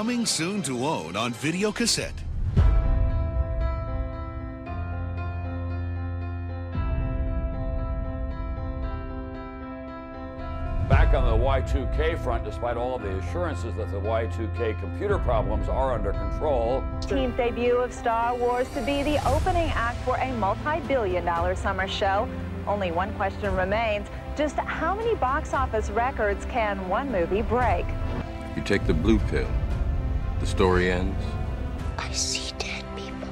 Coming soon to own on video cassette. Back on the Y2K front, despite all of the assurances that the Y2K computer problems are under control, Team's debut of Star Wars to be the opening act for a multi-billion dollar summer show. Only one question remains. Just how many box office records can one movie break? You take the blue pill, the story ends. I see dead people.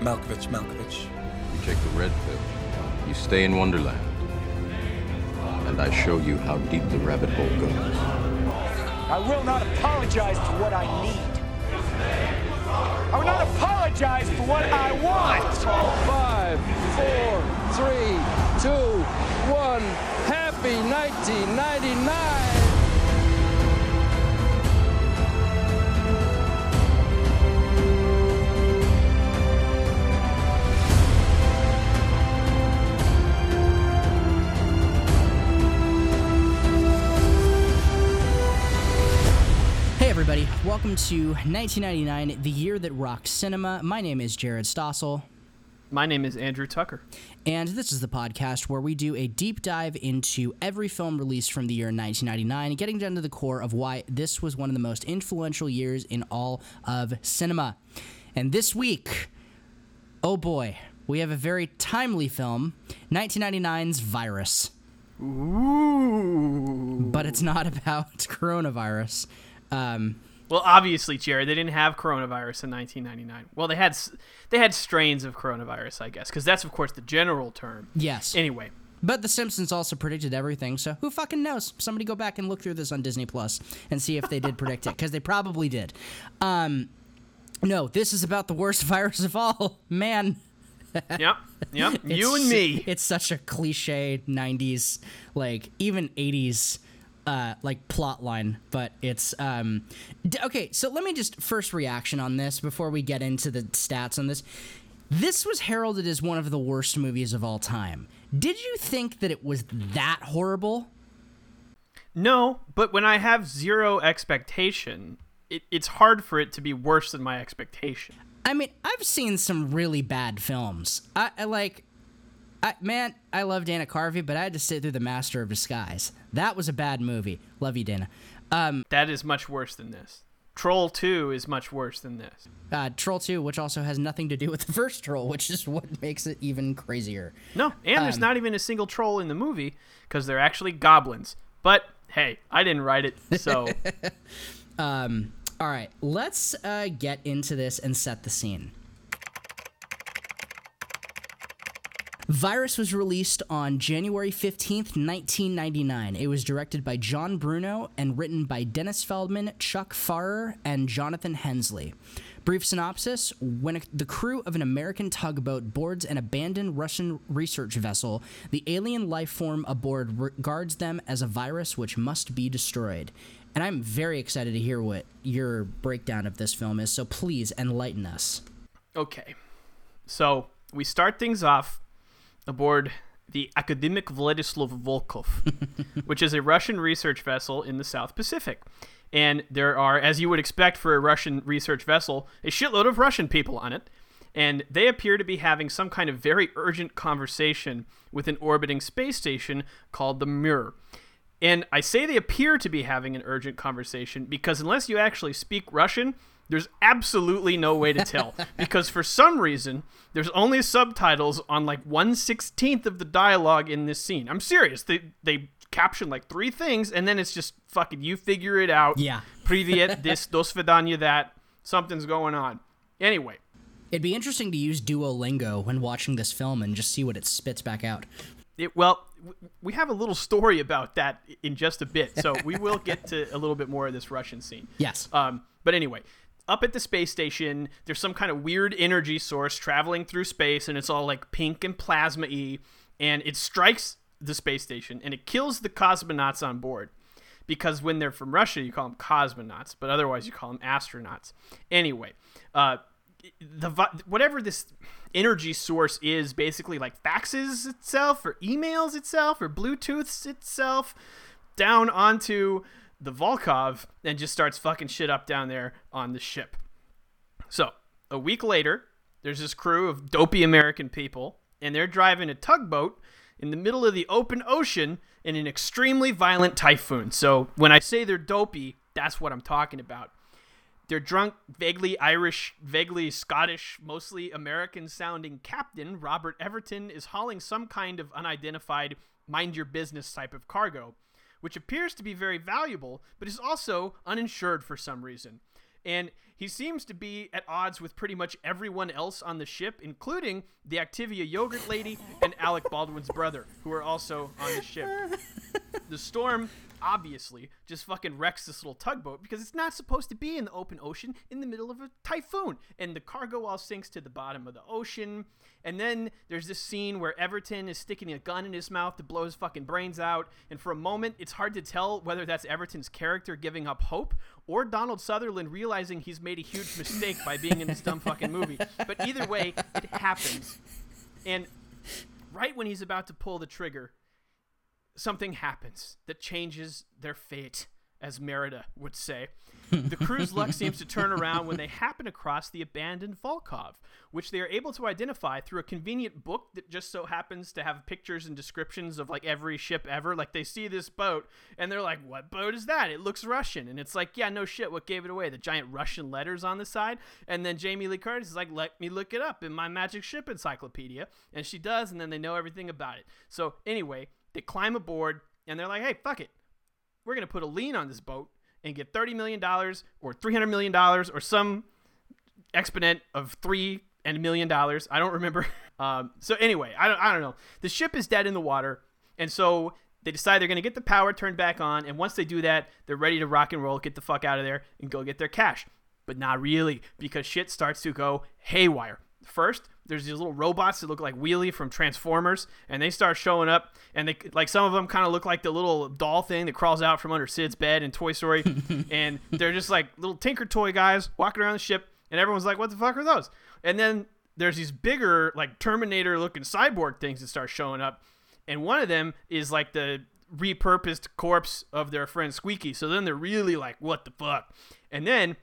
Malkovich, Malkovich. You take the red pill, you stay in Wonderland. And I show you how deep the rabbit hole goes. I will not apologize for what I need. I will not apologize for what I want. Five, four, three, two, one. Happy 1999. Welcome to 1999, the year that rocked cinema. My name is Jared Stossel, My name is Andrew Tucker. and this is the podcast where we do a deep dive into every film released from the year 1999, getting down to the core of why this was one of the most influential years in all of cinema. And this week, oh boy, we have a very timely film, 1999's Virus. Ooh. But it's not about coronavirus. Um, Well, obviously, Jared, they didn't have coronavirus in 1999. Well, they had they had strains of coronavirus, I guess, because that's of course the general term. yes. Anyway, But The Simpsons also predicted everything, so who fucking knows? Somebody go back and look through this on Disney Plus and see if they did predict it, because they probably did. Um, no, this is about the worst virus of all. Man, yep, yep, you and me. It's such a cliche '90s, like even '80s, uh, like plot line. But it's um, d- okay. So let me just first reaction on this before we get into the stats on this. This was heralded as one of the worst movies of all time. Did you think that it was that horrible? No, but when I have zero expectation, it, it's hard for it to be worse than my expectation. I mean, I've seen some really bad films. I, I like, I, man, I love Dana Carvey, but I had to sit through The Master of Disguise. That was a bad movie. Love you, Dana. Um, That is much worse than this. Troll 2 is much worse than this. uh, Troll 2, which also has nothing to do with the first Troll, which is what makes it even crazier. No, and there's Um, not even a single troll in the movie because they're actually goblins. But hey, I didn't write it, so Um, all right, let's uh, get into this and set the scene. Virus was released on January 15th, 1999. It was directed by John Bruno and written by Dennis Feldman, Chuck Pfarrer, and Jonathan Hensleigh. Brief synopsis When a, the crew of an American tugboat boards an abandoned Russian research vessel, the alien life form aboard regards them as a virus which must be destroyed. And I'm very excited to hear what your breakdown of this film is, so please enlighten us. Okay. So we start things off aboard the Akademik Vladislav Volkov, which is a Russian research vessel in the South Pacific. And there are, as you would expect for a Russian research vessel, a shitload of Russian people on it. And they appear to be having some kind of very urgent conversation with an orbiting space station called the Mir. And I say they appear to be having an urgent conversation because unless you actually speak Russian, there's absolutely no way to tell. because for some reason, there's only subtitles on like one sixteenth of the dialogue in this scene. I'm serious. They they caption like three things, and then it's just fucking you figure it out. Yeah. Privyet this, dos vidanya that. Something's going on. Anyway, It'd be interesting to use Duolingo when watching this film and just see what it spits back out. It, well, we have a little story about that in just a bit, so we will get to a little bit more of this Russian scene. Yes. Um, but anyway, up at the space station, there's some kind of weird energy source traveling through space, and it's all like pink and plasma y, and it strikes the space station and it kills the cosmonauts on board. Because when they're from Russia, you call them cosmonauts, but otherwise you call them astronauts. Anyway, uh, the whatever this energy source is basically like faxes itself or emails itself or bluetooths itself down onto the Volkov and just starts fucking shit up down there on the ship. So, a week later, there's this crew of dopey American people, and they're driving a tugboat in the middle of the open ocean in an extremely violent typhoon. So, when I say they're dopey, that's what I'm talking about. Their drunk, vaguely Irish, vaguely Scottish, mostly American sounding captain, Robert Everton, is hauling some kind of unidentified, mind your business type of cargo, which appears to be very valuable, but is also uninsured for some reason. And he seems to be at odds with pretty much everyone else on the ship, including the Activia yogurt lady and Alec Baldwin's brother, who are also on the ship. The storm obviously just fucking wrecks this little tugboat because it's not supposed to be in the open ocean in the middle of a typhoon. And the cargo all sinks to the bottom of the ocean. And then there's this scene where Everton is sticking a gun in his mouth to blow his fucking brains out. And for a moment, it's hard to tell whether that's Everton's character giving up hope or Donald Sutherland realizing he's made a huge mistake by being in this dumb fucking movie. But either way, it happens. And right when he's about to pull the trigger, something happens that changes their fate, as Merida would say. The crew's luck seems to turn around when they happen across the abandoned Volkov, which they are able to identify through a convenient book that just so happens to have pictures and descriptions of like every ship ever. Like they see this boat and they're like, "What boat is that? It looks Russian." And it's like, "Yeah, no shit. What gave it away? The giant Russian letters on the side." And then Jamie Lee Curtis is like, "Let me look it up in my magic ship encyclopedia," and she does, and then they know everything about it. So anyway, they climb aboard and they're like, "Hey, fuck it, we're gonna put a lien on this boat." and get $30 million or $300 million or some exponent of three and a million dollars. I don't remember. Um, so anyway, I don't, I don't know. The ship is dead in the water. And so they decide they're going to get the power turned back on. And once they do that, they're ready to rock and roll, get the fuck out of there and go get their cash. But not really because shit starts to go haywire. First, there's these little robots that look like Wheelie from Transformers, and they start showing up, and they like some of them kind of look like the little doll thing that crawls out from under Sid's bed in Toy Story, and they're just like little Tinker Toy guys walking around the ship, and everyone's like, "What the fuck are those?" And then there's these bigger like Terminator looking cyborg things that start showing up, and one of them is like the repurposed corpse of their friend Squeaky. So then they're really like, "What the fuck?" And then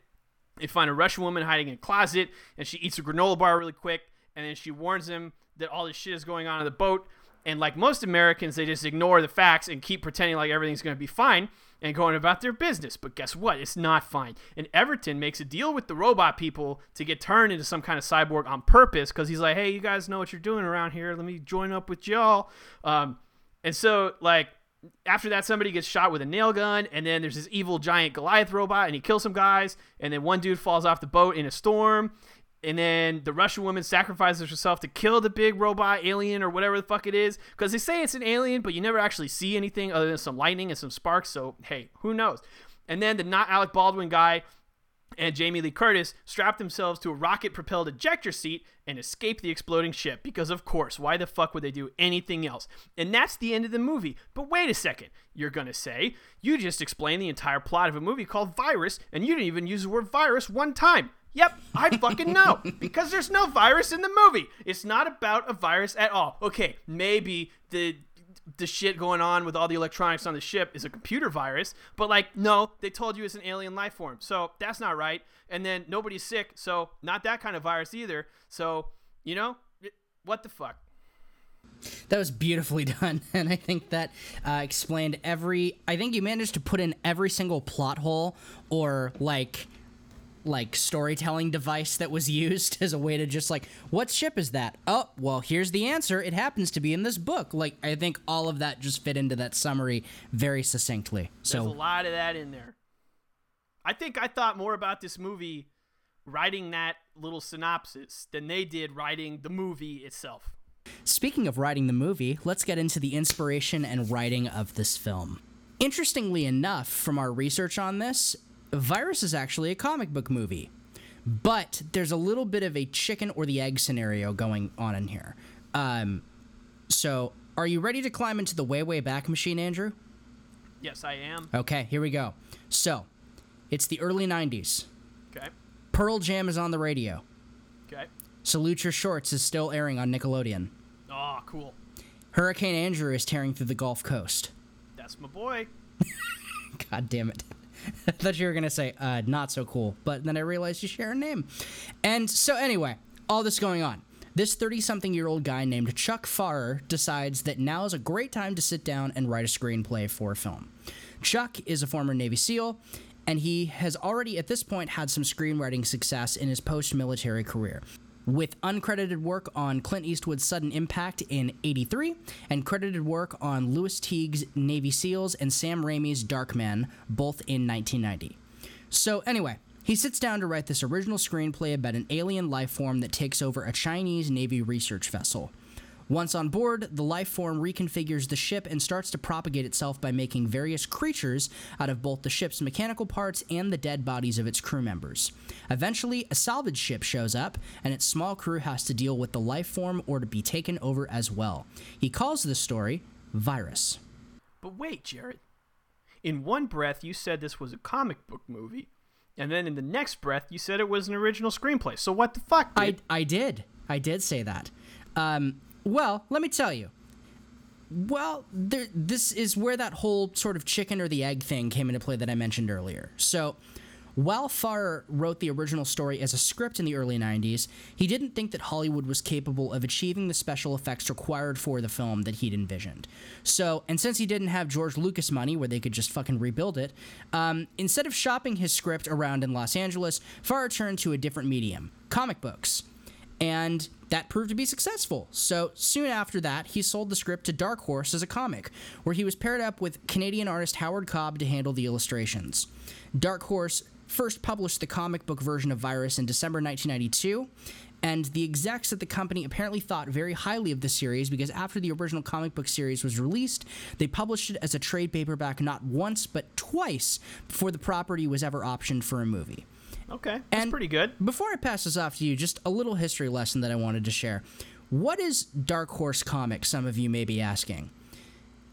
they find a Russian woman hiding in a closet, and she eats a granola bar really quick and then she warns him that all this shit is going on in the boat. And like most Americans, they just ignore the facts and keep pretending like everything's going to be fine and going about their business. But guess what? It's not fine. And Everton makes a deal with the robot people to get turned into some kind of cyborg on purpose because he's like, hey, you guys know what you're doing around here. Let me join up with y'all. Um, and so, like, after that, somebody gets shot with a nail gun, and then there's this evil giant Goliath robot, and he kills some guys, and then one dude falls off the boat in a storm, and then the Russian woman sacrifices herself to kill the big robot alien or whatever the fuck it is. Because they say it's an alien, but you never actually see anything other than some lightning and some sparks. So, hey, who knows? And then the not Alec Baldwin guy and Jamie Lee Curtis strapped themselves to a rocket propelled ejector seat and escaped the exploding ship. Because, of course, why the fuck would they do anything else? And that's the end of the movie. But wait a second, you're gonna say. You just explained the entire plot of a movie called Virus, and you didn't even use the word virus one time. Yep, I fucking know. because there's no virus in the movie. It's not about a virus at all. Okay, maybe the the shit going on with all the electronics on the ship is a computer virus, but like no, they told you it's an alien life form. So that's not right. And then nobody's sick, so not that kind of virus either. So, you know, what the fuck? That was beautifully done, and I think that uh, explained every. I think you managed to put in every single plot hole or like like storytelling device that was used as a way to just like what ship is that? Oh well here's the answer. It happens to be in this book. Like i think all of that just fit into that summary very succinctly. So there's a lot of that in there. I think i thought more about this movie writing that little synopsis than they did writing the movie itself. Speaking of writing the movie let's get into the inspiration and writing of this film. Interestingly enough, from our research on this, Virus is actually a comic book movie, but there's a little bit of a chicken or the egg scenario going on in here. Um, so, are you ready to climb into the way, way back machine, Andrew? Yes, I am. Okay, here we go. So, it's the early 90s. Okay. Pearl Jam is on the radio. Okay. Salute Your Shorts is still airing on Nickelodeon. Oh, cool. Hurricane Andrew is tearing through the Gulf Coast. That's my boy. God damn it. I thought you were to say, uh, not so cool, but then I realized you share a name. And so, anyway, all this going on. This 30 something year old guy named Chuck Pfarrer decides that now is a great time to sit down and write a screenplay for a film. Chuck is a former Navy SEAL, and he has already at this point had some screenwriting success in his post military career. With uncredited work on Clint Eastwood's Sudden Impact in 83, and credited work on Lewis Teague's Navy SEALs and Sam Raimi's Darkman, both in 1990. So, anyway, he sits down to write this original screenplay about an alien life form that takes over a Chinese Navy research vessel. Once on board, the life form reconfigures the ship and starts to propagate itself by making various creatures out of both the ship's mechanical parts and the dead bodies of its crew members. Eventually, a salvage ship shows up, and its small crew has to deal with the life form or to be taken over as well. He calls this story Virus. But wait, Jared. In one breath, you said this was a comic book movie, and then in the next breath, you said it was an original screenplay. So what the fuck? Dude? I, I did. I did say that. Um, well, let me tell you. Well, there, this is where that whole sort of chicken or the egg thing came into play that I mentioned earlier. So, while Pfarrer wrote the original story as a script in the early 90s, he didn't think that Hollywood was capable of achieving the special effects required for the film that he'd envisioned. So, and since he didn't have George Lucas money where they could just fucking rebuild it, um, instead of shopping his script around in Los Angeles, Pfarrer turned to a different medium comic books. And that proved to be successful. So soon after that, he sold the script to Dark Horse as a comic, where he was paired up with Canadian artist Howard Cobb to handle the illustrations. Dark Horse first published the comic book version of Virus in December 1992. And the execs at the company apparently thought very highly of the series because after the original comic book series was released, they published it as a trade paperback not once but twice before the property was ever optioned for a movie. Okay, that's And pretty good. Before I pass this off to you, just a little history lesson that I wanted to share. What is Dark Horse Comics, some of you may be asking?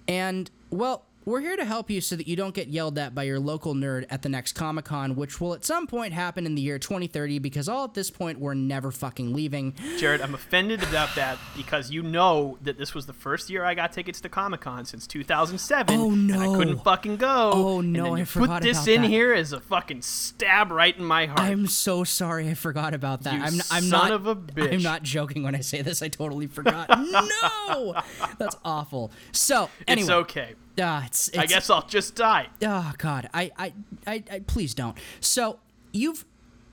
And, well, we're here to help you so that you don't get yelled at by your local nerd at the next Comic Con, which will at some point happen in the year 2030 because all at this point we're never fucking leaving. Jared, I'm offended about that because you know that this was the first year I got tickets to Comic Con since 2007. Oh, And I couldn't fucking go. Oh, no, I forgot Put this in that. here as a fucking stab right in my heart. I'm so sorry I forgot about that. You I'm, I'm son not of a bitch. I'm not joking when I say this. I totally forgot. no, that's awful. So anyway, It's okay. Ah, it's, I guess I'll just die. Oh God, I, I, I, I, please don't. So you've,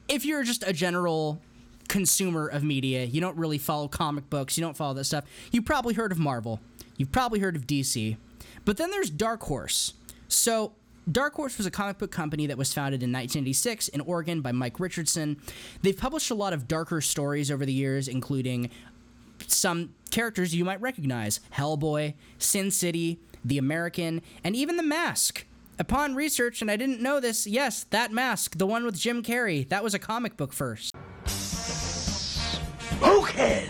if you're just a general consumer of media, you don't really follow comic books, you don't follow that stuff. You probably heard of Marvel, you've probably heard of DC, but then there's Dark Horse. So. Dark Horse was a comic book company that was founded in 1986 in Oregon by Mike Richardson. They've published a lot of darker stories over the years, including some characters you might recognize Hellboy, Sin City, The American, and even The Mask. Upon research, and I didn't know this, yes, that mask, the one with Jim Carrey, that was a comic book first. Okay.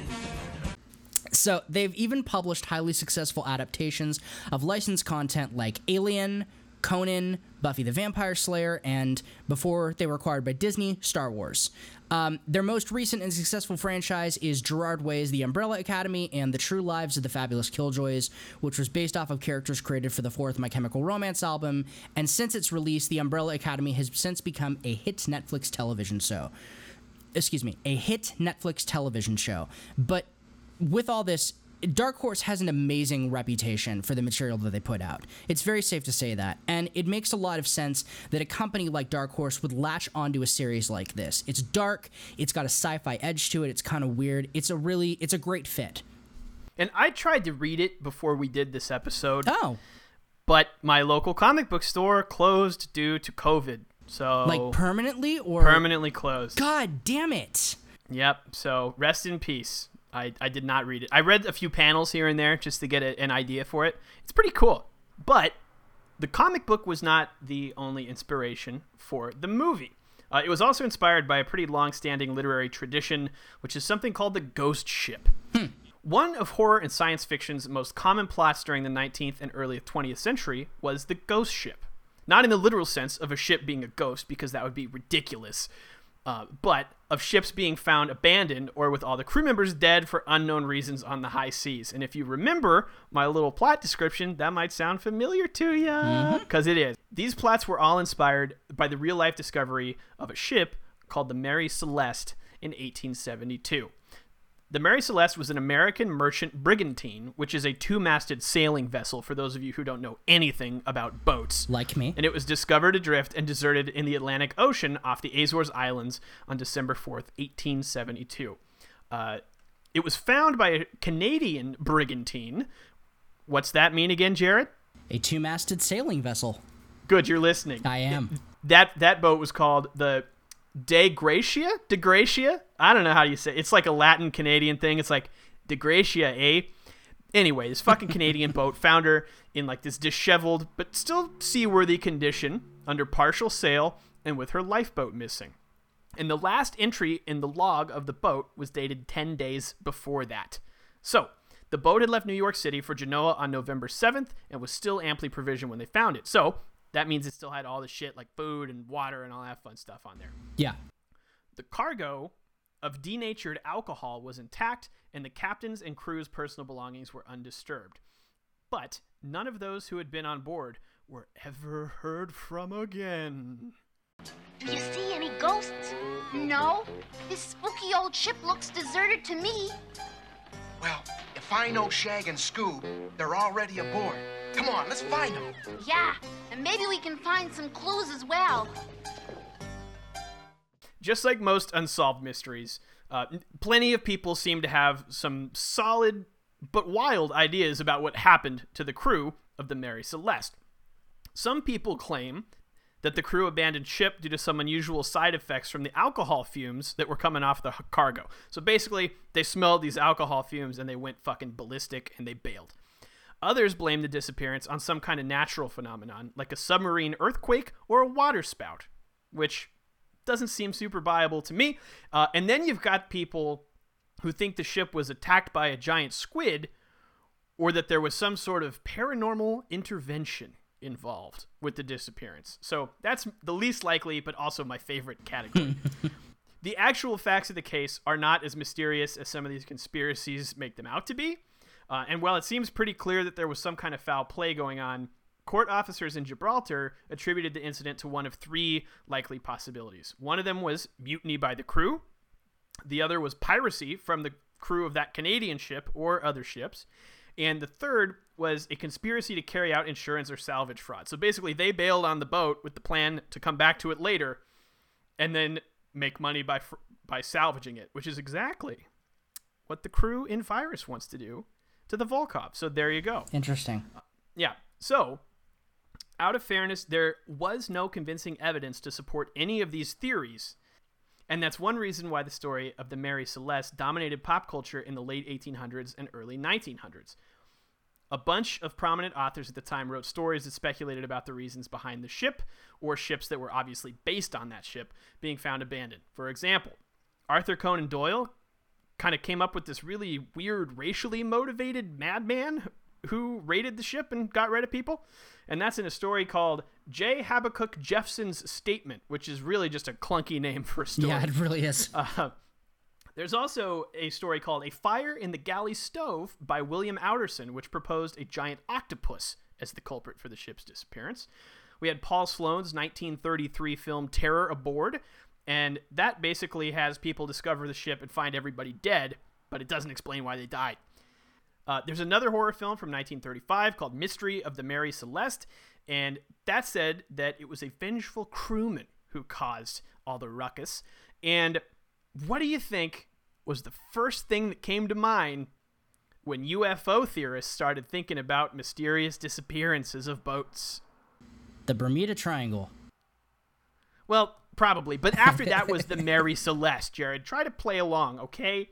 So they've even published highly successful adaptations of licensed content like Alien, Conan, Buffy the Vampire Slayer, and before they were acquired by Disney, Star Wars. Um, their most recent and successful franchise is Gerard Way's The Umbrella Academy and The True Lives of the Fabulous Killjoys, which was based off of characters created for the fourth My Chemical Romance album. And since its release, The Umbrella Academy has since become a hit Netflix television show excuse me, a hit Netflix television show. But with all this, Dark Horse has an amazing reputation for the material that they put out. It's very safe to say that. And it makes a lot of sense that a company like Dark Horse would latch onto a series like this. It's dark, it's got a sci-fi edge to it, it's kind of weird. It's a really it's a great fit. And I tried to read it before we did this episode. Oh. But my local comic book store closed due to COVID. So Like permanently or permanently closed. God damn it. Yep. So rest in peace. I, I did not read it. I read a few panels here and there just to get a, an idea for it. It's pretty cool. But the comic book was not the only inspiration for the movie. Uh, it was also inspired by a pretty long standing literary tradition, which is something called the ghost ship. One of horror and science fiction's most common plots during the 19th and early 20th century was the ghost ship. Not in the literal sense of a ship being a ghost, because that would be ridiculous, uh, but of ships being found abandoned or with all the crew members dead for unknown reasons on the high seas. And if you remember my little plot description, that might sound familiar to you, because mm-hmm. is. These plots were all inspired by the real life discovery of a ship called the Mary Celeste in 1872. The Mary Celeste was an American merchant brigantine, which is a two masted sailing vessel for those of you who don't know anything about boats. Like me. And it was discovered adrift and deserted in the Atlantic Ocean off the Azores Islands on December 4th, 1872. Uh, it was found by a Canadian brigantine. What's that mean again, Jared? A two masted sailing vessel. Good, you're listening. I am. That that boat was called the De Gracia? De Gracia? I don't know how you say it. It's like a Latin Canadian thing. It's like De Gracia, eh? Anyway, this fucking Canadian boat found her in like this disheveled but still seaworthy condition under partial sail and with her lifeboat missing. And the last entry in the log of the boat was dated 10 days before that. So, the boat had left New York City for Genoa on November 7th and was still amply provisioned when they found it. So, that means it still had all the shit like food and water and all that fun stuff on there. Yeah. The cargo of denatured alcohol was intact, and the captain's and crew's personal belongings were undisturbed. But none of those who had been on board were ever heard from again. Do you see any ghosts? No. This spooky old ship looks deserted to me. Well, if I know Shag and Scoob, they're already aboard. Come on, let's find them. Yeah, and maybe we can find some clues as well. Just like most unsolved mysteries, uh, plenty of people seem to have some solid but wild ideas about what happened to the crew of the Mary Celeste. Some people claim that the crew abandoned ship due to some unusual side effects from the alcohol fumes that were coming off the cargo. So basically, they smelled these alcohol fumes and they went fucking ballistic and they bailed. Others blame the disappearance on some kind of natural phenomenon, like a submarine earthquake or a waterspout, which doesn't seem super viable to me. Uh, and then you've got people who think the ship was attacked by a giant squid or that there was some sort of paranormal intervention involved with the disappearance. So that's the least likely, but also my favorite category. the actual facts of the case are not as mysterious as some of these conspiracies make them out to be. Uh, and while it seems pretty clear that there was some kind of foul play going on, court officers in Gibraltar attributed the incident to one of three likely possibilities. One of them was mutiny by the crew, the other was piracy from the crew of that Canadian ship or other ships, and the third was a conspiracy to carry out insurance or salvage fraud. So basically, they bailed on the boat with the plan to come back to it later and then make money by by salvaging it, which is exactly what the crew in Virus wants to do to the Volkov. So there you go. Interesting. Uh, yeah. So, out of fairness, there was no convincing evidence to support any of these theories. And that's one reason why the story of the Mary Celeste dominated pop culture in the late 1800s and early 1900s. A bunch of prominent authors at the time wrote stories that speculated about the reasons behind the ship, or ships that were obviously based on that ship, being found abandoned. For example, Arthur Conan Doyle kind of came up with this really weird, racially motivated madman who raided the ship and got rid of people. And that's in a story called J. Habakkuk Jephson's Statement, which is really just a clunky name for a story. Yeah, it really is. Uh, there's also a story called A Fire in the Galley Stove by William Outterson, which proposed a giant octopus as the culprit for the ship's disappearance. We had Paul Sloane's 1933 film Terror Aboard, and that basically has people discover the ship and find everybody dead, but it doesn't explain why they died. Uh, there's another horror film from 1935 called Mystery of the Mary Celeste, and that said that it was a vengeful crewman who caused all the ruckus. And what do you think was the first thing that came to mind when UFO theorists started thinking about mysterious disappearances of boats? The Bermuda Triangle. Well, probably. But after that was the Mary Celeste, Jared. Try to play along, okay?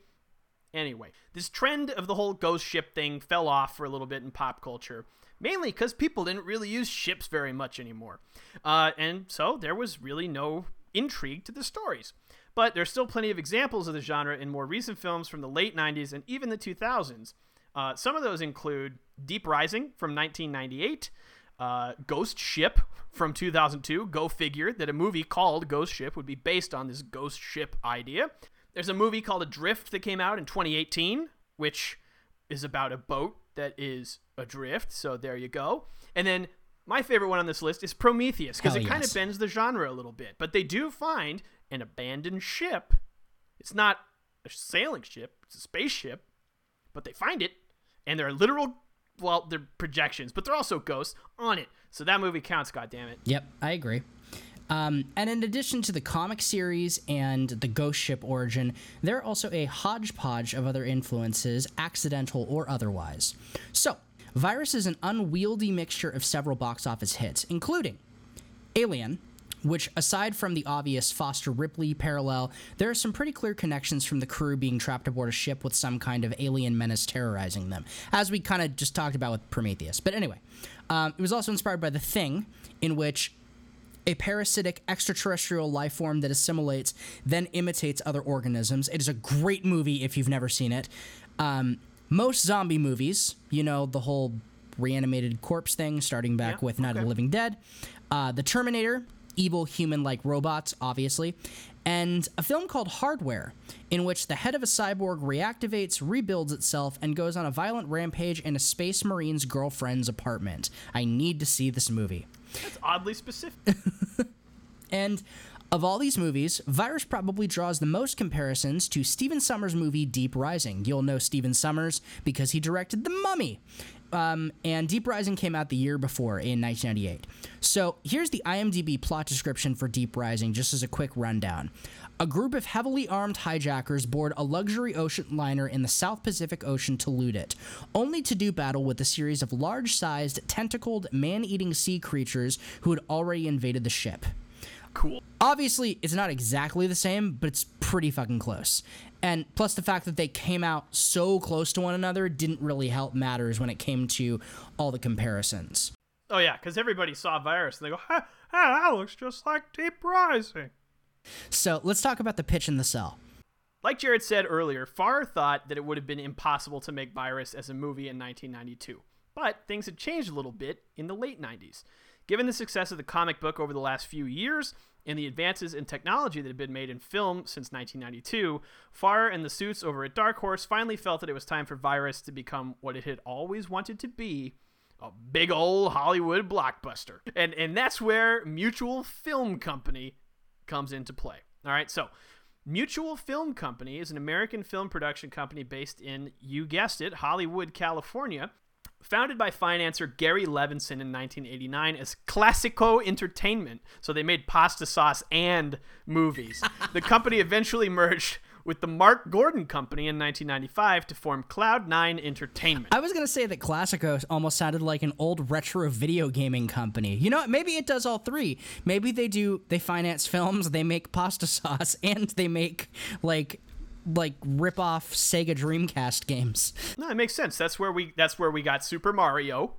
Anyway, this trend of the whole ghost ship thing fell off for a little bit in pop culture, mainly because people didn't really use ships very much anymore. Uh, and so there was really no intrigue to the stories. But there's still plenty of examples of the genre in more recent films from the late 90s and even the 2000s. Uh, some of those include Deep Rising from 1998, Uh, Ghost Ship from 2002. Go figure that a movie called Ghost Ship would be based on this ghost ship idea. There's a movie called Adrift that came out in 2018, which is about a boat that is adrift. So there you go. And then my favorite one on this list is Prometheus because it kind of bends the genre a little bit. But they do find an abandoned ship. It's not a sailing ship, it's a spaceship, but they find it and there are literal well, they're projections, but they're also ghosts on it. So that movie counts, goddammit. Yep, I agree. Um, and in addition to the comic series and the Ghost Ship origin, there are also a hodgepodge of other influences, accidental or otherwise. So, Virus is an unwieldy mixture of several box office hits, including Alien, which, aside from the obvious Foster Ripley parallel, there are some pretty clear connections from the crew being trapped aboard a ship with some kind of alien menace terrorizing them, as we kind of just talked about with Prometheus. But anyway, um, it was also inspired by The Thing, in which a parasitic extraterrestrial life form that assimilates, then imitates other organisms. It is a great movie if you've never seen it. Um, most zombie movies, you know, the whole reanimated corpse thing, starting back Yeah, with Night of the Living Dead, uh, The Terminator, evil human like robots, obviously, and a film called Hardware, in which the head of a cyborg reactivates, rebuilds itself, and goes on a violent rampage in a space marine's girlfriend's apartment. I need to see this movie. That's oddly specific. And of all these movies, Virus probably draws the most comparisons to Stephen Sommers' movie Deep Rising. You'll know Stephen Sommers because he directed The Mummy. Um, and Deep Rising came out the year before in 1998. So here's the IMDb plot description for Deep Rising, just as a quick rundown. A group of heavily armed hijackers board a luxury ocean liner in the South Pacific Ocean to loot it, only to do battle with a series of large sized, tentacled, man eating sea creatures who had already invaded the ship. Cool. Obviously, it's not exactly the same, but it's pretty fucking close. And plus, the fact that they came out so close to one another didn't really help matters when it came to all the comparisons. Oh yeah, because everybody saw Virus and they go, "Ha, ha, that looks just like Deep Rising." So let's talk about the pitch in the cell. Like Jared said earlier, Farr thought that it would have been impossible to make Virus as a movie in 1992. But things had changed a little bit in the late 90s. Given the success of the comic book over the last few years and the advances in technology that had been made in film since 1992, Farr and the suits over at Dark Horse finally felt that it was time for Virus to become what it had always wanted to be a big old Hollywood blockbuster. And and that's where Mutual Film Company comes into play. All right, so Mutual Film Company is an American film production company based in, you guessed it, Hollywood, California. Founded by financier Gary Levinsohn in 1989 as Classico Entertainment, so they made pasta sauce and movies. the company eventually merged with the Mark Gordon Company in 1995 to form Cloud9 Entertainment. I was gonna say that Classico almost sounded like an old retro video gaming company. You know, what? maybe it does all three. Maybe they do. They finance films, they make pasta sauce, and they make like like rip off Sega Dreamcast games. No, it makes sense. That's where we that's where we got Super Mario,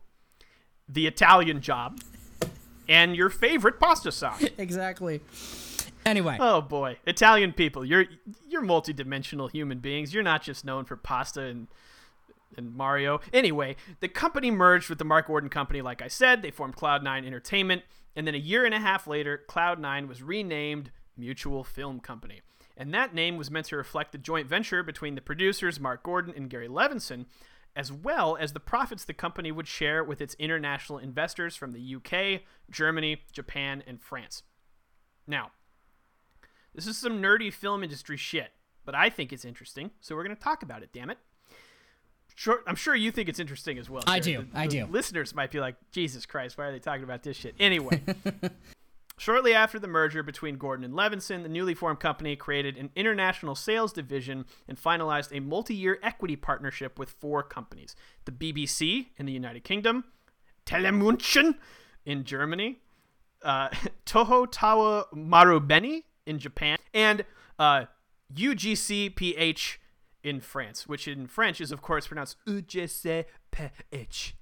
the Italian Job, and your favorite pasta sauce. exactly. Anyway, Oh boy, Italian people, you're you're multidimensional human beings. You're not just known for pasta and and Mario. Anyway, the company merged with the Mark Gordon Company. Like I said, they formed Cloud9 Entertainment, and then a year and a half later, Cloud9 was renamed Mutual Film Company. And that name was meant to reflect the joint venture between the producers Mark Gordon and Gary Levinsohn, as well as the profits the company would share with its international investors from the UK, Germany, Japan, and France. Now, this is some nerdy film industry shit, but I think it's interesting, so we're going to talk about it, damn it. Sure, I'm sure you think it's interesting as well. I Jared. do, I The do. Listeners might be like, Jesus Christ, why are they talking about this shit? Anyway, shortly after the merger between Gordon and Levinsohn, the newly formed company created an international sales division and finalized a multi year equity partnership with four companies the BBC in the United Kingdom, Tele-München in Germany, uh, Toho Towa Marubeni in Japan, and uh, UGCPH in France, which in French is, of course, pronounced UGCPH.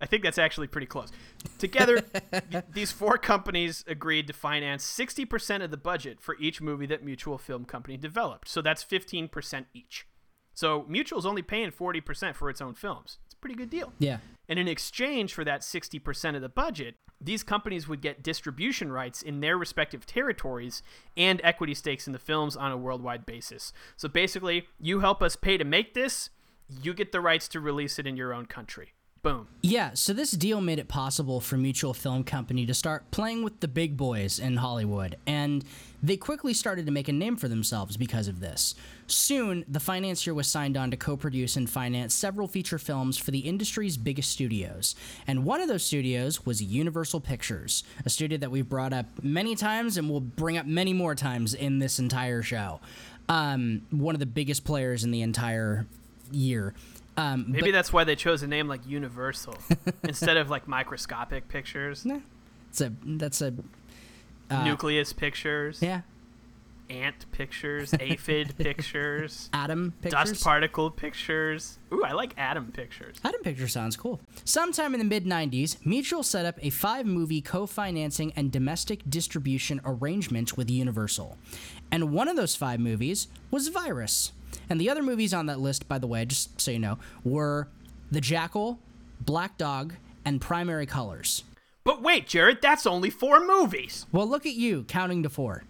I think that's actually pretty close. Together, th- these four companies agreed to finance 60% of the budget for each movie that Mutual Film Company developed. So that's 15% each. So Mutual's only paying 40% for its own films. It's a pretty good deal. Yeah. And in exchange for that 60% of the budget, these companies would get distribution rights in their respective territories and equity stakes in the films on a worldwide basis. So basically, you help us pay to make this, you get the rights to release it in your own country. Boom. Yeah, so this deal made it possible for Mutual Film Company to start playing with the big boys in Hollywood, and they quickly started to make a name for themselves because of this. Soon, the financier was signed on to co produce and finance several feature films for the industry's biggest studios. And one of those studios was Universal Pictures, a studio that we've brought up many times and will bring up many more times in this entire show. Um, one of the biggest players in the entire year. Um, Maybe but- that's why they chose a name like Universal instead of like microscopic pictures, Nah, it's a that's a uh, nucleus pictures, yeah ant pictures, aphid pictures, Atom Pictures. dust particle pictures. Ooh, I like atom pictures. Atom Picture sounds cool. Sometime in the mid 90s, Mutual set up a five movie co financing and domestic distribution arrangement with Universal. And one of those five movies was Virus. And the other movies on that list, by the way, just so you know, were The Jackal, Black Dog, and Primary Colors. But wait, Jared, that's only four movies. Well, look at you counting to four.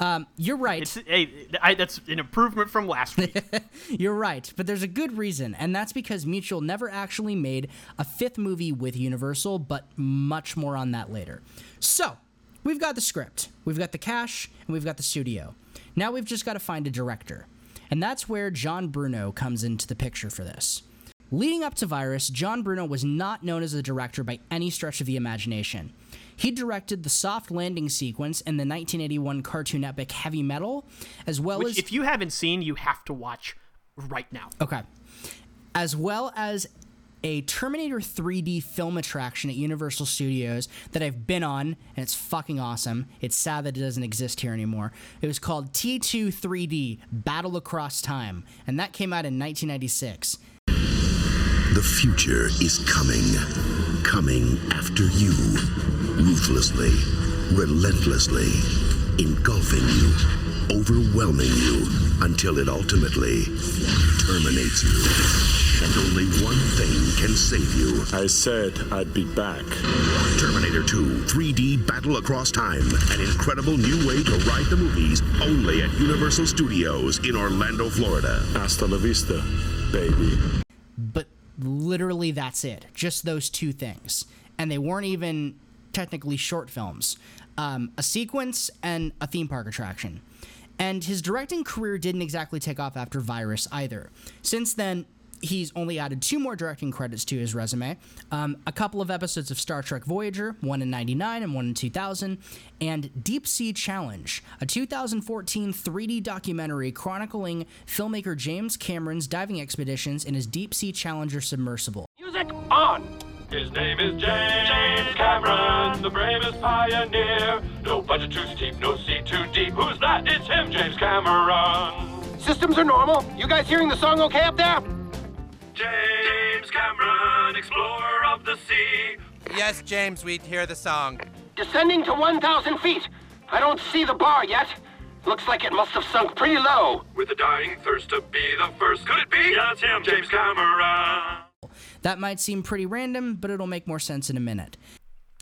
Um, you're right. It's hey, I, that's an improvement from last week. You're right, but there's a good reason, and that's because Mutual never actually made a fifth movie with Universal, but much more on that later. So, we've got the script, we've got the cash, and we've got the studio. Now we've just got to find a director. And that's where John Bruno comes into the picture for this. Leading up to Virus, John Bruno was not known as a director by any stretch of the imagination. He directed the soft landing sequence in the 1981 cartoon epic Heavy Metal, as well Which, as if you haven't seen, you have to watch right now. Okay. As well as a Terminator 3D film attraction at Universal Studios that I've been on, and it's fucking awesome. It's sad that it doesn't exist here anymore. It was called T2 3D Battle Across Time, and that came out in 1996. The future is coming. Coming after you. Ruthlessly, relentlessly, engulfing you, overwhelming you, until it ultimately terminates you. And only one thing can save you. I said I'd be back. Terminator 2 3D Battle Across Time. An incredible new way to ride the movies only at Universal Studios in Orlando, Florida. Hasta la vista, baby. But literally, that's it. Just those two things. And they weren't even technically short films um, a sequence and a theme park attraction. And his directing career didn't exactly take off after Virus either. Since then, he's only added two more directing credits to his resume um, a couple of episodes of Star Trek Voyager, one in 99 and one in 2000, and Deep Sea Challenge, a 2014 3D documentary chronicling filmmaker James Cameron's diving expeditions in his Deep Sea Challenger submersible. Music on! His name is James, James Cameron, the bravest pioneer. No budget too steep, no sea too deep. Who's that? It's him, James Cameron. Systems are normal. You guys hearing the song okay up there? James Cameron, explorer of the sea. Yes, James, we hear the song. Descending to 1,000 feet. I don't see the bar yet. Looks like it must have sunk pretty low. With a dying thirst to be the first. Could it be? Yeah, it's him, James Cameron. That might seem pretty random, but it'll make more sense in a minute.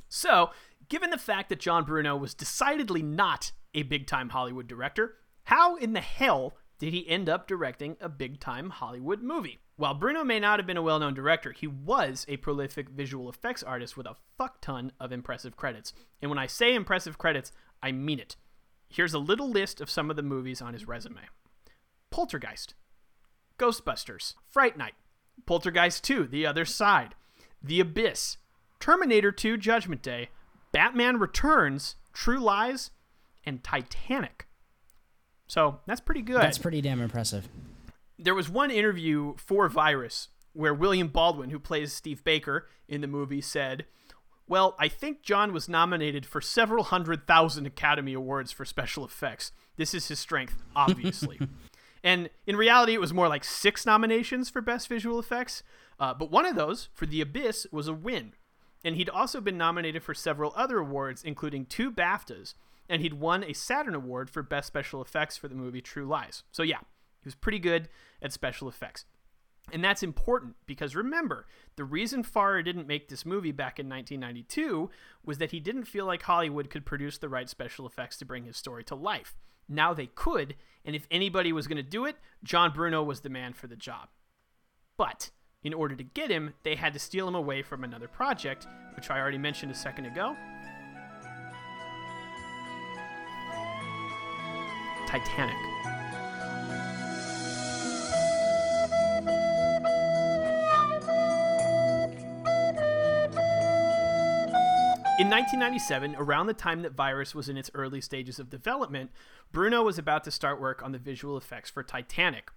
So, given the fact that John Bruno was decidedly not a big time Hollywood director, how in the hell did he end up directing a big time Hollywood movie? While Bruno may not have been a well known director, he was a prolific visual effects artist with a fuck ton of impressive credits. And when I say impressive credits, I mean it. Here's a little list of some of the movies on his resume Poltergeist, Ghostbusters, Fright Night, Poltergeist 2, The Other Side, The Abyss, Terminator 2, Judgment Day, Batman Returns, True Lies, and Titanic. So that's pretty good. That's pretty damn impressive. There was one interview for Virus where William Baldwin, who plays Steve Baker in the movie, said, Well, I think John was nominated for several hundred thousand Academy Awards for special effects. This is his strength, obviously. and in reality, it was more like six nominations for Best Visual Effects, uh, but one of those, for The Abyss, was a win. And he'd also been nominated for several other awards, including two BAFTAs, and he'd won a Saturn Award for Best Special Effects for the movie True Lies. So, yeah, He was pretty good at special effects. And that's important because remember, the reason Pfarrer didn't make this movie back in 1992 was that he didn't feel like Hollywood could produce the right special effects to bring his story to life. Now they could, and if anybody was going to do it, John Bruno was the man for the job. But in order to get him, they had to steal him away from another project, which I already mentioned a second ago Titanic. In 1997, around the time that Virus was in its early stages of development, Bruno was about to start work on the visual effects for Titanic.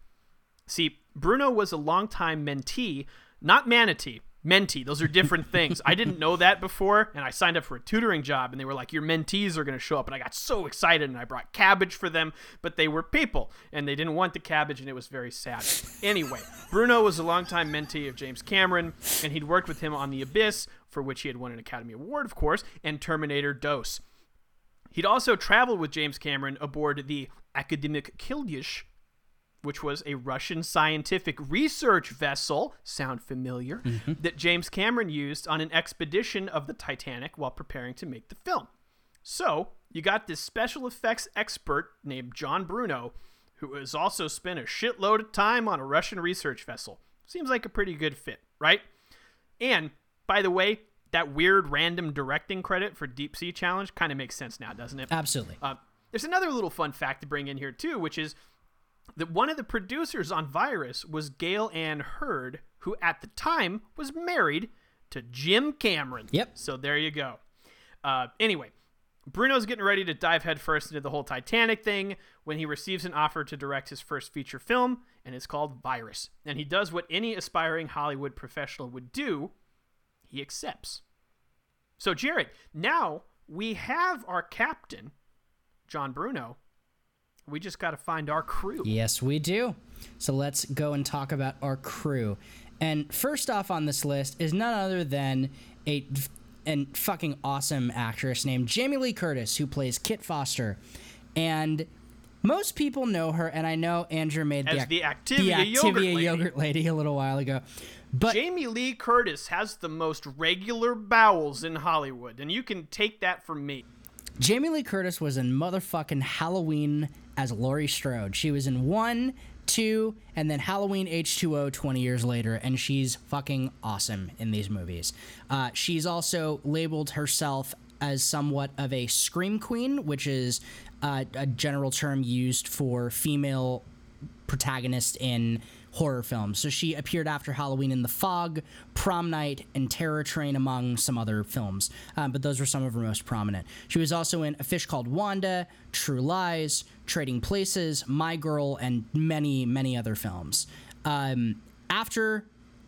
See, Bruno was a longtime mentee, not manatee, mentee. Those are different things. I didn't know that before, and I signed up for a tutoring job, and they were like, Your mentees are going to show up. And I got so excited, and I brought cabbage for them, but they were people, and they didn't want the cabbage, and it was very sad. Anyway, Bruno was a longtime mentee of James Cameron, and he'd worked with him on The Abyss, for which he had won an Academy Award, of course, and Terminator Dos. He'd also traveled with James Cameron aboard the Akademik Keldysh, which was a Russian scientific research vessel, sound familiar, Mm-hmm. that James Cameron used on an expedition of the Titanic while preparing to make the film. So, you got this special effects expert named John Bruno, who has also spent a shitload of time on a Russian research vessel. Seems like a pretty good fit, right? And, by the way, that weird random directing credit for Deep Sea Challenge kind of makes sense now, doesn't it? Absolutely. Uh, there's another little fun fact to bring in here, too, which is that one of the producers on Virus was Gale Anne Hurd, who at the time was married to Jim Cameron. Yep. So there you go. Uh, anyway, Bruno's getting ready to dive headfirst into the whole Titanic thing when he receives an offer to direct his first feature film, and it's called Virus. And he does what any aspiring Hollywood professional would do he accepts. So, Jared, now we have our captain, John Bruno. We just got to find our crew. Yes, we do. So let's go and talk about our crew. And first off on this list is none other than a and fucking awesome actress named Jamie Lee Curtis who plays Kit Foster. And most people know her, and I know Andrew made As the, the ac- Activia the yogurt lady. yogurt lady a little while ago. But Jamie Lee Curtis has the most regular bowels in Hollywood, and you can take that from me. Jamie Lee Curtis was in motherfucking Halloween as Laurie Strode. She was in one, two, and then Halloween H2O 20 years later, and she's fucking awesome in these movies. Uh, she's also labeled herself as somewhat of a scream queen, which is uh, a general term used for female protagonist in horror films. So she appeared after Halloween in The Fog, Prom Night, and Terror Train, among some other films. Um, but those were some of her most prominent. She was also in A Fish Called Wanda, True Lies, Trading Places, My Girl, and many, many other films. Um, after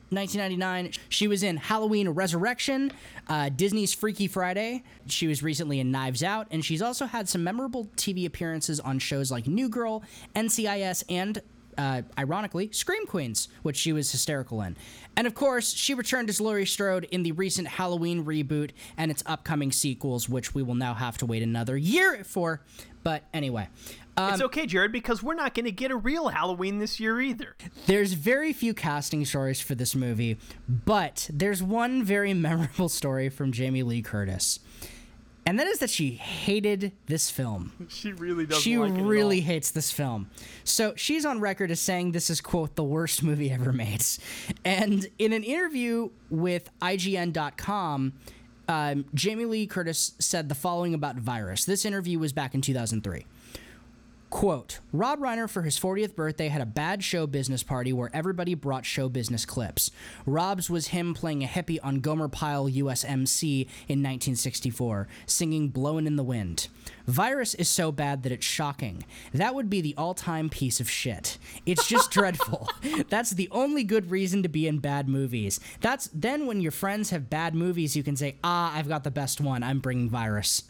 1999. She was in Halloween Resurrection, uh, Disney's Freaky Friday. She was recently in Knives Out, and she's also had some memorable TV appearances on shows like New Girl, NCIS, and uh, ironically, Scream Queens, which she was hysterical in. And of course, she returned as Laurie Strode in the recent Halloween reboot and its upcoming sequels, which we will now have to wait another year for. But anyway. Um, it's okay, Jared, because we're not going to get a real Halloween this year either. There's very few casting stories for this movie, but there's one very memorable story from Jamie Lee Curtis. And that is that she hated this film. She really doesn't She like really all. hates this film. So she's on record as saying this is, quote, the worst movie ever made. And in an interview with IGN.com, um, Jamie Lee Curtis said the following about Virus. This interview was back in 2003. Quote Rob Reiner, for his 40th birthday, had a bad show business party where everybody brought show business clips. Rob's was him playing a hippie on Gomer Pyle USMC in 1964, singing Blowin' in the Wind. Virus is so bad that it's shocking. That would be the all time piece of shit. It's just dreadful. That's the only good reason to be in bad movies. That's then when your friends have bad movies, you can say, ah, I've got the best one. I'm bringing Virus.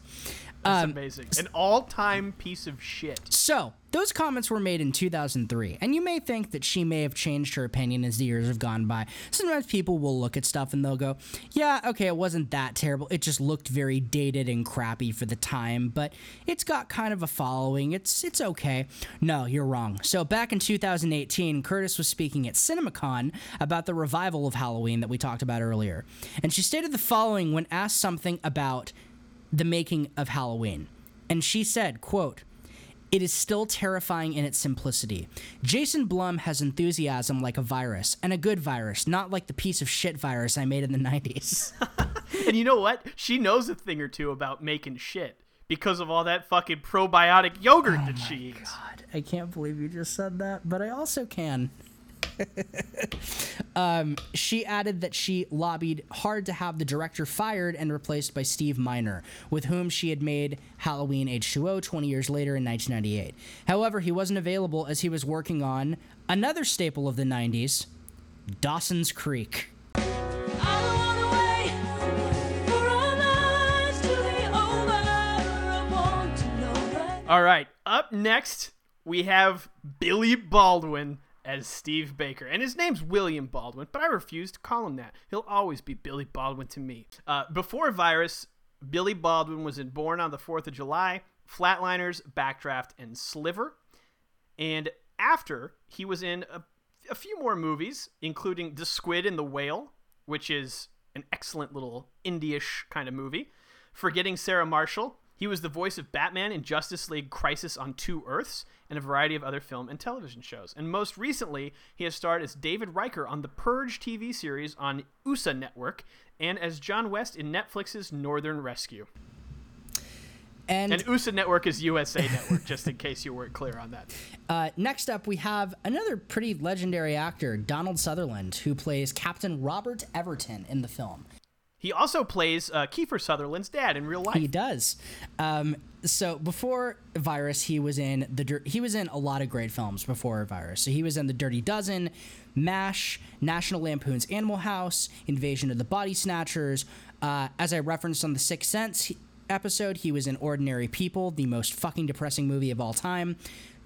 That's Um, amazing. An all-time piece of shit. So Those comments were made in 2003, and you may think that she may have changed her opinion as the years have gone by. Sometimes people will look at stuff and they'll go, Yeah, okay, it wasn't that terrible. It just looked very dated and crappy for the time, but it's got kind of a following. It's it's okay. No, you're wrong. So back in 2018, Curtis was speaking at CinemaCon about the revival of Halloween that we talked about earlier. And she stated the following when asked something about the making of Halloween. And she said, quote, it is still terrifying in its simplicity. Jason Blum has enthusiasm like a virus, and a good virus, not like the piece of shit virus I made in the 90s. and you know what? She knows a thing or two about making shit because of all that fucking probiotic yogurt Oh that she eats. God, I can't believe you just said that, but I also can. um, she added that she lobbied hard to have the director fired and replaced by Steve Miner, with whom she had made Halloween H2O 20 years later in 1998. However, he wasn't available as he was working on another staple of the 90s, Dawson's Creek. All right, up next we have Billy Baldwin as Steve Baker. And his name's William Baldwin, but I refuse to call him that. He'll always be Billy Baldwin to me. Uh, before Virus, Billy Baldwin was in Born on the 4th of July, Flatliners, Backdraft, and Sliver. And after, he was in a, a few more movies, including The Squid and the Whale, which is an excellent little indie-ish kind of movie. Forgetting Sarah Marshall, he was the voice of Batman in Justice League Crisis on Two Earths and a variety of other film and television shows. And most recently, he has starred as David Riker on the Purge TV series on USA Network and as John West in Netflix's Northern Rescue. And, and USA Network is USA Network, just in case you weren't clear on that. Uh, next up, we have another pretty legendary actor, Donald Sutherland, who plays Captain Robert Everton in the film. He also plays uh, Kiefer Sutherland's dad in real life. He does. Um, so before Virus, he was in the he was in a lot of great films before Virus. So he was in The Dirty Dozen, MASH, National Lampoon's Animal House, Invasion of the Body Snatchers. Uh, as I referenced on the Sixth Sense episode, he was in Ordinary People, the most fucking depressing movie of all time.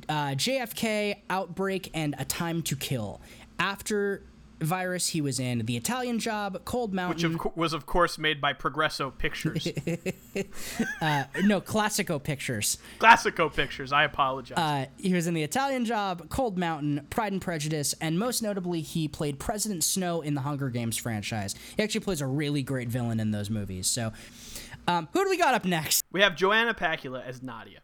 Uh, JFK, Outbreak, and A Time to Kill. After virus he was in. The italian job cold mountain. Which of co- was of course made by progresso pictures. Uh, no classico pictures. Classico pictures i apologize. Uh, he was in the italian job cold mountain pride and prejudice and most notably he played president snow in the hunger games franchise. He actually plays a really great villain in those movies so um, who do we got up next? We have joanna pacula as nadia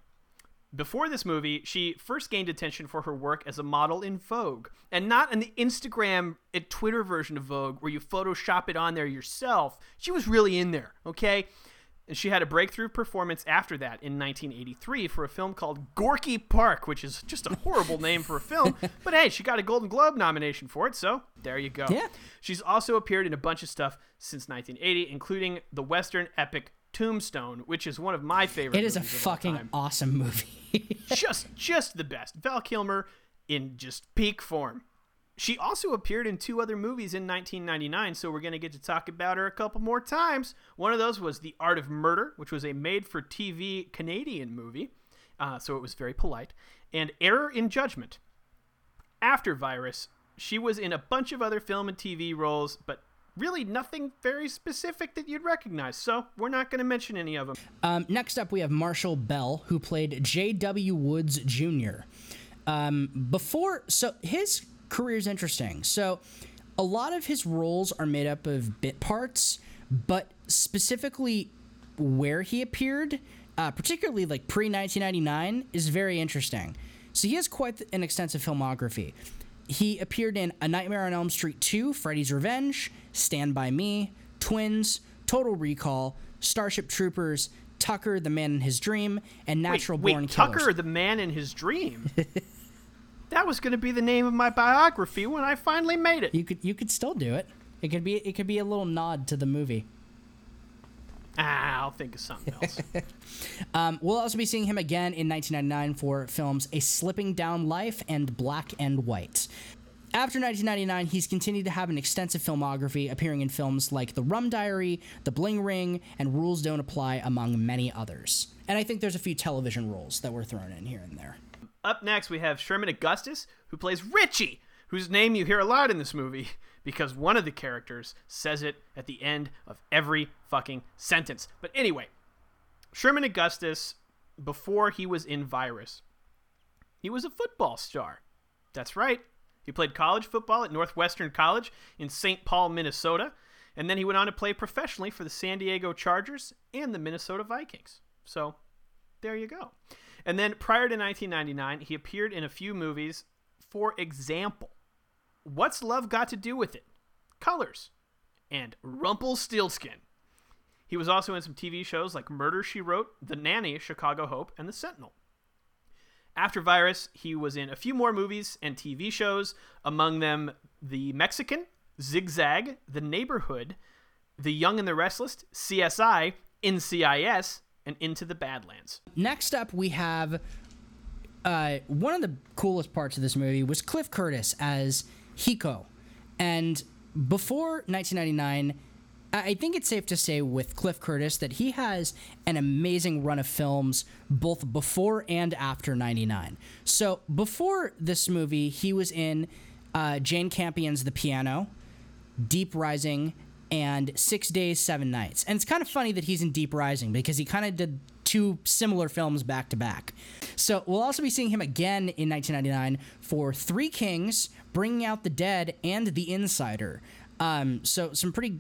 before this movie, she first gained attention for her work as a model in Vogue, and not in the Instagram and Twitter version of Vogue where you Photoshop it on there yourself. She was really in there, okay? And she had a breakthrough performance after that in 1983 for a film called Gorky Park, which is just a horrible name for a film. But hey, she got a Golden Globe nomination for it, so there you go. Yeah. She's also appeared in a bunch of stuff since 1980, including the Western epic Tombstone, which is one of my favorite. It is a fucking awesome movie. just, just the best. Val Kilmer in just peak form. She also appeared in two other movies in 1999, so we're going to get to talk about her a couple more times. One of those was The Art of Murder, which was a made-for-TV Canadian movie, uh, so it was very polite, and Error in Judgment. After Virus, she was in a bunch of other film and TV roles, but really nothing very specific that you'd recognize, so we're not going to mention any of them. Um, next up, we have Marshall Bell, who played J.W. Woods Jr. Um, before, so his career is interesting. So, a lot of his roles are made up of bit parts, but specifically where he appeared, uh, particularly like pre 1999, is very interesting. So, he has quite an extensive filmography. He appeared in A Nightmare on Elm Street 2, Freddy's Revenge, Stand By Me, Twins, Total Recall, Starship Troopers, Tucker, the Man in His Dream, and Natural wait, Born wait, Killers. Tucker, the Man in His Dream? that was going to be the name of my biography when I finally made it. You could you could still do it. It could be it could be a little nod to the movie. Ah, I'll think of something else. um, we'll also be seeing him again in 1999 for films A Slipping Down Life and Black and White. After 1999, he's continued to have an extensive filmography, appearing in films like The Rum Diary, The Bling Ring, and Rules Don't Apply, among many others. And I think there's a few television roles that were thrown in here and there. Up next, we have Sherman Augustus, who plays Richie, whose name you hear a lot in this movie because one of the characters says it at the end of every fucking sentence. But anyway, Sherman Augustus, before he was in Virus, he was a football star. That's right. He played college football at Northwestern College in St. Paul, Minnesota, and then he went on to play professionally for the San Diego Chargers and the Minnesota Vikings. So, there you go. And then prior to 1999, he appeared in a few movies. For example, What's Love Got to Do with It? Colors and Rumple Rumpelstiltskin. He was also in some TV shows like Murder She Wrote, The Nanny, Chicago Hope, and The Sentinel. After Virus, he was in a few more movies and TV shows, among them The Mexican, Zigzag, The Neighborhood, The Young and the Restless, CSI, NCIS, and Into the Badlands. Next up, we have uh, one of the coolest parts of this movie was Cliff Curtis as Hiko. And before 1999, I think it's safe to say with Cliff Curtis that he has an amazing run of films both before and after 99. So before this movie, he was in uh, Jane Campion's The Piano, Deep Rising, and Six Days, Seven Nights. And it's kind of funny that he's in Deep Rising because he kind of did two similar films back to back. So we'll also be seeing him again in 1999 for Three Kings, Bringing Out the Dead, and The Insider. Um, so some pretty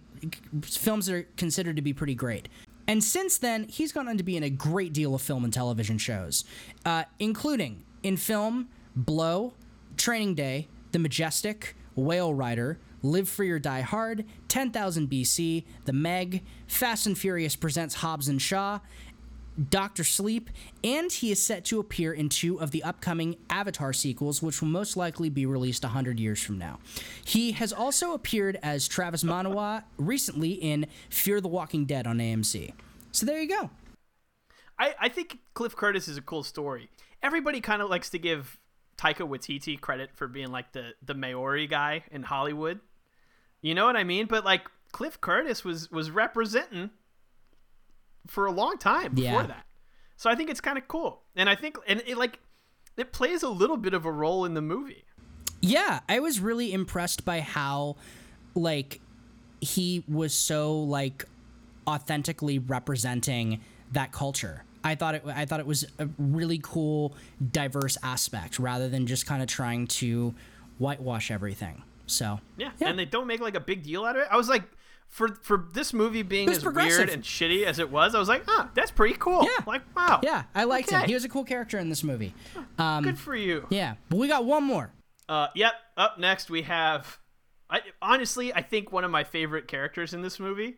films that are considered to be pretty great. And since then, he's gone on to be in a great deal of film and television shows, uh, including in film Blow, Training Day, The Majestic, Whale Rider, Live Free or Die Hard, 10,000 BC, The Meg, Fast and Furious presents Hobbs and Shaw, Doctor Sleep, and he is set to appear in two of the upcoming Avatar sequels, which will most likely be released 100 years from now. He has also appeared as Travis Manawa recently in Fear the Walking Dead on AMC. So there you go. I, I think Cliff Curtis is a cool story. Everybody kind of likes to give Taika Waititi credit for being like the, the Maori guy in Hollywood. You know what I mean? But like Cliff Curtis was was representing for a long time before Yeah. that. So I think it's kind of cool. And I think and it like it plays a little bit of a role in the movie. Yeah, I was really impressed by how like he was so like authentically representing that culture. I thought it I thought it was a really cool diverse aspect rather than just kind of trying to whitewash everything. So, Yeah. And they don't make like a big deal out of it. I was like for for this movie being as weird and shitty as it was, I was like, ah, that's pretty cool. Yeah. Like, wow. Yeah, I liked him. He was a cool character in this movie. Um, Good for you. Yeah, but we got one more. Uh, yep. Up next, we have. I, honestly, I think one of my favorite characters in this movie,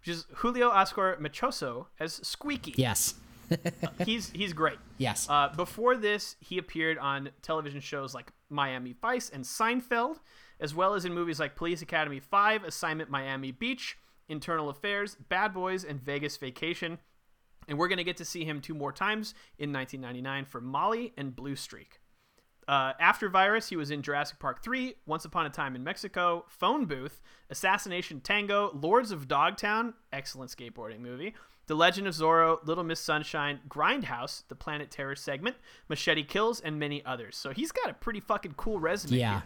which is Julio Oscar Mechoso as Squeaky. Yes. he's he's great. Yes. Uh, before this, he appeared on television shows like Miami Vice and Seinfeld, as well as in movies like Police Academy 5, Assignment Miami Beach, Internal Affairs, Bad Boys, and Vegas Vacation. And we're going to get to see him two more times in 1999 for Molly and Blue Streak. Uh, after Virus, he was in Jurassic Park 3, Once Upon a Time in Mexico, Phone Booth, Assassination Tango, Lords of Dogtown, excellent skateboarding movie, The Legend of Zorro, Little Miss Sunshine, Grindhouse, the Planet Terror segment, Machete Kills, and many others. So he's got a pretty fucking cool resume. Yeah. here.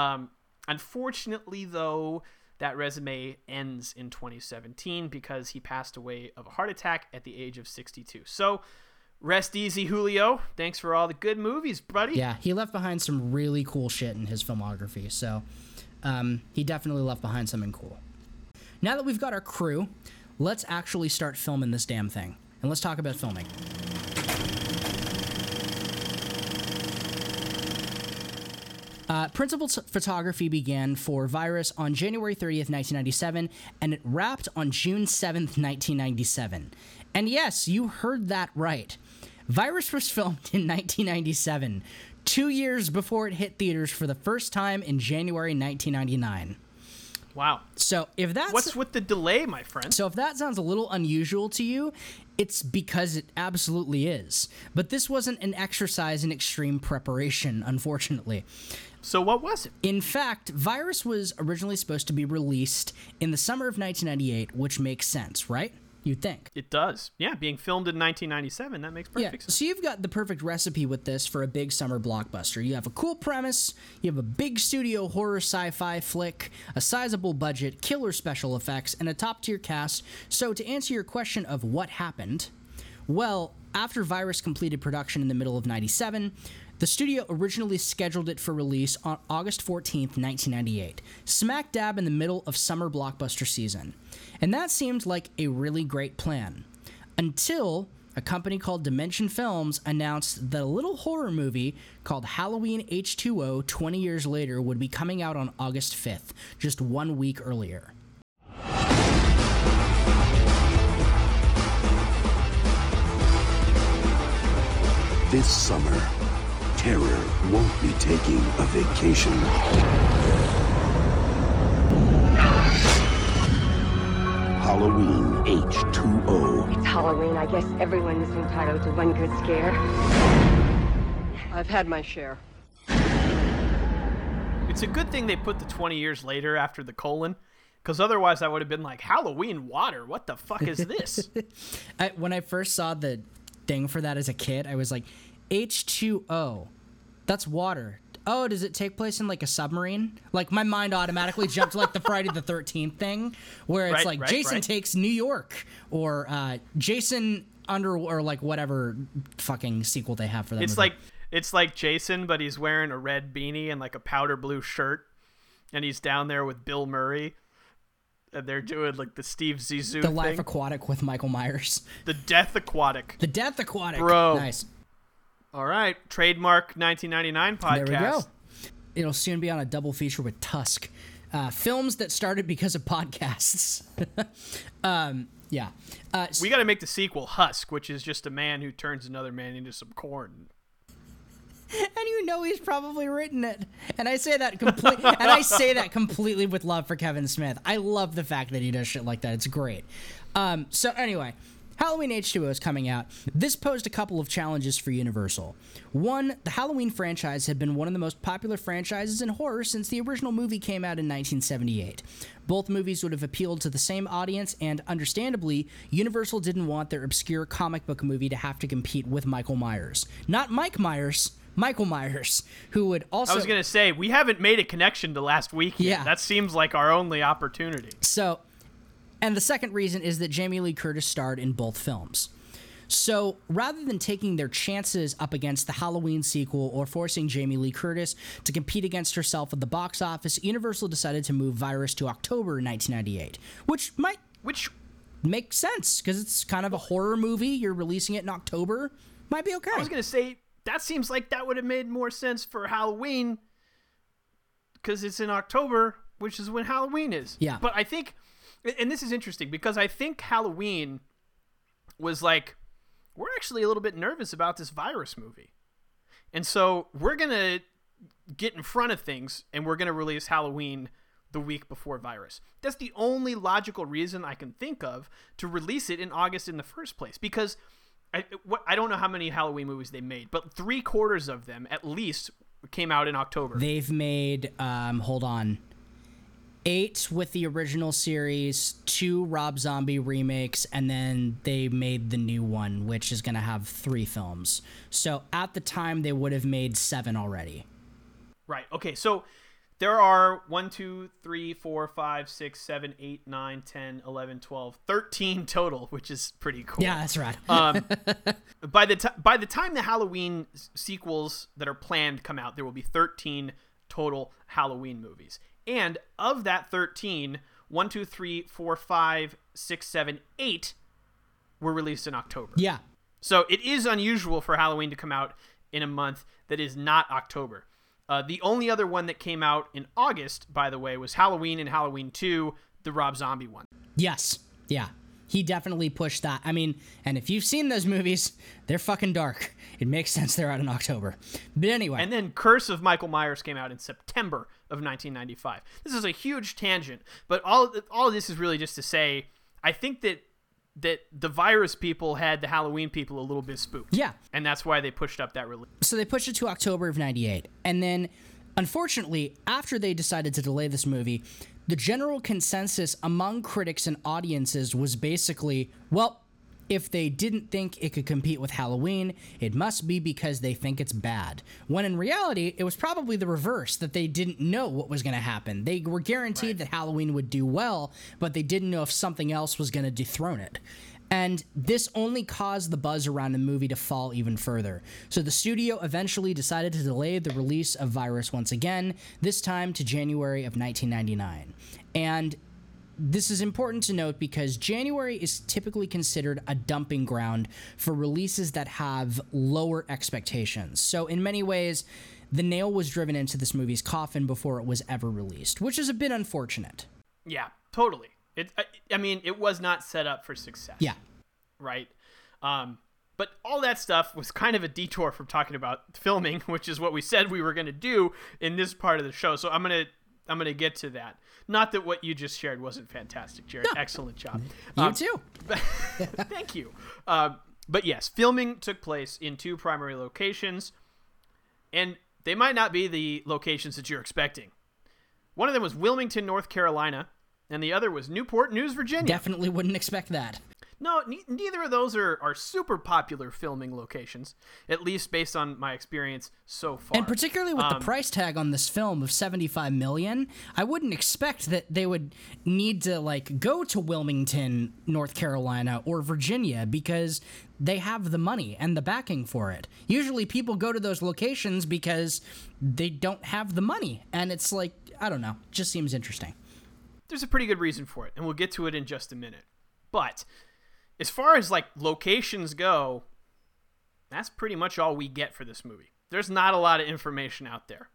Um, unfortunately, though, that resume ends in 2017 because he passed away of a heart attack at the age of 62. So, rest easy, Julio. Thanks for all the good movies, buddy. Yeah, he left behind some really cool shit in his filmography. So um, he definitely left behind something cool. Now that we've got our crew, let's actually start filming this damn thing. And let's talk about filming. Uh, principal photography began for Virus on January 30th, 1997, and it wrapped on June 7th, 1997. And yes, you heard that right. Virus was filmed in 1997, two years before it hit theaters for the first time in January 1999. Wow. So if that's What's with the delay, my friend? so if that sounds a little unusual to you, it's because it absolutely is. But this wasn't an exercise in extreme preparation, unfortunately. So what was it? In fact, Virus was originally supposed to be released in the summer of 1998, which makes sense, right? You'd think. It does. Yeah, being filmed in 1997, that makes perfect Yeah, sense. so you've got the perfect recipe with this for a big summer blockbuster. You have a cool premise, you have a big studio horror sci fi flick, a sizable budget, killer special effects, and a top tier cast. So, to answer your question of what happened, well, after Virus completed production in the middle of 97, the studio originally scheduled it for release on August 14th, 1998, smack dab in the middle of summer blockbuster season. And that seemed like a really great plan. Until a company called Dimension Films announced that a little horror movie called Halloween H2O 20 years later would be coming out on August 5th, just one week earlier. This summer, terror won't be taking a vacation. Halloween H2O. It's Halloween. I guess everyone is entitled to one good scare. I've had my share. It's a good thing they put the 20 years later after the colon, because otherwise I would have been like, Halloween water? What the fuck is this? I, when I first saw the thing for that as a kid, I was like, H2O. That's water. Oh, does it take place in like a submarine? Like my mind automatically jumped to like the Friday the 13th thing, where it's Right, like right, Jason right. takes New York or uh, Jason under or like whatever fucking sequel they have for that. it's movie. like it's like Jason, but he's wearing a red beanie and like a powder blue shirt, and he's down there with Bill Murray, and they're doing like the Steve Zissou the thing, Life Aquatic with Michael Myers. the Death Aquatic. The Death Aquatic. Bro. Nice. All right, trademark 1999 podcast. There we go. It'll soon be on a double feature with Tusk. Uh, films that started because of podcasts. um, yeah. Uh, We got to make the sequel Husk, which is just a man who turns another man into some corn. and you know he's probably written it. And I say that complete and I say that completely with love for Kevin Smith. I love the fact that he does shit like that. It's great. Um, so anyway, Halloween H2O is coming out. This posed a couple of challenges for Universal. One, the Halloween franchise had been one of the most popular franchises in horror since the original movie came out in 1978. Both movies would have appealed to the same audience, and understandably, Universal didn't want their obscure comic book movie to have to compete with Michael Myers. Not Mike Myers, Michael Myers, who would also. I was gonna say we haven't made a connection to last week. Yet. Yeah. that seems like our only opportunity. So, and the second reason is that Jamie Lee Curtis starred in both films. So, rather than taking their chances up against the Halloween sequel or forcing Jamie Lee Curtis to compete against herself at the box office, Universal decided to move Virus to October 1998, which might which make sense because it's kind of a horror movie. You're releasing it in October, might be okay. I was gonna say that seems like that would have made more sense for Halloween because it's in October, which is when Halloween is. Yeah. But I think, and this is interesting because I think Halloween was like, we're actually a little bit nervous about this virus movie. And so we're going to get in front of things and we're going to release Halloween the week before virus. That's the only logical reason I can think of to release it in August in the first place because I what I don't know how many Halloween movies they made, but 3 quarters of them at least came out in October. They've made, um, hold on, eight with the original series, two Rob Zombie remakes, and then they made the new one, which is going to have three films. So at the time, they would have made seven already. Right. Okay. So there are 1, 2, 3, 4, 5, 6, 7, 8, 9, 10, 11, 12, 13 total, which is pretty cool. Yeah, that's right. um, by the time by the time the Halloween sequels that are planned come out, there will be 13 total Halloween movies. And of that 13, 1, 2, 3, 4, 5, 6, 7, 8 were released in October. Yeah. So it is unusual for Halloween to come out in a month that is not October. Uh, the only other one that came out in August, by the way, was Halloween and Halloween 2, the Rob Zombie one. Yes. Yeah. He definitely pushed that. I mean, and if you've seen those movies, they're fucking dark. It makes sense they're out in October. But anyway. And then Curse of Michael Myers came out in September of 1995. This is a huge tangent, but all all of this is really just to say I think that that the virus people had the Halloween people a little bit spooked. Yeah. And that's why they pushed up that release. So they pushed it to October of 98. And then, unfortunately, after they decided to delay this movie, The general consensus among critics and audiences was basically, well, if they didn't think it could compete with Halloween, it must be because they think it's bad. When in reality, it was probably the reverse that they didn't know what was going to happen. They were guaranteed that Halloween would do well, but they didn't know if something else was going to dethrone it. And this only caused the buzz around the movie to fall even further. So the studio eventually decided to delay the release of Virus once again, this time to January of 1999. And this is important to note because January is typically considered a dumping ground for releases that have lower expectations. So, in many ways, the nail was driven into this movie's coffin before it was ever released, which is a bit unfortunate. Yeah, totally. It, I, I mean, it was not set up for success. Yeah. Right. Um, but all that stuff was kind of a detour from talking about filming, which is what we said we were going to do in this part of the show. So I'm gonna I'm gonna get to that. Not that what you just shared wasn't fantastic, Jared. No. Excellent job. You um, too. thank you. Um, but yes, filming took place in two primary locations, and they might not be the locations that you're expecting. One of them was Wilmington, North Carolina, and the other was Newport News, Virginia. Definitely wouldn't expect that. No, ne- neither of those are, are super popular filming locations, at least based on my experience so far. And particularly with um, the price tag on this film of 75 million, I wouldn't expect that they would need to like go to Wilmington, North Carolina or Virginia because they have the money and the backing for it. Usually people go to those locations because they don't have the money and it's like I don't know, just seems interesting. There's a pretty good reason for it and we'll get to it in just a minute. But as far as like locations go, that's pretty much all we get for this movie. There's not a lot of information out there.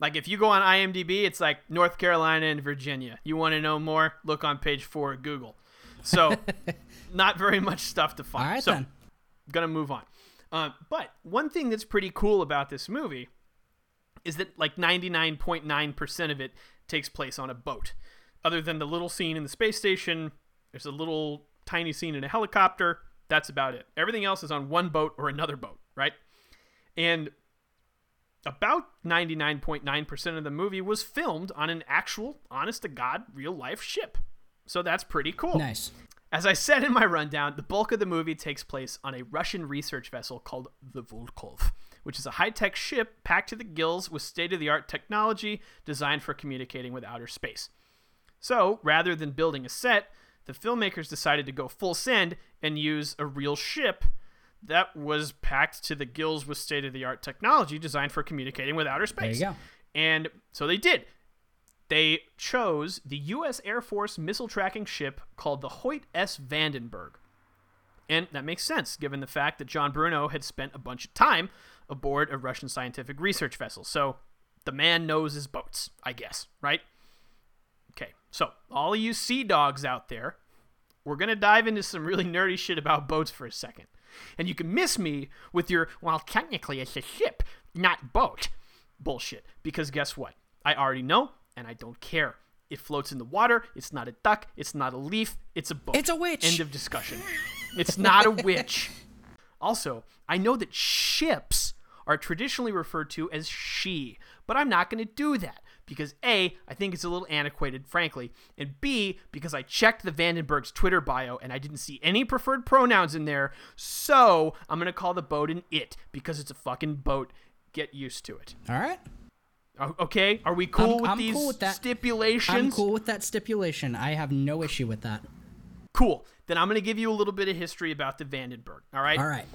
Like if you go on IMDb, it's like North Carolina and Virginia. You want to know more? Look on page four of Google. So, not very much stuff to find. All right so, then. Gonna move on. Uh, but one thing that's pretty cool about this movie is that like 99.9% of it takes place on a boat. Other than the little scene in the space station, there's a little tiny scene in a helicopter. That's about it. Everything else is on one boat or another boat, right? And about 99.9% of the movie was filmed on an actual, honest to God, real life ship. So that's pretty cool. Nice. As I said in my rundown, the bulk of the movie takes place on a Russian research vessel called the Volkov, which is a high tech ship packed to the gills with state of the art technology designed for communicating with outer space. So, rather than building a set, the filmmakers decided to go full send and use a real ship that was packed to the gills with state of the art technology designed for communicating with outer space. There you go. And so they did. They chose the U.S. Air Force missile tracking ship called the Hoyt S. Vandenberg. And that makes sense given the fact that John Bruno had spent a bunch of time aboard a Russian scientific research vessel. So the man knows his boats, I guess, right? Okay, so all of you sea dogs out there, we're to dive into some really nerdy shit about boats for a second. And you can miss me with your, well, technically it's a ship, not boat bullshit. Because guess what? I already know, and I don't care. It floats in the water. It's not a duck. It's not a leaf. It's a boat. It's a witch. End of discussion. it's not a witch. Also, I know that ships are traditionally referred to as she, but I'm not going to do that because A, I think it's a little antiquated, frankly, and B, because I checked the Vandenberg's Twitter bio and I didn't see any preferred pronouns in there, so I'm gonna call the boat an it because it's a fucking boat. Get used to it. All right. Oh, okay, are we cool I'm, with I'm these cool with that. stipulations? I'm cool with that stipulation. I have no issue with that. Cool. Then I'm going to give you a little bit of history about the Vandenberg. All right. All right.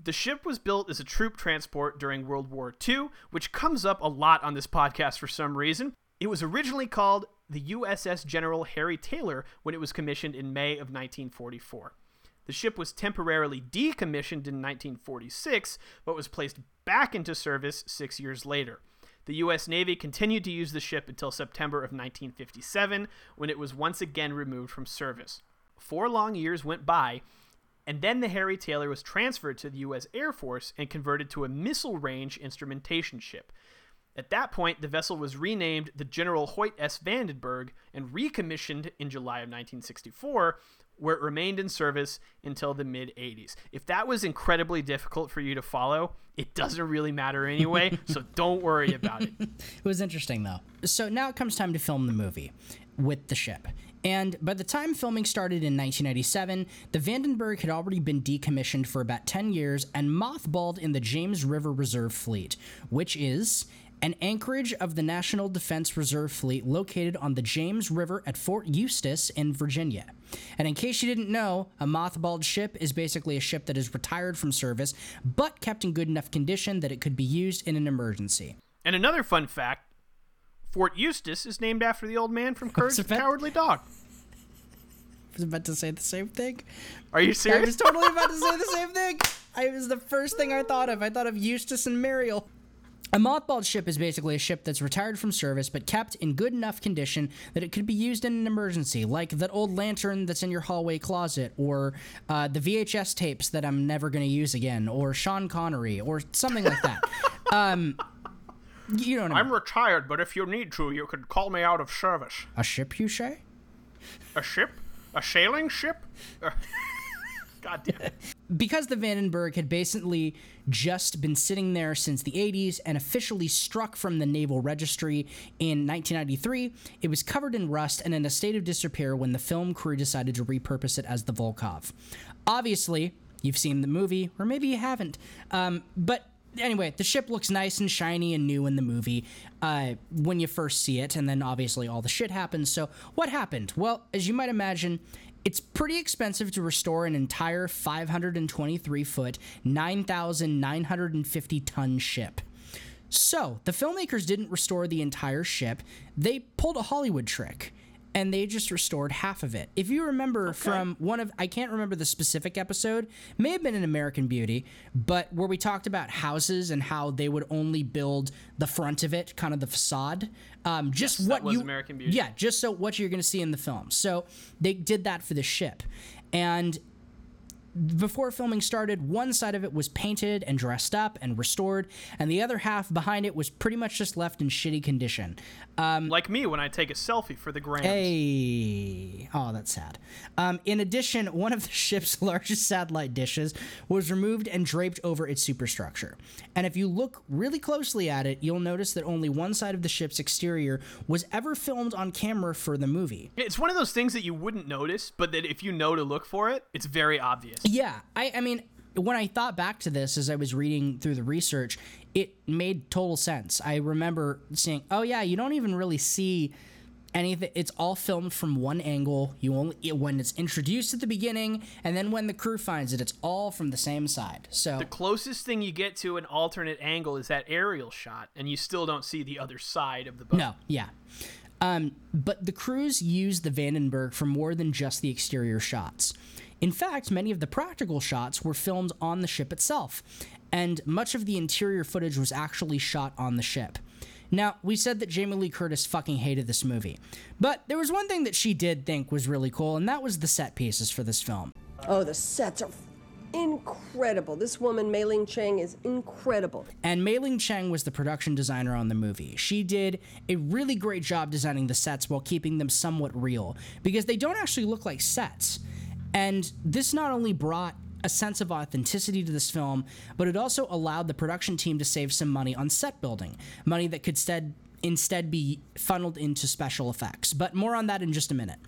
The ship was built as a troop transport during World War II, which comes up a lot on this podcast for some reason. It was originally called the USS General Harry Taylor when it was commissioned in May of 1944. The ship was temporarily decommissioned in 1946, but was placed back into service six years later. The U.S. Navy continued to use the ship until September of 1957, when it was once again removed from service. Four long years went by, and then the Harry Taylor was transferred to the U.S. Air Force and converted to a missile range instrumentation ship. At that point, the vessel was renamed the General Hoyt S. Vandenberg and recommissioned in July of 1964 where it remained in service until the mid 80s. If that was incredibly difficult for you to follow, it doesn't really matter anyway, so don't worry about it. It was interesting though. So now it comes time to film the movie with the ship. And by the time filming started in 1997, the Vandenberg had already been decommissioned for about 10 years and mothballed in the James River Reserve Fleet, which is an anchorage of the National Defense Reserve Fleet located on the James River at Fort Eustis in Virginia. And in case you didn't know, a mothballed ship is basically a ship that is retired from service but kept in good enough condition that it could be used in an emergency. And another fun fact Fort Eustis is named after the old man from Courage the about- Cowardly Dog. I was about to say the same thing. Are you serious? I was totally about to say the same thing. I was the first thing I thought of. I thought of Eustace and Muriel. A mothballed ship is basically a ship that's retired from service but kept in good enough condition that it could be used in an emergency, like that old lantern that's in your hallway closet, or uh, the VHS tapes that I'm never going to use again, or Sean Connery, or something like that. um, you know what I mean? I'm retired, but if you need to, you could call me out of service. A ship, you say? A ship? A sailing ship? Uh, God damn it. because the Vandenberg had basically just been sitting there since the 80s and officially struck from the Naval Registry in 1993, it was covered in rust and in a state of disrepair when the film crew decided to repurpose it as the Volkov. Obviously, you've seen the movie, or maybe you haven't, um, but anyway, the ship looks nice and shiny and new in the movie uh, when you first see it, and then obviously all the shit happens. So, what happened? Well, as you might imagine, it's pretty expensive to restore an entire 523 foot, 9,950 ton ship. So, the filmmakers didn't restore the entire ship, they pulled a Hollywood trick. And they just restored half of it. If you remember from one of, I can't remember the specific episode, may have been in American Beauty, but where we talked about houses and how they would only build the front of it, kind of the facade. Um, just Yes, what you, American Beauty. yeah, just so what you're going to see in the film. So they did that for the ship, and before filming started, one side of it was painted and dressed up and restored, and the other half behind it was pretty much just left in shitty condition. Um, like me when I take a selfie for the gram. Hey, oh, that's sad. Um, in addition, one of the ship's largest satellite dishes was removed and draped over its superstructure. And if you look really closely at it, you'll notice that only one side of the ship's exterior was ever filmed on camera for the movie. It's one of those things that you wouldn't notice, but that if you know to look for it, it's very obvious. Yeah, I, I mean, when I thought back to this as I was reading through the research, it made total sense. I remember seeing, "Oh yeah, you don't even really see anything. It's all filmed from one angle. You only it, when it's introduced at the beginning, and then when the crew finds it, it's all from the same side. So The closest thing you get to an alternate angle is that aerial shot, and you still don't see the other side of the boat. No, yeah. Um, but the crews used the Vandenberg for more than just the exterior shots. In fact, many of the practical shots were filmed on the ship itself, and much of the interior footage was actually shot on the ship. Now, we said that Jamie Lee Curtis fucking hated this movie, but there was one thing that she did think was really cool, and that was the set pieces for this film. Oh, the sets are incredible. This woman, Mayling Chang, is incredible. And Mayling Cheng was the production designer on the movie. She did a really great job designing the sets while keeping them somewhat real, because they don't actually look like sets. And this not only brought a sense of authenticity to this film, but it also allowed the production team to save some money on set building, money that could instead instead be funneled into special effects. But more on that in just a minute.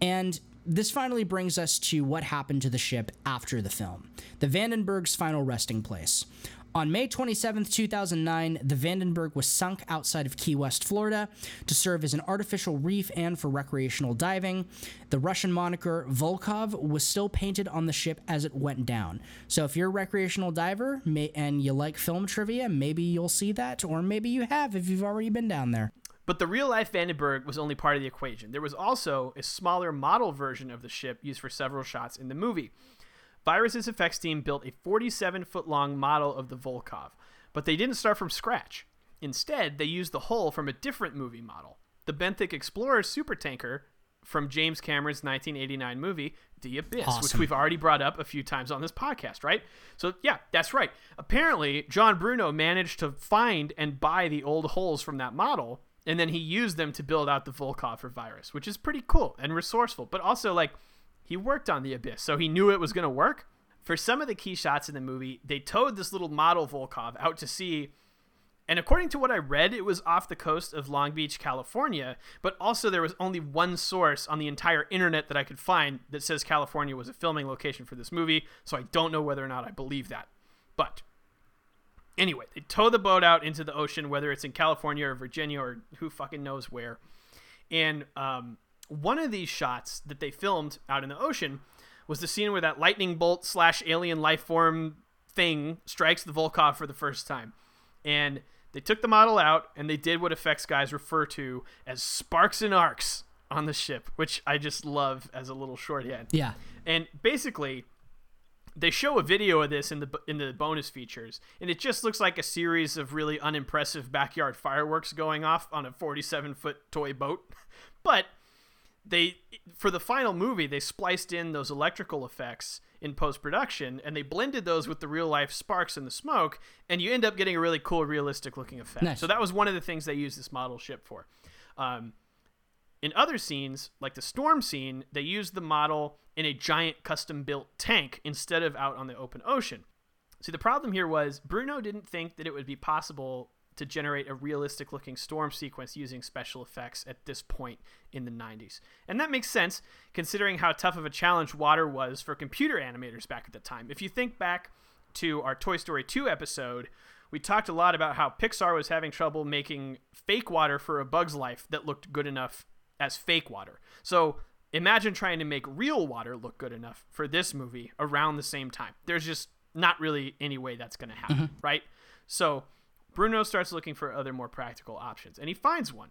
And this finally brings us to what happened to the ship after the film the Vandenberg's final resting place. On May 27, 2009, the Vandenberg was sunk outside of Key West, Florida, to serve as an artificial reef and for recreational diving. The Russian moniker Volkov was still painted on the ship as it went down. So if you're a recreational diver and you like film trivia, maybe you'll see that, or maybe you have if you've already been down there. But the real life Vandenberg was only part of the equation. There was also a smaller model version of the ship used for several shots in the movie. Virus's effects team built a 47 foot long model of the Volkov, but they didn't start from scratch. Instead, they used the hull from a different movie model, the Benthic Explorer supertanker from James Cameron's 1989 movie, The Abyss, which we've already brought up a few times on this podcast, right? So, yeah, that's right. Apparently, John Bruno managed to find and buy the old hulls from that model, and then he used them to build out the Volkov for Virus, which is pretty cool and resourceful, but also, like, he worked on the Abyss, so he knew it was going to work. For some of the key shots in the movie, they towed this little model Volkov out to sea. And according to what I read, it was off the coast of Long Beach, California. But also, there was only one source on the entire internet that I could find that says California was a filming location for this movie. So I don't know whether or not I believe that. But anyway, they tow the boat out into the ocean, whether it's in California or Virginia or who fucking knows where. And um, one of these shots that they filmed out in the ocean was the scene where that lightning bolt slash alien life form thing strikes the Volkov for the first time. And they took the model out and they did what effects guys refer to as sparks and arcs on the ship, which I just love as a little shorthand. Yeah. And basically, they show a video of this in the in the bonus features, and it just looks like a series of really unimpressive backyard fireworks going off on a 47 foot toy boat. But they for the final movie they spliced in those electrical effects in post production, and they blended those with the real life sparks and the smoke, and you end up getting a really cool, realistic looking effect. Nice. So that was one of the things they used this model ship for. Um, in other scenes, like the storm scene, they used the model in a giant custom built tank instead of out on the open ocean. See, the problem here was Bruno didn't think that it would be possible to generate a realistic looking storm sequence using special effects at this point in the 90s. And that makes sense considering how tough of a challenge water was for computer animators back at the time. If you think back to our Toy Story 2 episode, we talked a lot about how Pixar was having trouble making fake water for a bug's life that looked good enough as fake water. So imagine trying to make real water look good enough for this movie around the same time. There's just not really any way that's going to happen, Mm-hmm. right? So Bruno starts looking for other more practical options, and he finds one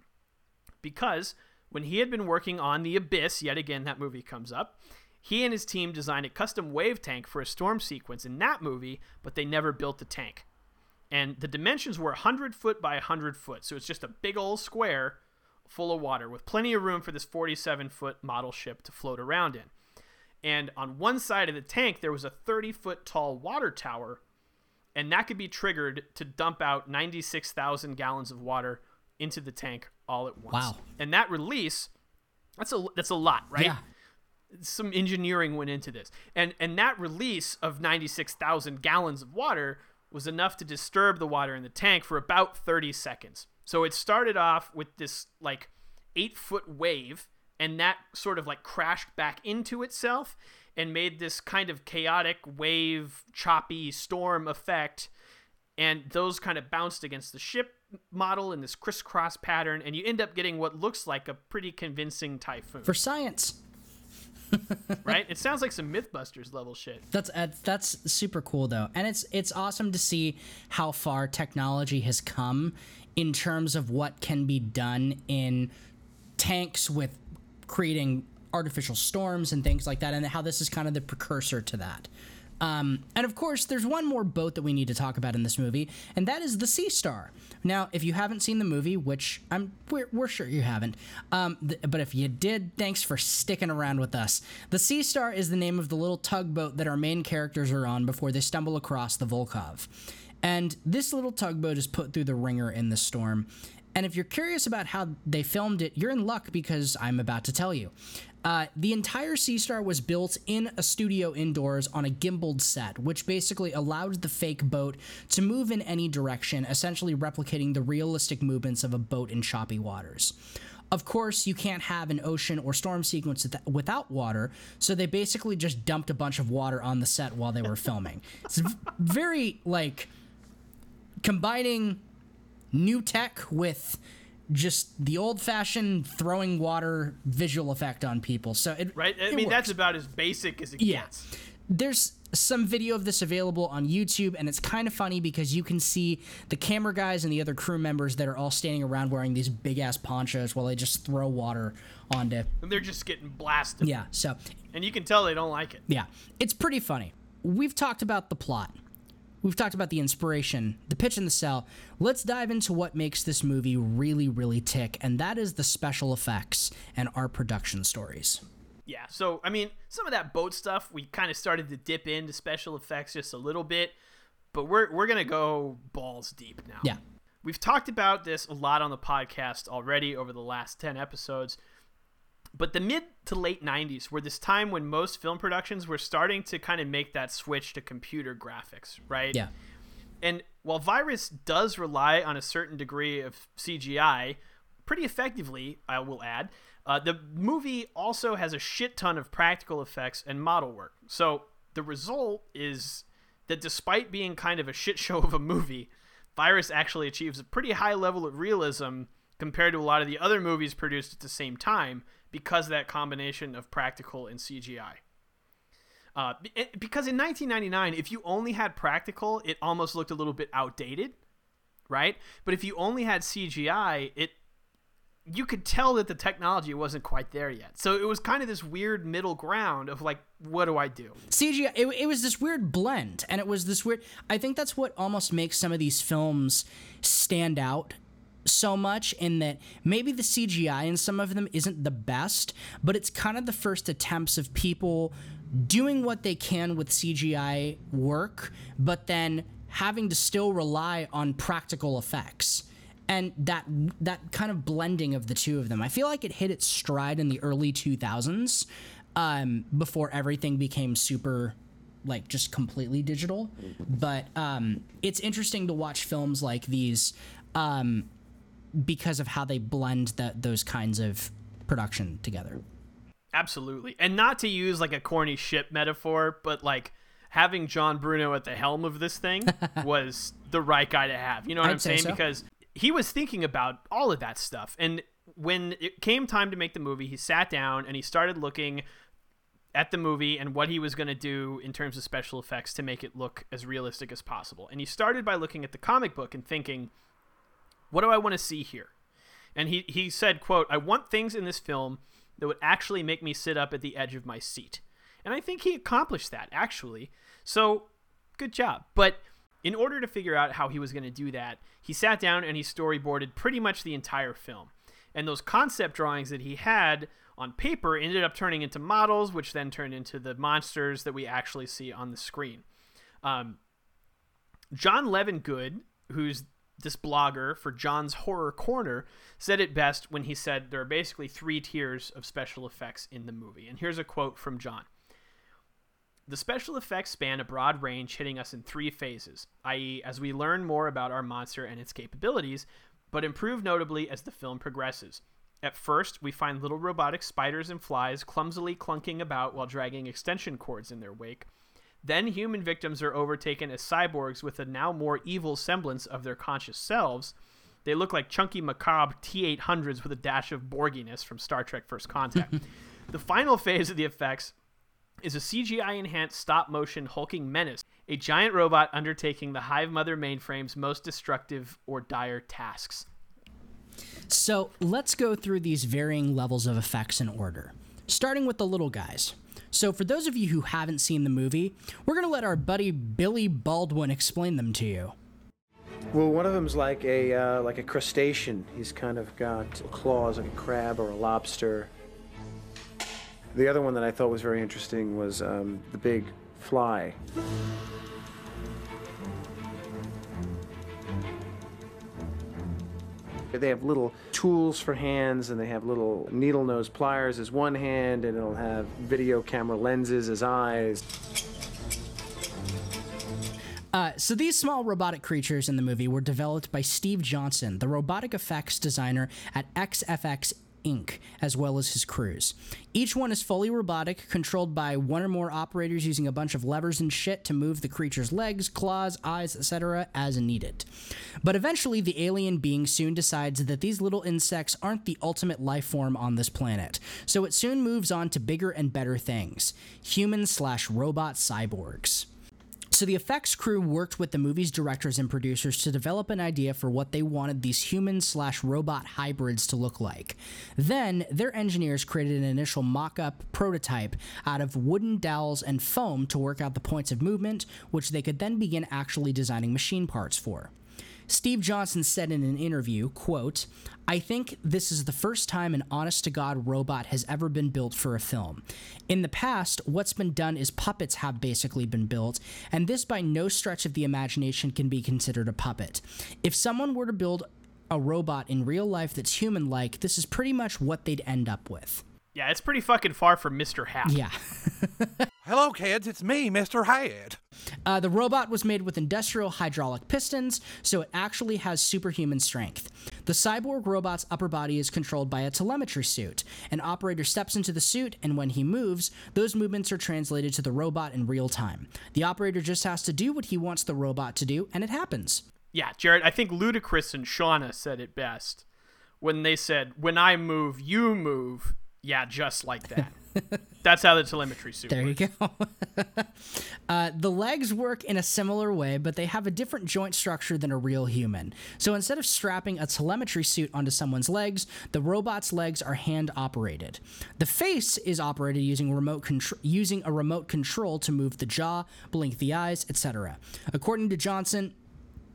because when he had been working on The Abyss, yet again, that movie comes up. He and his team designed a custom wave tank for a storm sequence in that movie, but they never built the tank. And the dimensions were 100 foot by 100 foot, so it's just a big old square full of water with plenty of room for this 47 foot model ship to float around in. And on one side of the tank, there was a 30 foot tall water tower, and that could be triggered to dump out 96,000 gallons of water into the tank all at once. Wow. And that release, that's a that's a lot, right? Yeah. Some engineering went into this. And and that release of 96,000 gallons of water was enough to disturb the water in the tank for about 30 seconds. So it started off with this like 8-foot wave and that sort of like crashed back into itself and made this kind of chaotic wave choppy storm effect and those kind of bounced against the ship model in this crisscross pattern and you end up getting what looks like a pretty convincing typhoon. For science. right? It sounds like some mythbusters level shit. That's uh, that's super cool though, and it's it's awesome to see how far technology has come in terms of what can be done in tanks with creating artificial storms and things like that, and how this is kind of the precursor to that. Um, and of course, there's one more boat that we need to talk about in this movie, and that is the Sea Star. Now, if you haven't seen the movie, which I'm we're, we're sure you haven't, um, th- but if you did, thanks for sticking around with us. The Sea Star is the name of the little tugboat that our main characters are on before they stumble across the Volkov. And this little tugboat is put through the ringer in the storm. And if you're curious about how they filmed it, you're in luck because I'm about to tell you. Uh, the entire Sea Star was built in a studio indoors on a gimbaled set, which basically allowed the fake boat to move in any direction, essentially replicating the realistic movements of a boat in choppy waters. Of course, you can't have an ocean or storm sequence without water, so they basically just dumped a bunch of water on the set while they were filming. It's very like combining new tech with just the old-fashioned throwing water visual effect on people. So it right i it mean works. that's about as basic as it Yeah. gets There's some video of this available on YouTube, and it's kind of funny because you can see the camera guys and the other crew members that are all standing around wearing these big ass ponchos while they just throw water onto. and they're just getting blasted Yeah, so and you can tell they don't like it yeah, it's pretty funny. We've talked about the plot. We've talked about the inspiration, the pitch and the sell. Let's dive into what makes this movie really, really tick, and that is the special effects and our production stories. Yeah, so I mean, some of that boat stuff we kind of started to dip into special effects just a little bit, but we're we're gonna go balls deep now. Yeah. We've talked about this a lot on the podcast already over the last ten episodes. But the mid to late 90s were this time when most film productions were starting to kind of make that switch to computer graphics, right? Yeah. And while Virus does rely on a certain degree of CGI, pretty effectively, I will add, uh, the movie also has a shit ton of practical effects and model work. So the result is that despite being kind of a shit show of a movie, Virus actually achieves a pretty high level of realism compared to a lot of the other movies produced at the same time because that combination of practical and CGI. Uh, because in 1999, if you only had practical, it almost looked a little bit outdated, right? But if you only had CGI, it you could tell that the technology wasn't quite there yet. So it was kind of this weird middle ground of like, what do I do? CGI, it, it was this weird blend, and it was this weird. I think that's what almost makes some of these films stand out so much in that maybe the CGI in some of them isn't the best, but it's kind of the first attempts of people doing what they can with CGI work, but then having to still rely on practical effects and that that kind of blending of the two of them. I feel like it hit its stride in the early 2000s um, before everything became super like just completely digital. But um, it's interesting to watch films like these um, because of how they blend that those kinds of production together. Absolutely. And not to use like a corny ship metaphor, but like having John Bruno at the helm of this thing was the right guy to have. You know what I'm say saying? so. Because he was thinking about all of that stuff. And when it came time to make the movie, he sat down and he started looking at the movie and what he was going to do in terms of special effects to make it look as realistic as possible. And he started by looking at the comic book and thinking, what do I want to see here? And he, he said, quote, I want things in this film that would actually make me sit up at the edge of my seat. And I think he accomplished that, actually. So, good job. But in order to figure out how he was going to do that, he sat down and he storyboarded pretty much the entire film. And those concept drawings that he had on paper ended up turning into models, which then turned into the monsters that we actually see on the screen. Um, John Levin Good, who's this blogger for John's Horror Corner, said it best when he said there are basically three tiers of special effects in the movie. And here's a quote from John. The special effects span a broad range, hitting us in three phases, i.e., as we learn more about our monster and its capabilities, but improve notably as the film progresses. At first, we find little robotic spiders and flies clumsily clunking about while dragging extension cords in their wake. Then human victims are overtaken as cyborgs with a now more evil semblance of their conscious selves. They look like chunky, macabre T 800s with a dash of Borginess from Star Trek First Contact. the final phase of the effects is a CGI enhanced stop motion hulking menace, a giant robot undertaking the Hive Mother mainframe's most destructive or dire tasks. So let's go through these varying levels of effects in order, starting with the little guys. So, for those of you who haven't seen the movie, we're going to let our buddy Billy Baldwin explain them to you. Well, one of them's like a uh, like a crustacean. He's kind of got claws like a crab or a lobster. The other one that I thought was very interesting was um, the big fly. They have little tools for hands, and they have little needle nose pliers as one hand, and it'll have video camera lenses as eyes. Uh, so these small robotic creatures in the movie were developed by Steve Johnson, the robotic effects designer at XFX Inc., as well as his crews. Each one is fully robotic, controlled by one or more operators using a bunch of levers and shit to move the creature's legs, claws, eyes, etc. as needed. But eventually, the alien being soon decides that these little insects aren't the ultimate life form on this planet, so it soon moves on to bigger and better things human slash robot cyborgs. So the effects crew worked with the movie's directors and producers to develop an idea for what they wanted these human slash robot hybrids to look like. Then their engineers created an initial mock-up prototype out of wooden dowels and foam to work out the points of movement, which they could then begin actually designing machine parts for. Steve Johnson said in an interview, quote, I think this is the first time an honest to God robot has ever been built for a film. In the past, what's been done is puppets have basically been built, and this by no stretch of the imagination can be considered a puppet. If someone were to build a robot in real life that's human like, this is pretty much what they'd end up with. Yeah, it's pretty fucking far from Mr. Hat. Yeah. Hello, kids. It's me, Mr. Hyde. Uh, the robot was made with industrial hydraulic pistons, so it actually has superhuman strength. The cyborg robot's upper body is controlled by a telemetry suit. An operator steps into the suit, and when he moves, those movements are translated to the robot in real time. The operator just has to do what he wants the robot to do, and it happens. Yeah, Jared, I think Ludacris and Shawnna said it best when they said, When I move, you move. Yeah, just like that. That's how the telemetry suit There works. you go. uh, the legs work in a similar way, but they have a different joint structure than a real human. So instead of strapping a telemetry suit onto someone's legs, the robot's legs are hand operated. The face is operated using remote contr- using a remote control to move the jaw, blink the eyes, etc. According to Johnson,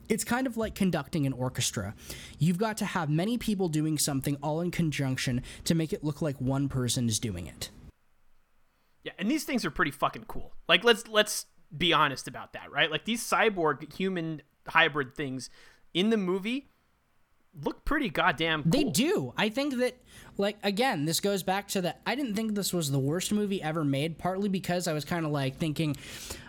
it's kind of like conducting an orchestra. You've got to have many people doing something all in conjunction to make it look like one person is doing it. Yeah, and these things are pretty fucking cool. Like let's let's be honest about that, right? Like these cyborg human hybrid things in the movie look pretty goddamn cool. They do. I think that, like, again, this goes back to that. I didn't think this was the worst movie ever made, partly because I was kind of like thinking,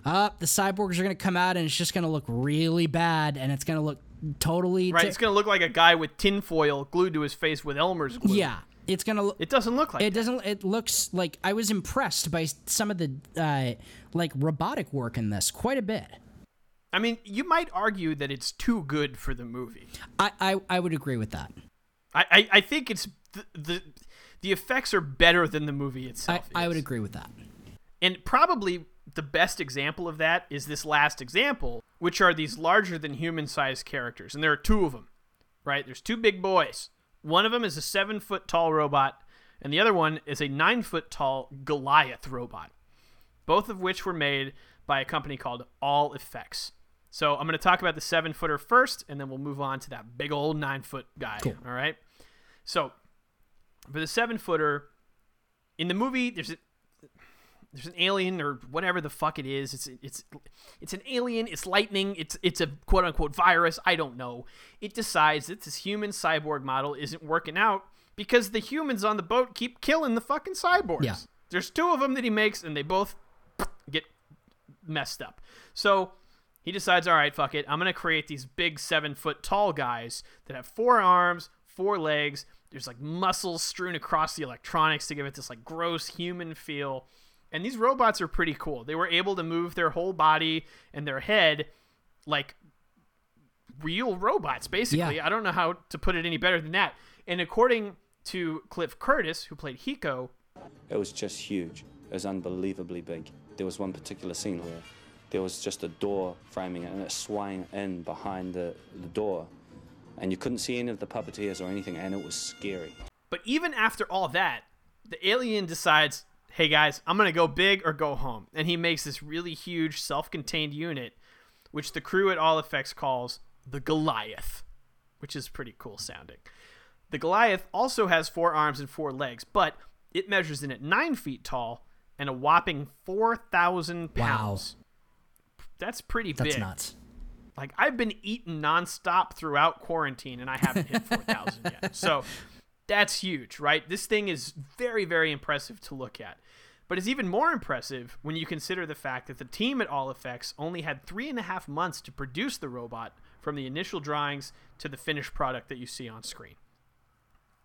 uh, the cyborgs are going to come out and it's just going to look really bad and it's going to look totally. Right, ti- it's gonna look like a guy with tinfoil glued to his face with Elmer's glue. Yeah. It's gonna. Look, it doesn't look like. It doesn't. It looks like I was impressed by some of the uh, like robotic work in this quite a bit. I mean, you might argue that it's too good for the movie. I I, I would agree with that. I, I, I think it's the, the the effects are better than the movie I, itself. I would agree with that. And probably the best example of that is this last example, which are these larger than human sized characters. And there are two of them, right? There's two big boys. One of them is a seven foot tall robot, and the other one is a nine foot tall Goliath robot, both of which were made by a company called All Effects. So I'm going to talk about the seven footer first, and then we'll move on to that big old nine foot guy. Cool. All right. So for the seven footer, in the movie, there's a, there's an alien or whatever the fuck it is. It's it's it's an alien. It's lightning. It's it's a quote unquote virus. I don't know. It decides that this human cyborg model isn't working out because the humans on the boat keep killing the fucking cyborgs. Yeah. There's two of them that he makes, and they both get messed up. So he decides, all right, fuck it. I'm gonna create these big seven foot tall guys that have four arms, four legs. There's like muscles strewn across the electronics to give it this like gross human feel. And these robots are pretty cool. They were able to move their whole body and their head like real robots, basically. Yeah. I don't know how to put it any better than that. And according to Cliff Curtis, who played Hiko, It was just huge. It was unbelievably big. There was one particular scene where there was just a door framing it and it swung in behind the, the door. And you couldn't see any of the puppeteers or anything, and it was scary. But even after all that, the alien decides, hey guys, I'm going to go big or go home. And he makes this really huge self contained unit, which the crew at All Effects calls the Goliath, which is pretty cool sounding. The Goliath also has four arms and four legs, but it measures in at nine feet tall and a whopping 4,000 pounds. That's pretty That's big. nuts. Like I've been eating nonstop throughout quarantine and I haven't hit 4,000 yet. So that's huge, right? This thing is very, very impressive to look at. But it's even more impressive when you consider the fact that the team at All Effects only had three and a half months to produce the robot from the initial drawings to the finished product that you see on screen.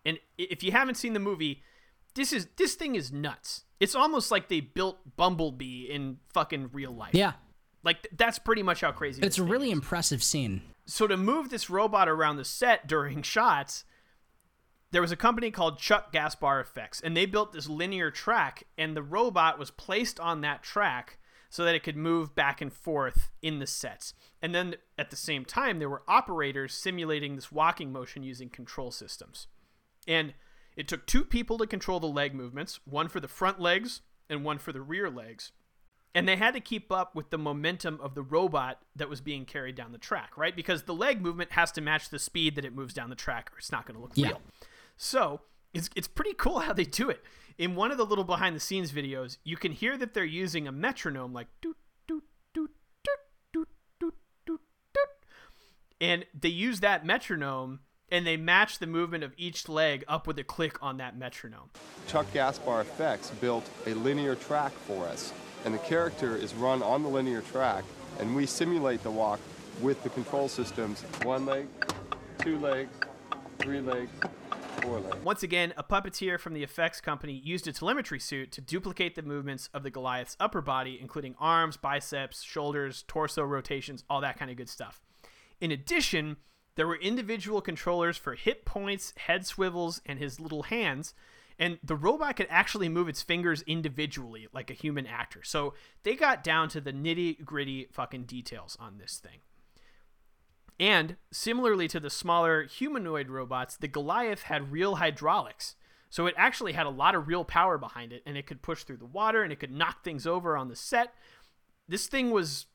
And if you haven't seen the movie, this is this thing is nuts. It's almost like they built Bumblebee in fucking real life. Yeah. Like th- that's pretty much how crazy It's a really impressive scene. so to move this robot around the set during shots there was a company called chuck gaspar effects and they built this linear track and the robot was placed on that track so that it could move back and forth in the sets. And then at the same time there were operators simulating this walking motion using control systems. And it took two people to control the leg movements one for the front legs and one for the rear legs and they had to keep up with the momentum of the robot that was being carried down the track, right? Because the leg movement has to match the speed that it moves down the track, or it's not going to look Yeah. real. So it's it's pretty cool how they do it. In one of the little behind the scenes videos, you can hear that they're using a metronome, like doot doot doot doot doot doot doot doot, and they use that metronome and they match the movement of each leg up with a click on that metronome. Chuck Gaspar Effects built a linear track for us, and the character is run on the linear track, and we simulate the walk with the control systems one leg, two legs, three legs, four legs. Once again, a puppeteer from the effects company used a telemetry suit to duplicate the movements of the Goliath's upper body, including arms, biceps, shoulders, torso rotations, all that kind of good stuff. In addition, there were individual controllers for hit points, head swivels, and his little hands. And the robot could actually move its fingers individually like a human actor. So they got down to the nitty gritty fucking details on this thing. And similarly to the smaller humanoid robots, the Goliath had real hydraulics. So it actually had a lot of real power behind it, and it could push through the water and it could knock things over on the set. This thing was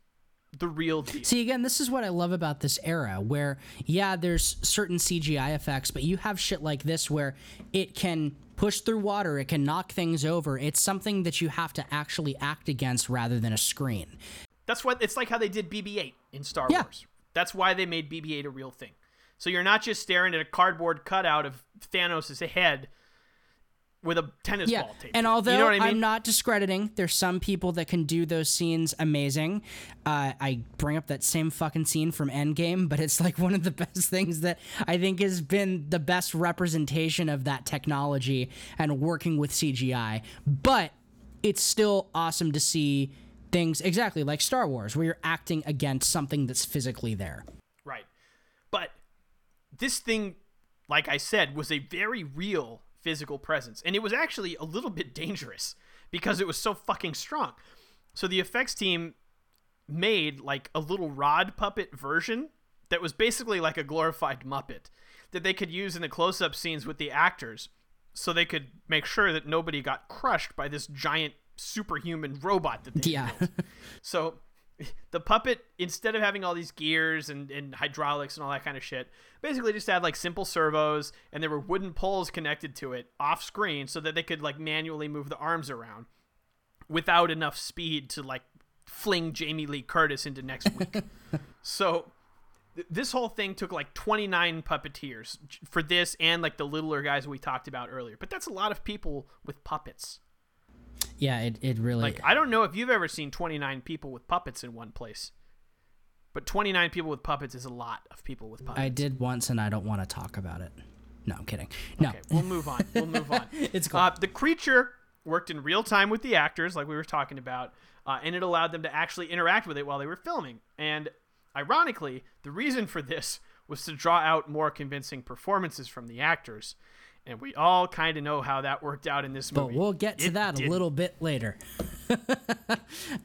the real deal. See, again, this is what I love about this era where, yeah, there's certain CGI effects, but you have shit like this where it can push through water, it can knock things over. It's something that you have to actually act against rather than a screen. That's what it's like how they did BB 8 in Star Yeah. Wars. That's why they made BB 8 a real thing. So you're not just staring at a cardboard cutout of Thanos' head with a tennis yeah, ball tape. and although you know I mean? am not discrediting, there's some people that can do those scenes amazing. Uh, I bring up that same fucking scene from Endgame, but it's like one of the best things that I think has been the best representation of that technology and working with CGI. But it's still awesome to see things exactly like Star Wars, where you're acting against something that's physically there. Right. But this thing, like I said, was a very real physical presence. And it was actually a little bit dangerous because it was so fucking strong. So the effects team made like a little rod puppet version that was basically like a glorified Muppet that they could use in the close up scenes with the actors so they could make sure that nobody got crushed by this giant superhuman robot that they Yeah. built. So the puppet, instead of having all these gears and, and hydraulics and all that kind of shit, basically just had like simple servos and there were wooden poles connected to it off screen so that they could like manually move the arms around without enough speed to like fling Jamie Lee Curtis into next week. so th- this whole thing took like 29 puppeteers for this and like the littler guys we talked about earlier. But that's a lot of people with puppets. Yeah, it, it really. Like I don't know if you've ever seen 29 people with puppets in one place. But 29 people with puppets is a lot of people with puppets. I did once, and I don't want to talk about it. No, I'm kidding. No, Okay, we'll move on. We'll move on. It's cool. Uh, the creature worked in real time with the actors, like we were talking about, uh, and it allowed them to actually interact with it while they were filming. And ironically, the reason for this was to draw out more convincing performances from the actors. And we all kind of know how that worked out in this movie. but we'll get to It that a didn't. little bit later.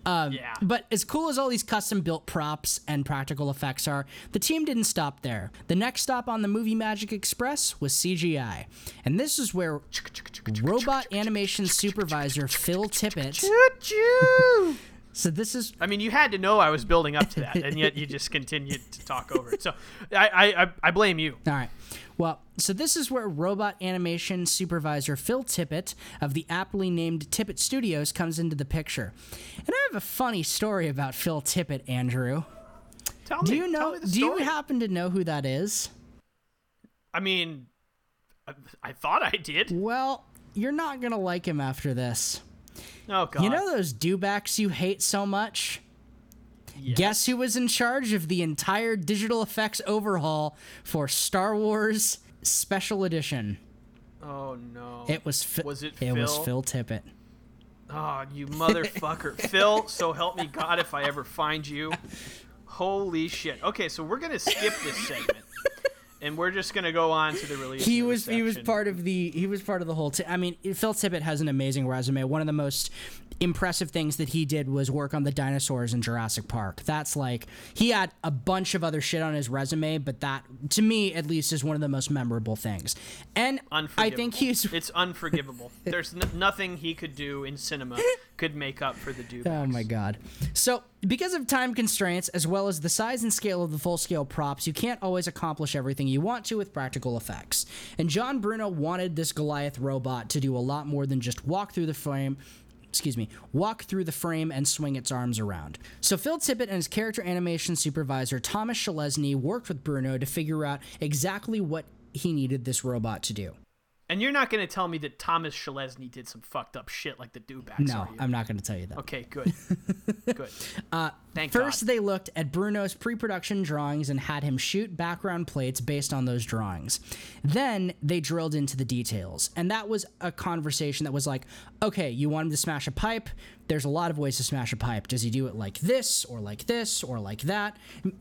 um, Yeah. But as cool as all these custom built props and practical effects are, the team didn't stop there. The next stop on the Movie Magic Express was CGI. And this is where robot animation supervisor Phil Tippett. So this is I mean, you had to know I was building up to that, and yet you just continued to talk over it. So I, I, I- blame you. All right. Well, so this is where robot animation supervisor Phil Tippett of the aptly named Tippett Studios comes into the picture. And I have a funny story about Phil Tippett, Andrew. Tell do me- you know do you happen to know who that is? I mean, I, I thought I did. Well, you're not going to like him after this. Oh god. You know those dewbacks you hate so much? Guess who was in charge of the entire digital effects overhaul for Star Wars Special Edition? Oh no. It was Was it It was Phil? Phil Tippett. Oh, you motherfucker. Phil, so help me God if I ever find you. Holy shit. Okay, so we're going to skip this segment. And we're just going to go on to the release. He was he was part of the he was part of the whole. T- I I mean, Phil Tippett has an amazing resume. One of the most impressive things that he did was work on the dinosaurs in Jurassic Park. That's like he had a bunch of other shit on his resume, but that to me at least is one of the most memorable things. And I think he's It's unforgivable. There's n- nothing he could do in cinema could make up for the do. Oh my god. So, because of time constraints, as well as the size and scale of the full scale props, you can't always accomplish everything you want to with practical effects. And John Bruno wanted this Goliath robot to do a lot more than just walk through the frame. Excuse me, walk through the frame and swing its arms around. So Phil Tippett and his character animation supervisor Thomas Schelesny worked with Bruno to figure out exactly what he needed this robot to do. And you're not going to tell me that Thomas Schelesny did some fucked up shit like the Dewbacks, No? I'm not going to tell you that. Okay, good. good. Uh, Thank First, God. they looked at Bruno's pre production drawings and had him shoot background plates based on those drawings. Then they drilled into the details. And that was a conversation that was like, okay, you want him to smash a pipe? There's a lot of ways to smash a pipe. Does he do it like this, or like this, or like that?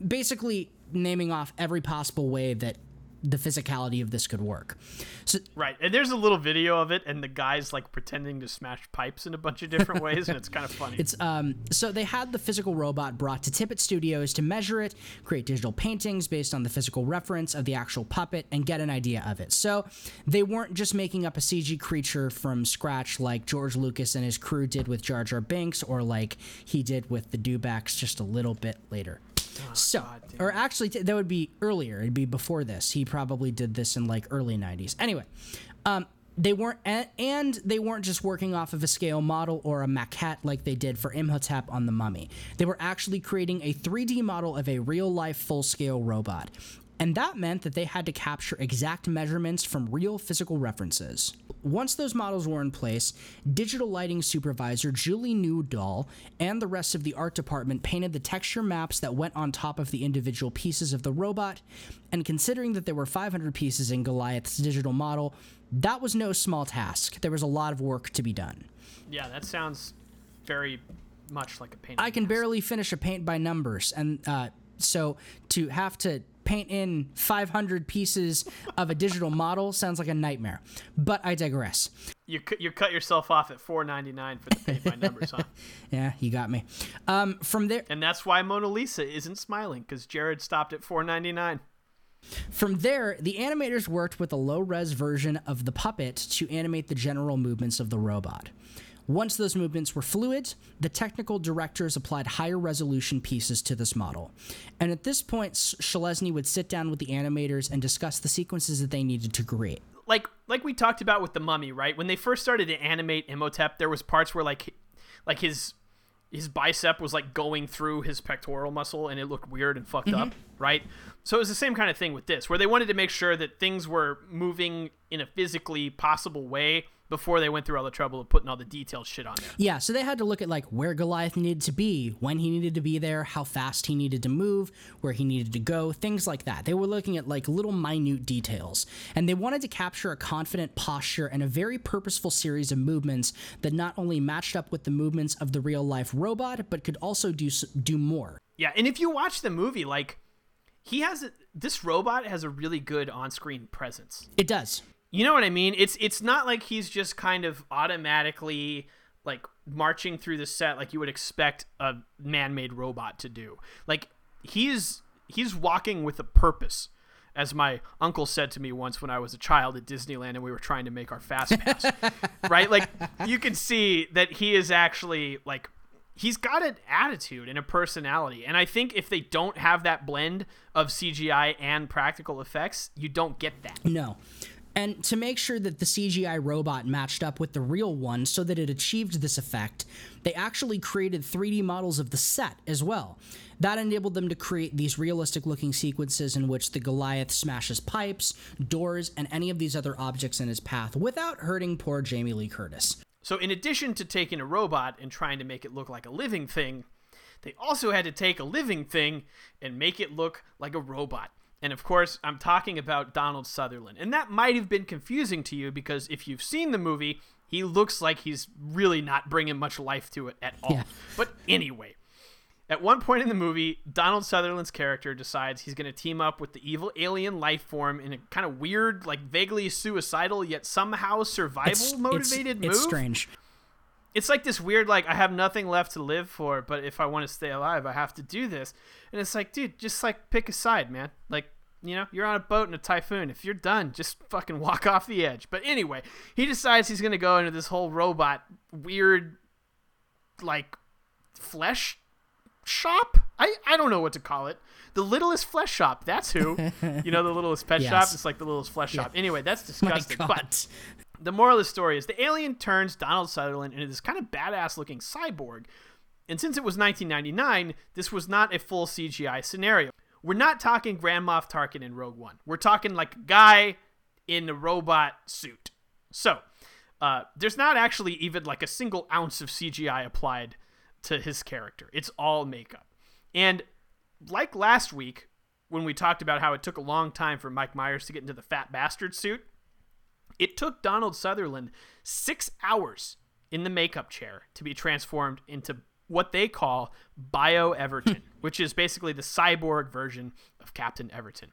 Basically, naming off every possible way that the physicality of this could work. So, Right, and there's a little video of it, and the guy's like pretending to smash pipes in a bunch of different ways, and it's kind of funny. It's um so they had the physical robot brought to Tippett Studios to measure it, create digital paintings based on the physical reference of the actual puppet and get an idea of it. So they weren't just making up a CG creature from scratch like George Lucas and his crew did with Jar Jar Binks or like he did with the Dewbacks just a little bit later. So, or actually, t- that would be earlier. It'd be before this. He probably did this in like early '90s. Anyway, um, they weren't, and they weren't just working off of a scale model or a maquette like they did for Imhotep on the Mummy. They were actually creating a 3D model of a real-life, full-scale robot. And that meant that they had to capture exact measurements from real physical references. Once those models were in place, digital lighting supervisor Julie Newdoll and the rest of the art department painted the texture maps that went on top of the individual pieces of the robot. And considering that there were 500 pieces in Goliath's digital model, that was no small task. There was a lot of work to be done. yeah, that sounds very much like a paint. I can barely finish a paint by numbers, and uh, so to have to paint in 500 pieces of a digital model sounds like a nightmare. But I digress. You you cut yourself off at 4.99 for the paint by numbers, huh? Yeah, you got me. Um, from there, And that's why Mona Lisa isn't smiling because Jared stopped at 4.99. From there, the animators worked with a low res version of the puppet to animate the general movements of the robot. Once those movements were fluid, the technical directors applied higher resolution pieces to this model. And at this point, Schelesny would sit down with the animators and discuss the sequences that they needed to create. like like we talked about with the mummy right when they first started to animate imhotep there was parts where like like his his bicep was like going through his pectoral muscle and it looked weird and fucked up mm-hmm. right so it was the same kind of thing with this where they wanted to make sure that things were moving in a physically possible way before they went through all the trouble of putting all the detailed shit on there Yeah, so they had to look at like where Goliath needed to be, when he needed to be there, how fast he needed to move, where he needed to go, things like that. They were looking at like little minute details, and they wanted to capture a confident posture and a very purposeful series of movements that not only matched up with the movements of the real life robot, but could also do do more. yeah and if you watch the movie like he has a, this robot has a really good on-screen presence It does. You know what I mean? It's it's not like he's just kind of automatically like marching through the set like you would expect a man-made robot to do. Like he's he's walking with a purpose. As my uncle said to me once when I was a child at Disneyland and we were trying to make our fast pass. right? Like you can see that he is actually like he's got an attitude and a personality. And I think if they don't have that blend of CGI and practical effects, you don't get that. No. And to make sure that the CGI robot matched up with the real one so that it achieved this effect, they actually created 3D models of the set as well. That enabled them to create these realistic looking sequences in which the Goliath smashes pipes, doors, and any of these other objects in his path without hurting poor Jamie Lee Curtis. So, in addition to taking a robot and trying to make it look like a living thing, they also had to take a living thing and make it look like a robot. And of course, I'm talking about Donald Sutherland. And that might have been confusing to you because if you've seen the movie, he looks like he's really not bringing much life to it at all. Yeah. But anyway, at one point in the movie, Donald Sutherland's character decides he's going to team up with the evil alien life form in a kind of weird, like vaguely suicidal yet somehow survival motivated move. It's strange. It's like this weird, like I have nothing left to live for, but if I want to stay alive, I have to do this. And it's like, dude, just like pick a side, man. Like, you know, you're on a boat in a typhoon. If you're done, just fucking walk off the edge. But anyway, he decides he's gonna go into this whole robot weird, like, flesh shop. I I don't know what to call it. The littlest flesh shop. That's who. you know, the littlest pet shop. Yes. It's like the littlest flesh shop. Anyway, that's My disgusting. God. But the moral of the story is the alien turns Donald Sutherland into this kind of badass looking cyborg. And since it was 1999, this was not a full CGI scenario. we're not talking Grand Moff Tarkin in Rogue One. We're talking like a guy in a robot suit. So, uh, there's not actually even like a single ounce of CGI applied to his character. It's all makeup. And like last week when we talked about how it took a long time for Mike Myers to get into the fat bastard suit, it took Donald Sutherland six hours in the makeup chair to be transformed into what they call Bio Everton, which is basically the cyborg version of Captain Everton.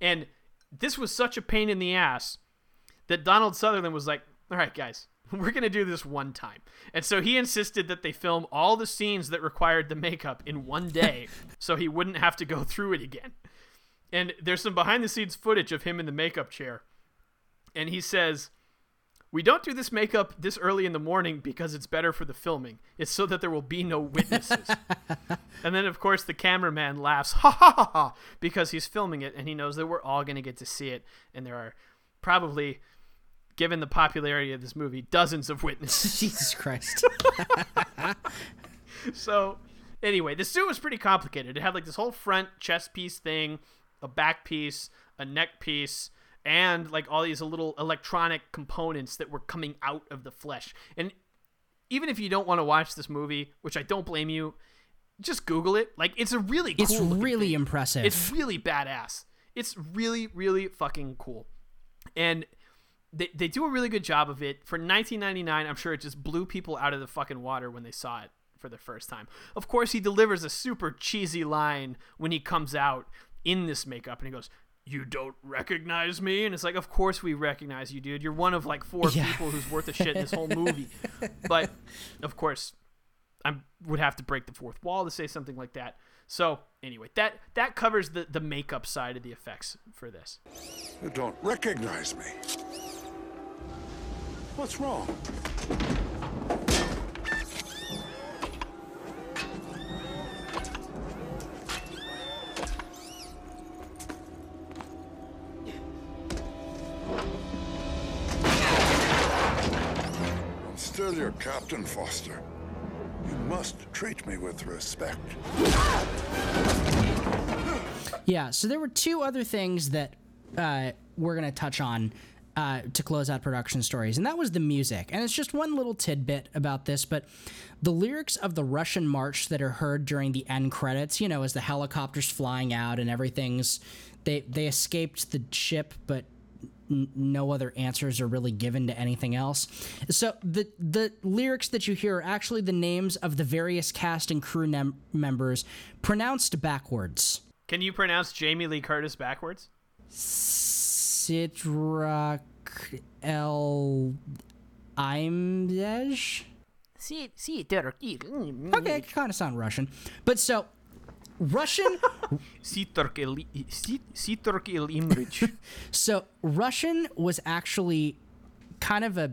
And this was such a pain in the ass that Donald Sutherland was like, all right, guys, we're going to do this one time. And so he insisted that they film all the scenes that required the makeup in one day so he wouldn't have to go through it again. And there's some behind the scenes footage of him in the makeup chair. And he says, We don't do this makeup this early in the morning because it's better for the filming. It's so that there will be no witnesses. and then, of course, the cameraman laughs, ha ha ha ha, because he's filming it and he knows that we're all going to get to see it. And there are probably given the popularity of this movie, dozens of witnesses. Jesus Christ. so, anyway, the suit was pretty complicated. It had like this whole front chest piece thing, a back piece, a neck piece, and like all these little electronic components that were coming out of the flesh. And even if you don't want to watch this movie, which I don't blame you, just Google it. Like it's a really cool It's really thing. impressive. It's really badass. It's really, really fucking cool. And they, they do a really good job of it. For 1999, I'm sure it just blew people out of the fucking water when they saw it for the first time. Of course, he delivers a super cheesy line when he comes out in this makeup and he goes, you don't recognize me? And it's like, of course we recognize you, dude. You're one of like four Yeah. people who's worth a shit in this whole movie. but of course, I would have to break the fourth wall to say something like that. So anyway, that that covers the the makeup side of the effects for this. You don't recognize me. What's wrong? Your captain, Foster. You must treat me with respect. Yeah, so there were two other things that uh, we're going to touch on uh, to close out production stories, and that was the music. And it's just one little tidbit about this, but the lyrics of the Russian march that are heard during the end credits, you know, as the helicopter's flying out and everything's. They, they escaped the ship, but no other answers are really given to anything else. So the the lyrics that you hear are actually the names of the various cast and crew nem- members pronounced backwards. Can you pronounce Jamie Lee Curtis backwards? Sidrak El Imdej? See, see, turkey. Mm, mm. Okay, it kind of sound Russian. But so, Russian. so, Russian was actually kind of a,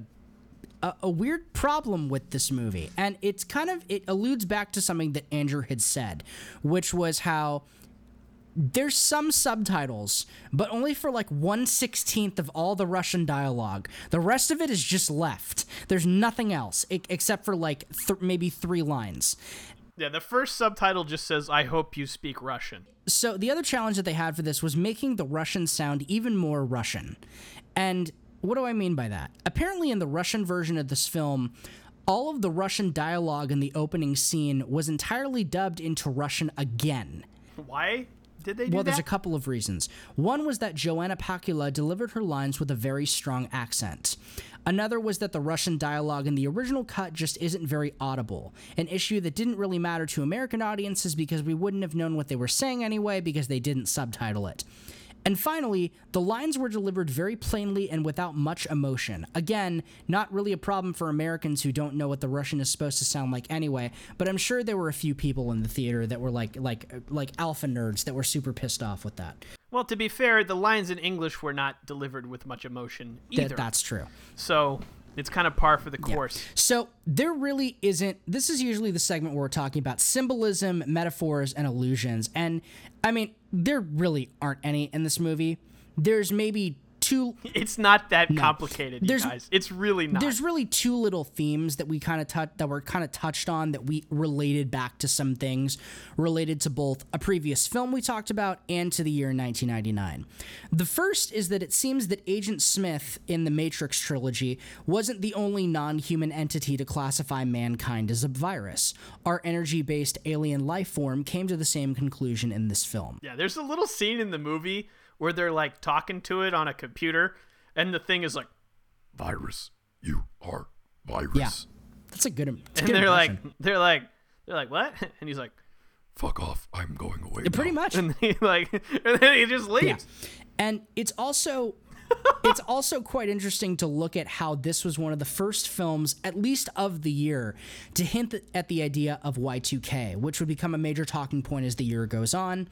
a a weird problem with this movie, and it's kind of it alludes back to something that Andrew had said, which was how there's some subtitles, but only for like one sixteenth of all the Russian dialogue. The rest of it is just left. There's nothing else except for like th- maybe three lines. Yeah, the first subtitle just says, I hope you speak Russian. So the other challenge that they had for this was making the Russian sound even more Russian. And what do I mean by that? Apparently, in the Russian version of this film, all of the Russian dialogue in the opening scene was entirely dubbed into Russian again. Why did they do Well, that? there's a couple of reasons. One was that Joanna Pacula delivered her lines with a very strong accent. Another was that the Russian dialogue in the original cut just isn't very audible, an issue that didn't really matter to American audiences because we wouldn't have known what they were saying anyway because they didn't subtitle it. And finally, the lines were delivered very plainly and without much emotion. Again, not really a problem for Americans who don't know what the Russian is supposed to sound like anyway, but I'm sure there were a few people in the theater that were like like like alpha nerds that were super pissed off with that. Well, to be fair, the lines in English were not delivered with much emotion either. that's true. So it's kind of par for the course. So there really isn't. This is usually the segment where we're talking about symbolism, metaphors, and illusions. And I mean, there really aren't any in this movie. There's maybe two. It's not that No. complicated, you There's- guys. It's really not. There's really two little themes that we kind of touch that were kind of touched on that we related back to some things related to both a previous film we talked about and to the year 1999. The first is that it seems that Agent Smith in the Matrix trilogy wasn't the only non-human entity to classify mankind as a virus. Our energy-based alien life form came to the same conclusion in this film. Yeah, there's a little scene in the movie where they're like talking to it on a computer, and the thing is like, Virus, you are virus. Yeah. That's a good. It's a and good they're like, they're like, they're like, what? And he's like, Fuck off, I'm going away. Yeah, pretty much. and he like, and then he just leaves. Yeah. And it's also it's also quite interesting to look at how this was one of the first films, at least of the year, to hint at the idea of Y2K, which would become a major talking point as the year goes on.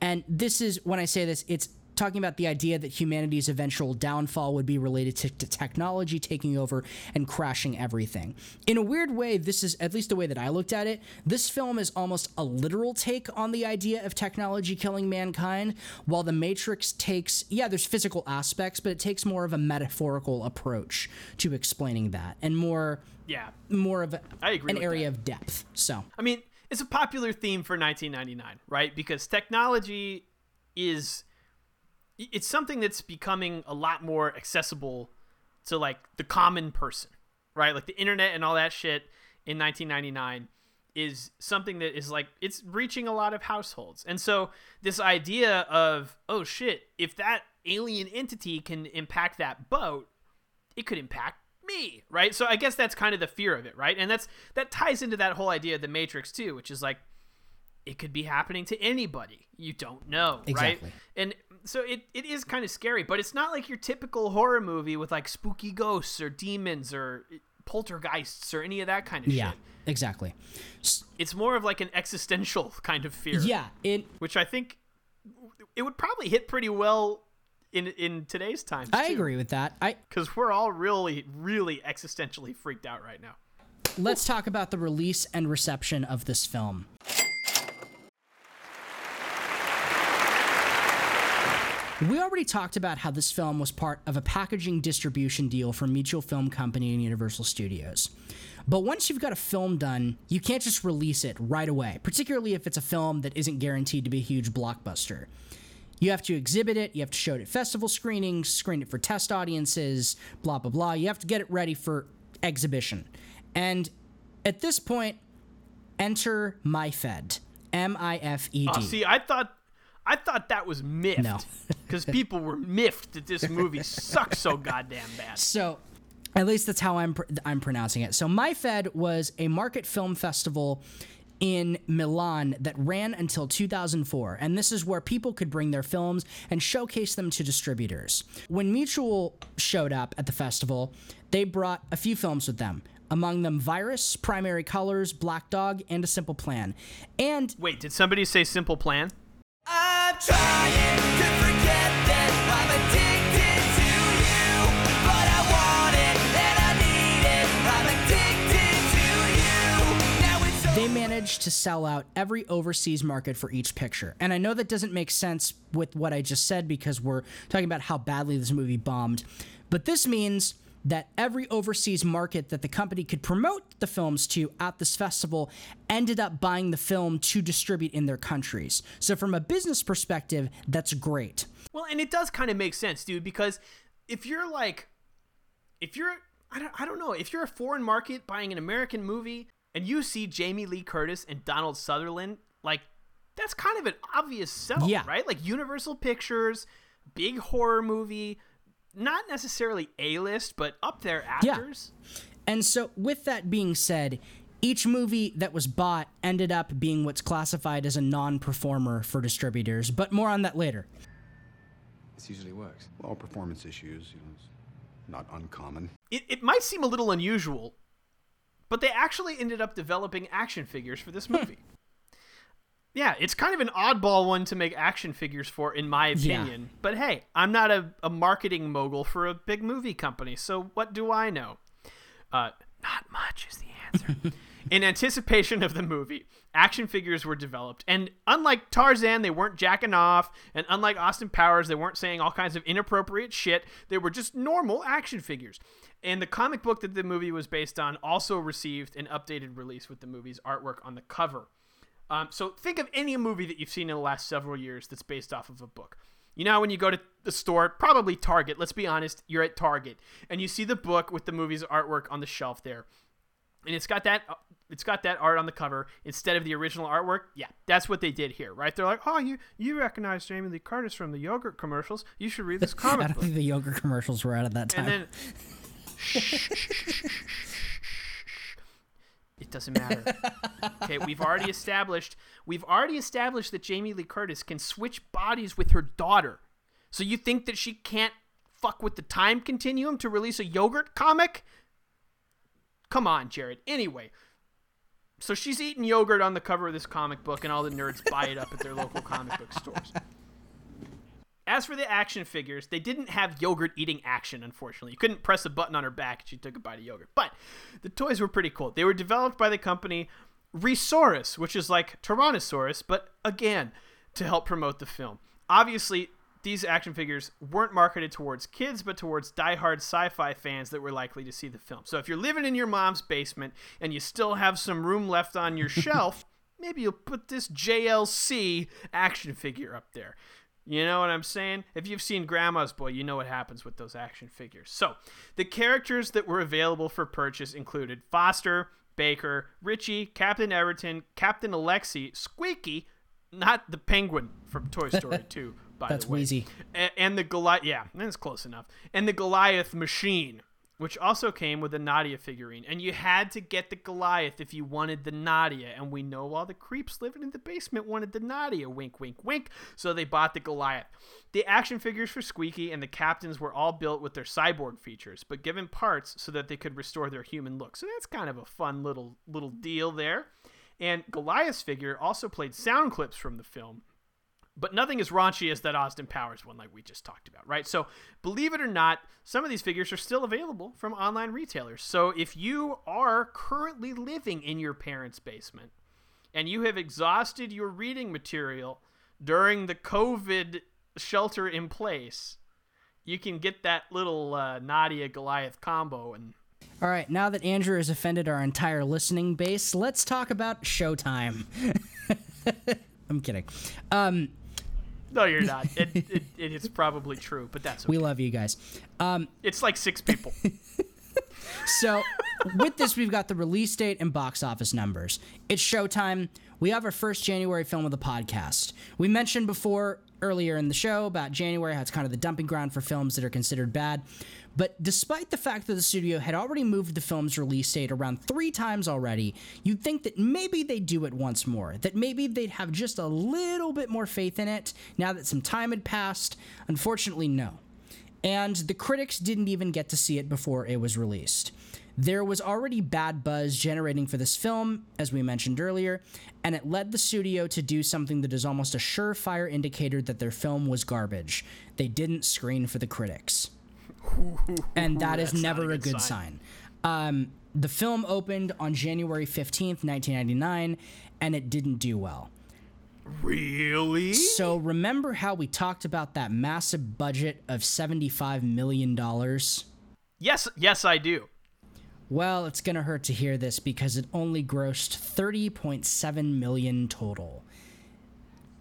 And this is when I say this, it's talking about the idea that humanity's eventual downfall would be related to, to technology taking over and crashing everything. In a weird way, this is at least the way that I looked at it. This film is almost a literal take on the idea of technology killing mankind, while The Matrix takes, yeah, there's physical aspects, but it takes more of a metaphorical approach to explaining that and more, Yeah. more of a, I agree an area of depth. So, I mean, it's a popular theme for 1999, right? Because technology is it's something that's becoming a lot more accessible to like the common person, right? Like the internet and all that shit in 1999 is something that is like it's reaching a lot of households. And so this idea of oh shit, if that alien entity can impact that boat, it could impact me, right? So I guess that's kind of the fear of it, right? And that's that ties into that whole idea of the Matrix too, which is like it could be happening to anybody. You don't know, Exactly. right? And so it, it is kind of scary, but it's not like your typical horror movie with like spooky ghosts or demons or eh, poltergeists or any of that kind of yeah, shit. Yeah, exactly. It's more of like an existential kind of fear. Yeah, it which I think it would probably hit pretty well in in today's times. I agree with that. I because we're all really really existentially freaked out right now. let's talk about the release and reception of this film. We already talked about how this film was part of a packaging distribution deal for Mutual Film Company and Universal Studios. But once you've got a film done, you can't just release it right away, particularly if it's a film that isn't guaranteed to be a huge blockbuster. You have to exhibit it, you have to show it at festival screenings, screen it for test audiences, blah, blah, blah. You have to get it ready for exhibition. And at this point, enter MIFED. M I F E Oh, see, I thought I thought that was miffed. No. Because people were miffed that this movie sucks so goddamn bad. So, at least that's how I'm pr- I'm pronouncing it. So, MIFED was a market film festival in Milan that ran until 2004, and this is where people could bring their films and showcase them to distributors. When Mutual showed up at the festival, they brought a few films with them. Among them, Virus, Primary Colors, Black Dog, and A Simple Plan. And Wait, did somebody say Simple Plan? They managed to sell out every overseas market for each picture. And I know that doesn't make sense with what I just said because we're talking about how badly this movie bombed. But this means that every overseas market that the company could promote the films to at this festival ended up buying the film to distribute in their countries. So, from a business perspective, that's great. Well, and it does kind of make sense, dude, because if you're like, if you're, I don't, I don't know, if you're a foreign market buying an American movie and you see Jamie Lee Curtis and Donald Sutherland, like, that's kind of an obvious sell, Yeah. right? Like Universal Pictures, big horror movie, not necessarily A list, but up there actors. Yeah. And so, with that being said, each movie that was bought ended up being what's classified as a non performer for distributors, but more on that later. This usually works. Well, performance issues, you know, it's not uncommon. It, it might seem a little unusual, but they actually ended up developing action figures for this movie. yeah, it's kind of an oddball one to make action figures for, in my Yeah. opinion. But hey, I'm not a, a marketing mogul for a big movie company, so what do I know? Uh, not much is the answer. In anticipation of the movie, action figures were developed, and unlike Tarzan, they weren't jacking off, and unlike Austin Powers, they weren't saying all kinds of inappropriate shit. They were just normal action figures. And the comic book that the movie was based on also received an updated release with the movie's artwork on the cover. Um, so think of any movie that you've seen in the last several years that's based off of a book. You know, when you go to the store, probably Target, let's be honest, you're at Target, and you see the book with the movie's artwork on the shelf there. And it's got that it's got that art on the cover instead of the original artwork. Yeah, that's what they did here, right? They're like, "Oh, you you recognize Jamie Lee Curtis from the yogurt commercials. You should read this comic." I don't book." think the yogurt commercials were out at that time. And then It doesn't matter. okay, we've already established we've already established that Jamie Lee Curtis can switch bodies with her daughter. So you think that she can't fuck with the time continuum to release a yogurt comic? Come on, Jared. Anyway, so she's eating yogurt on the cover of this comic book, and all the nerds buy it up at their local comic book stores. As for the action figures, they didn't have yogurt eating action, unfortunately. You couldn't press a button on her back and she took a bite of yogurt. But the toys were pretty cool. They were developed by the company Resaurus, which is like Tyrannosaurus, but again, to help promote the film. Obviously, these action figures weren't marketed towards kids, but towards diehard sci fi fans that were likely to see the film. So if you're living in your mom's basement and you still have some room left on your shelf, maybe you'll put this JLC action figure up there. You know what I'm saying? If you've seen Grandma's Boy, you know what happens with those action figures. So, the characters that were available for purchase included Foster, Baker, Richie, Captain Everton, Captain Alexi, Squeaky, not the penguin from Toy Story 2, by That's the way. That's wheezy. A- And the Goliath, yeah, that's close enough. And the Goliath machine, which also came with a Nadia figurine. And you had to get the Goliath if you wanted the Nadia. And we know all the creeps living in the basement wanted the Nadia. Wink, wink, wink. So they bought the Goliath. The action figures for Squeaky and the captains were all built with their cyborg features, but given parts so that they could restore their human look. So that's kind of a fun little little deal there. And Goliath's figure also played sound clips from the film but nothing as raunchy as that Austin Powers one, like we just talked about, right? So, believe it or not, some of these figures are still available from online retailers. So, if you are currently living in your parents' basement and you have exhausted your reading material during the COVID shelter in place, you can get that little uh, Nadia Goliath combo and All right, now that Andrew has offended our entire listening base, let's talk about Showtime. I'm kidding. Um, no, you're not. It, it, it is probably true, but that's okay. we love you guys. Um, It's like six people. so, with this, we've got the release date and box office numbers. It's showtime. We have our first January film of the podcast. We mentioned before earlier in the show about January, how it's kind of the dumping ground for films that are considered bad. But despite the fact that the studio had already moved the film's release date around three times already, you'd think that maybe they'd do it once more, that maybe they'd have just a little bit more faith in it now that some time had passed. Unfortunately, no and the critics didn't even get to see it before it was released. There was already bad buzz generating for this film, as we mentioned earlier, and it led the studio to do something that is almost a surefire indicator that their film was garbage. They didn't screen for the critics. And that is never a a good sign. sign. Um, the film opened on January 15th, 1999, and it didn't do well. Really? So remember how we talked about that massive budget of $75 million? Yes, yes, I do. Well, it's going to hurt to hear this because it only grossed 30.7 million total.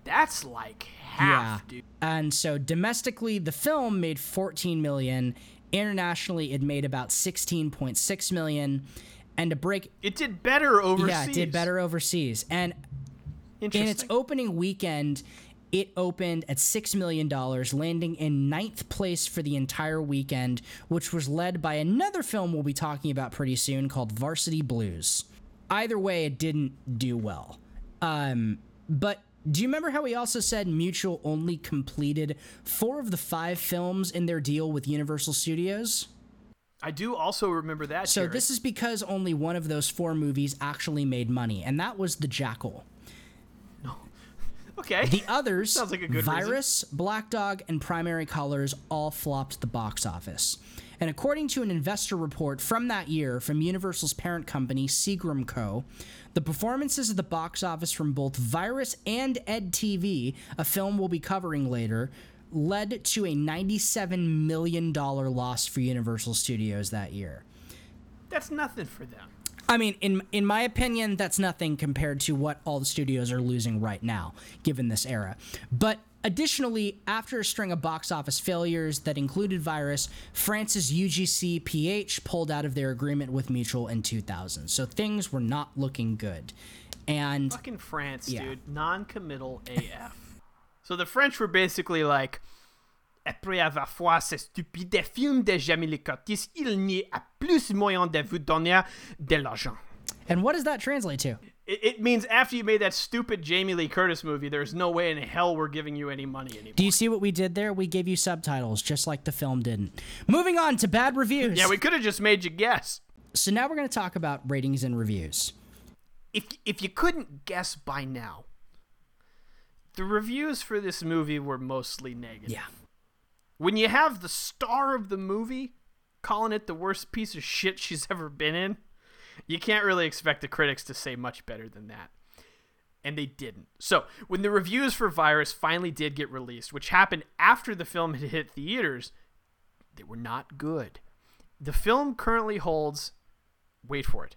That's like half, dude. And so domestically the film made 14 million, internationally it made about 16.6 million and to break It did better overseas. Yeah, it did better overseas. And in its opening weekend, it opened at $6 million, landing in ninth place for the entire weekend, which was led by another film we'll be talking about pretty soon called Varsity Blues. Either way, it didn't do well. Um, but do you remember how we also said Mutual only completed four of the five films in their deal with Universal Studios? I do also remember that. So Jared. this is because only one of those four movies actually made money, and that was The Jackal. No. Okay. The others, Sounds like a good reason. Virus, Black Dog, and Primary Colors, all flopped the box office. And according to an investor report from that year from Universal's parent company, Seagram Co., the performances at the box office from both Virus and Ed TV, a film we'll be covering later, led to a $97 million loss for Universal Studios that year. That's nothing for them. I mean, in in my opinion, that's nothing compared to what all the studios are losing right now, given this era. But additionally, after a string of box office failures that included Virus, France's UGC PH pulled out of their agreement with Mutual in 2000. So things were not looking good. And Fucking France, Yeah. dude. Non-committal AF. so the French were basically like, après avoir fait ce stupide film de Jamie Lee Curtis, il n'y a plus moyen de vous donner de l'argent. and what does that translate to? It, it means after you made that stupid Jamie Lee Curtis movie, there's no way in hell we're giving you any money anymore. Do you see what we did there? We gave you subtitles, just like the film didn't. Moving on to bad reviews. Yeah, we could have just made you guess. So now we're going to talk about ratings and reviews. If if you couldn't guess by now, the reviews for this movie were mostly negative. Yeah. When you have the star of the movie calling it the worst piece of shit she's ever been in, you can't really expect the critics to say much better than that. And they didn't. So, when the reviews for Virus finally did get released, which happened after the film had hit theaters, they were not good. The film currently holds, wait for it.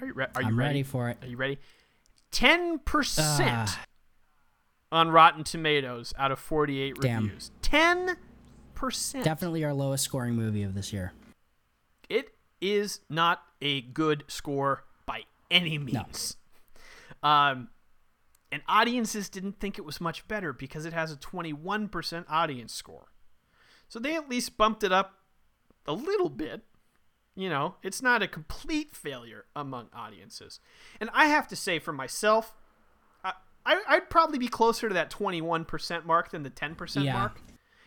Are you, re- are you I'm ready? ready for it. Are you ready? 10% Ah. on Rotten Tomatoes out of 48 Damn. reviews. 10%. Definitely our lowest scoring movie of this year. It is not a good score by any means. Um, and audiences didn't think it was much better because it has a 21% audience score. So they at least bumped it up a little bit. You know, it's not a complete failure among audiences. And I have to say, for myself, I, I, I'd probably be closer to that 21% mark than the 10% Yeah. mark.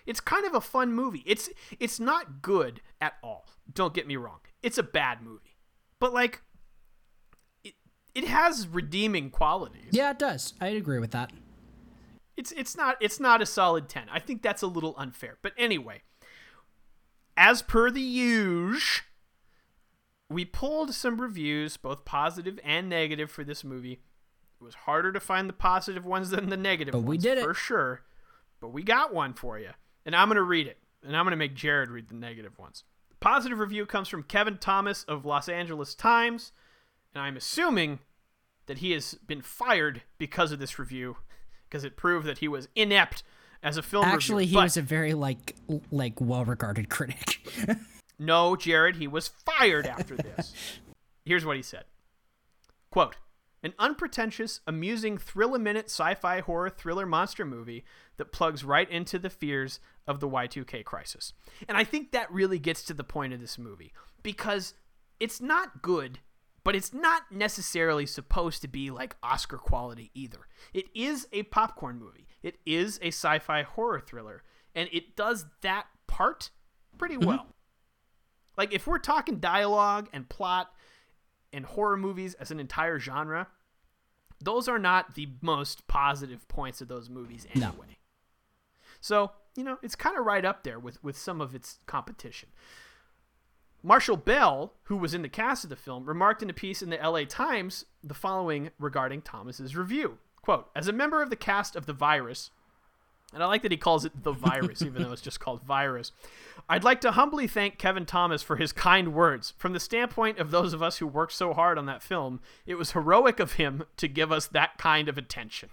It's kind of a fun movie. It's it's not good at all. Don't get me wrong. It's a bad movie. But like it, it has redeeming qualities. Yeah, it does. I agree with that. It's it's not it's not a solid 10. I think that's a little unfair. But anyway, as per the usual, we pulled some reviews, both positive and negative, for this movie. It was harder to find the positive ones than the negative But we did it. for sure. But we got one for you, and I'm gonna read it, and I'm gonna make Jared read the negative ones. The positive review comes from Kevin Thomas of Los Angeles Times, and I'm assuming that he has been fired because of this review, because it proved that he was inept as a film Actually, reviewer. he But- was a very like like well-regarded critic. No, Jared, he was fired after this. Here's what he said Quote, an unpretentious, amusing, thrill a minute sci fi horror thriller monster movie that plugs right into the fears of the Y2K crisis. And I think that really gets to the point of this movie because it's not good, but it's not necessarily supposed to be like Oscar quality either. It is a popcorn movie, it is a sci fi horror thriller, and it does that part pretty mm-hmm. well. Like if we're talking dialogue and plot and horror movies as an entire genre, those are not the most positive points of those movies No. anyway. So, you know, it's kind of right up there with, with some of its competition. Marshall Bell, who was in the cast of the film, remarked in a piece in the LA Times the following regarding Thomas's review. Quote, as a member of the cast of The Virus, and I like that he calls it The Virus, even though it's just called Virus, I'd like to humbly thank Kevin Thomas for his kind words. From the standpoint of those of us who worked so hard on that film, it was heroic of him to give us that kind of attention.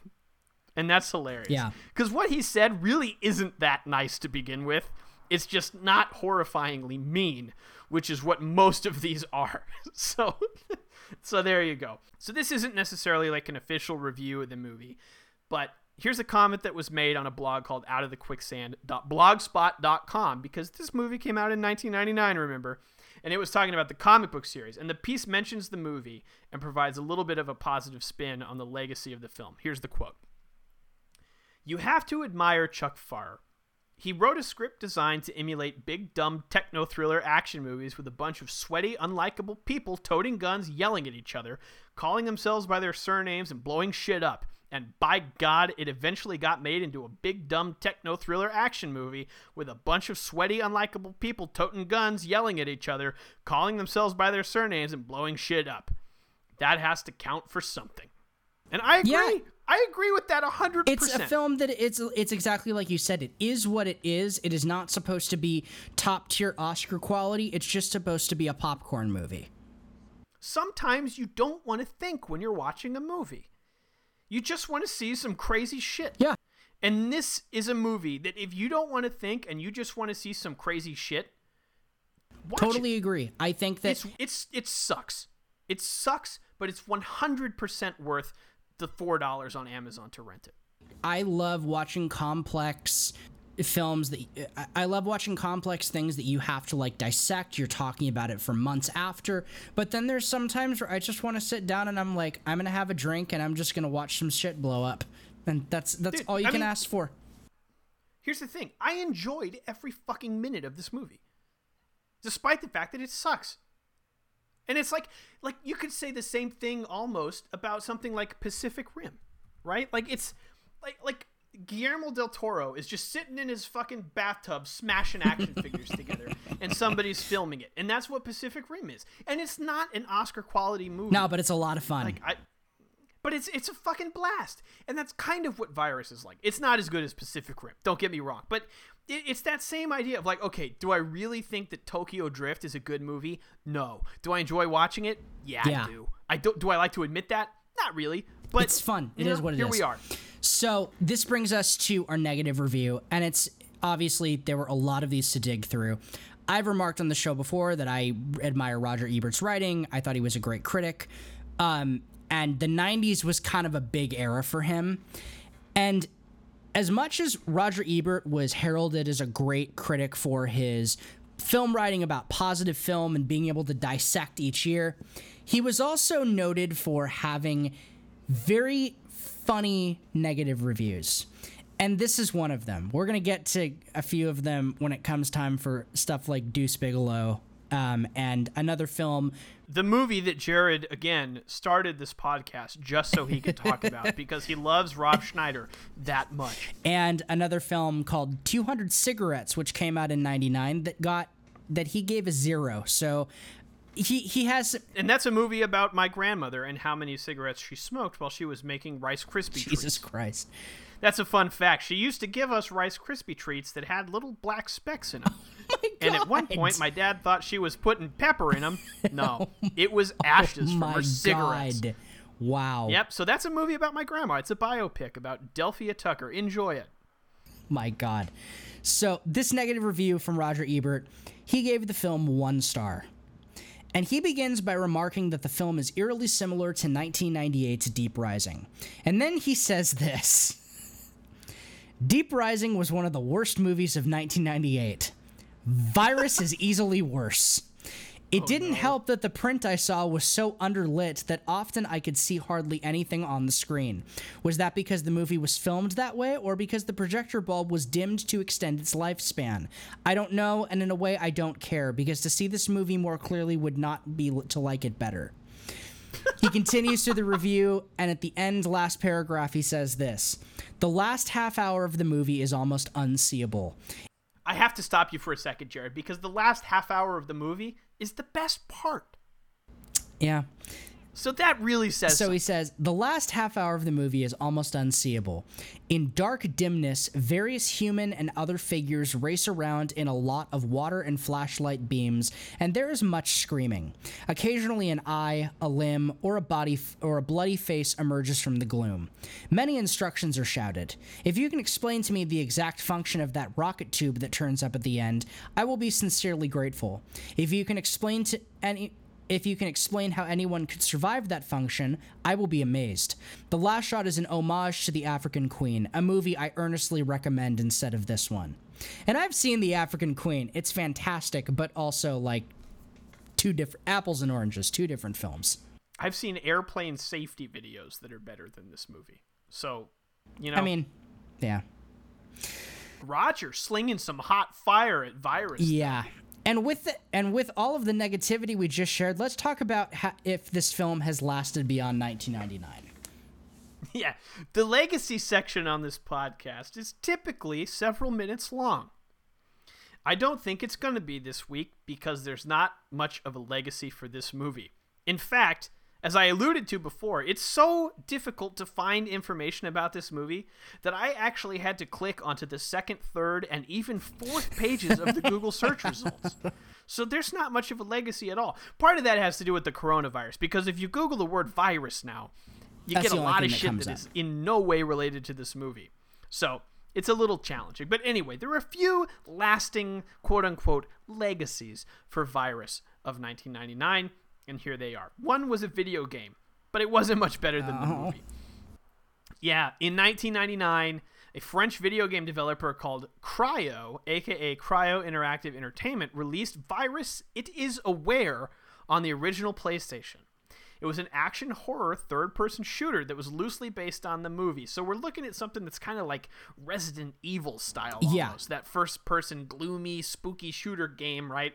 And that's hilarious. Yeah. Because what he said really isn't that nice to begin with. It's just not horrifyingly mean, which is what most of these are. So, so there you go. So this isn't necessarily like an official review of the movie, but here's a comment that was made on a blog called Out of the Quicksand.blogspot.com because this movie came out in 1999. Remember, and it was talking about the comic book series. And the piece mentions the movie and provides a little bit of a positive spin on the legacy of the film. Here's the quote. You have to admire Chuck Pfarrer. He wrote a script designed to emulate big, dumb techno thriller action movies with a bunch of sweaty, unlikable people toting guns, yelling at each other, calling themselves by their surnames, and blowing shit up. And by God, it eventually got made into a big, dumb techno thriller action movie with a bunch of sweaty, unlikable people toting guns, yelling at each other, calling themselves by their surnames, and blowing shit up. That has to count for something. And I agree. Yeah. I agree with that 100%. It's a film that it's it's exactly like you said. It is what it is. It is not supposed to be top tier Oscar quality. It's just supposed to be a popcorn movie. Sometimes you don't want to think when you're watching a movie. You just want to see some crazy shit. Yeah. And this is a movie that if you don't want to think and you just want to see some crazy shit, totally it. agree. I think that It's it's it sucks. It sucks, but it's 100% worth the $4 on Amazon to rent it. I love watching complex films that I- I love watching complex things that you have to like dissect. You're talking about it for months after, but then there's sometimes where I just want to sit down and I'm like, I'm gonna have a drink and I'm just gonna watch some shit blow up, and that's that's Dude, all you I can mean- ask for. Here's the thing. I enjoyed every fucking minute of this movie. Despite the fact that it sucks. And it's like like you could say the same thing almost about something like Pacific Rim, right? Like it's like like Guillermo del Toro is just sitting in his fucking bathtub smashing action figures together and somebody's filming it. And that's what Pacific Rim is. And it's not an Oscar quality movie. No, but it's a lot of fun. Like I but it's it's a fucking blast, and that's kind of what Virus is like. It's not as good as Pacific Rim. Don't get me wrong, but it, it's that same idea of like, okay, do I really think that Tokyo Drift is a good movie? No. Do I enjoy watching it? Yeah, Yeah. I do. I don't. Do I like to admit that? Not really. But it's fun. It is what it is. here we are. So this brings us to our negative review, and it's obviously there were a lot of these to dig through. I've remarked on the show before that I admire Roger Ebert's writing. I thought he was a great critic. Um, and the 90s was kind of a big era for him. And as much as Roger Ebert was heralded as a great critic for his film writing about positive film and being able to dissect each year, he was also noted for having very funny negative reviews. And this is one of them. We're going to get to a few of them when it comes time for stuff like Deuce Bigalow um, and another film The movie that Jared again started this podcast just so he could talk about because he loves Rob Schneider that much. and another film called 200 Cigarettes, which came out in 99 that got that he gave a zero. So he he has And that's a movie about my grandmother and how many cigarettes she smoked while she was making Rice Krispie Jesus treats. Christ. That's a fun fact. She used to give us Rice Krispie treats that had little black specks in them. Oh and at one point, my dad thought she was putting pepper in them. No, oh it was ashes from Oh my her cigarettes. God. Wow. Yep. So that's a movie about my grandma. It's a biopic about Delphia Tucker. Enjoy it. My God. So, this negative review from Roger Ebert, he gave the film one star. And he begins by remarking that the film is eerily similar to 1998's Deep Rising. And then he says this Deep Rising was one of the worst movies of 1998. Virus is easily worse. It oh, didn't help that the print I saw was so underlit that often I could see hardly anything on the screen. Was that because the movie was filmed that way or because the projector bulb was dimmed to extend its lifespan? I don't know, and in a way, I don't care because to see this movie more clearly would not be to like it better. He continues to the review, and at the end, last paragraph, he says this The last half hour of the movie is almost unseeable. I have to stop you for a second, Jared, because the last half hour of the movie is the best part. Yeah. So that really says So he says the last half hour of the movie is almost unseeable. In dark dimness, various human and other figures race around in a lot of water and flashlight beams, and there is much screaming. Occasionally, an eye, a limb, or a body f- or a bloody face emerges from the gloom. Many instructions are shouted. If you can explain to me the exact function of that rocket tube that turns up at the end, I will be sincerely grateful. If you can explain to any if you can explain how anyone could survive that function, I will be amazed. The last shot is an homage to The African Queen, a movie I earnestly recommend instead of this one. And I've seen The African Queen. It's fantastic, but also like two different apples and oranges, two different films. I've seen airplane safety videos that are better than this movie. So, you know, I mean, yeah. Roger slinging some hot fire at virus. Yeah. And with the, and with all of the negativity we just shared, let's talk about how, if this film has lasted beyond 1999. yeah, the legacy section on this podcast is typically several minutes long. I don't think it's going to be this week because there's not much of a legacy for this movie. In fact, as I alluded to before, it's so difficult to find information about this movie that I actually had to click onto the second, third, and even fourth pages of the Google search results. So there's not much of a legacy at all. Part of that has to do with the coronavirus because if you Google the word virus now, you That's get a lot of that shit that up. is in no way related to this movie. So it's a little challenging. But anyway, there are a few lasting quote unquote legacies for Virus of 1999, and here they are. One was a video game, but it wasn't much better than the Oh. movie. Yeah, in 1999, a French video game developer called Cryo, aka Cryo Interactive Entertainment, released Virus It Is Aware on the original PlayStation. It was an action horror third person shooter that was loosely based on the movie. So we're looking at something that's kind of like Resident Evil style almost. Yeah. That first person gloomy, spooky shooter game, right?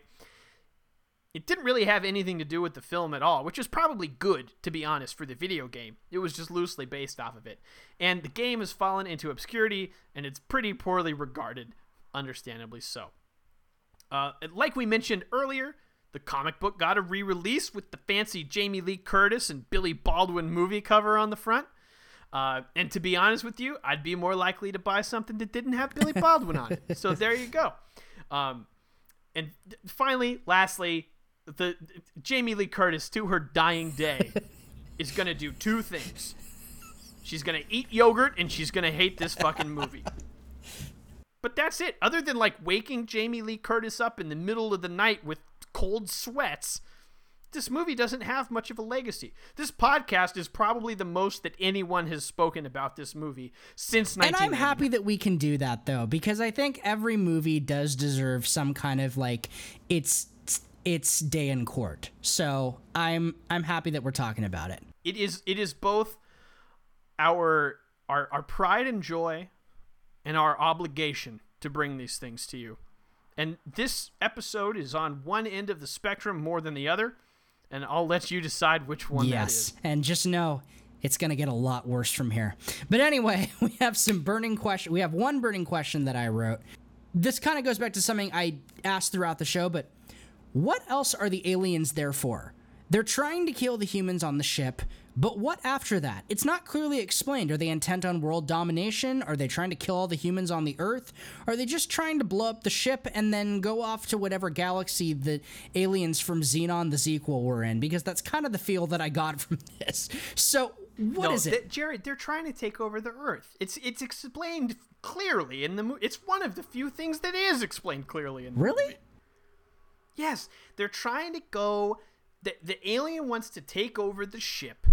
It didn't really have anything to do with the film at all, which is probably good, to be honest, for the video game. It was just loosely based off of it. And the game has fallen into obscurity, and it's pretty poorly regarded, understandably so. Uh, like we mentioned earlier, the comic book got a re release with the fancy Jamie Lee Curtis and Billy Baldwin movie cover on the front. Uh, and to be honest with you, I'd be more likely to buy something that didn't have Billy Baldwin on it. So there you go. Um, and finally, lastly, the Jamie Lee Curtis to her dying day is gonna do two things. She's gonna eat yogurt and she's gonna hate this fucking movie. But that's it. Other than like waking Jamie Lee Curtis up in the middle of the night with cold sweats, this movie doesn't have much of a legacy. This podcast is probably the most that anyone has spoken about this movie since And 1990. I'm happy that we can do that though, because I think every movie does deserve some kind of like its its day in court. So I'm I'm happy that we're talking about it. it is it is both our our our pride and joy and our obligation to bring these things to you. And this episode is on one end of the spectrum more than the other, and I'll let you decide which one that yes, and just know it's gonna get a lot worse from here. But anyway, we have some burning question. We have one burning question that I wrote. This kind of goes back to something I asked throughout the show, but what else are the aliens there for? They're trying to kill the humans on the ship, but what after that? It's not clearly explained. Are they intent on world domination? Are they trying to kill all the humans on the Earth? Are they just trying to blow up the ship and then go off to whatever galaxy the aliens from Zenon the Zequel were in? Because that's kind of the feel that I got from this. So, what no, is it? th- Jared, they're trying to take over the Earth. It's it's explained clearly in the movie. It's one of the few things that is explained clearly in the Really? movie. Yes, they're trying to go. The, the alien wants to take over the ship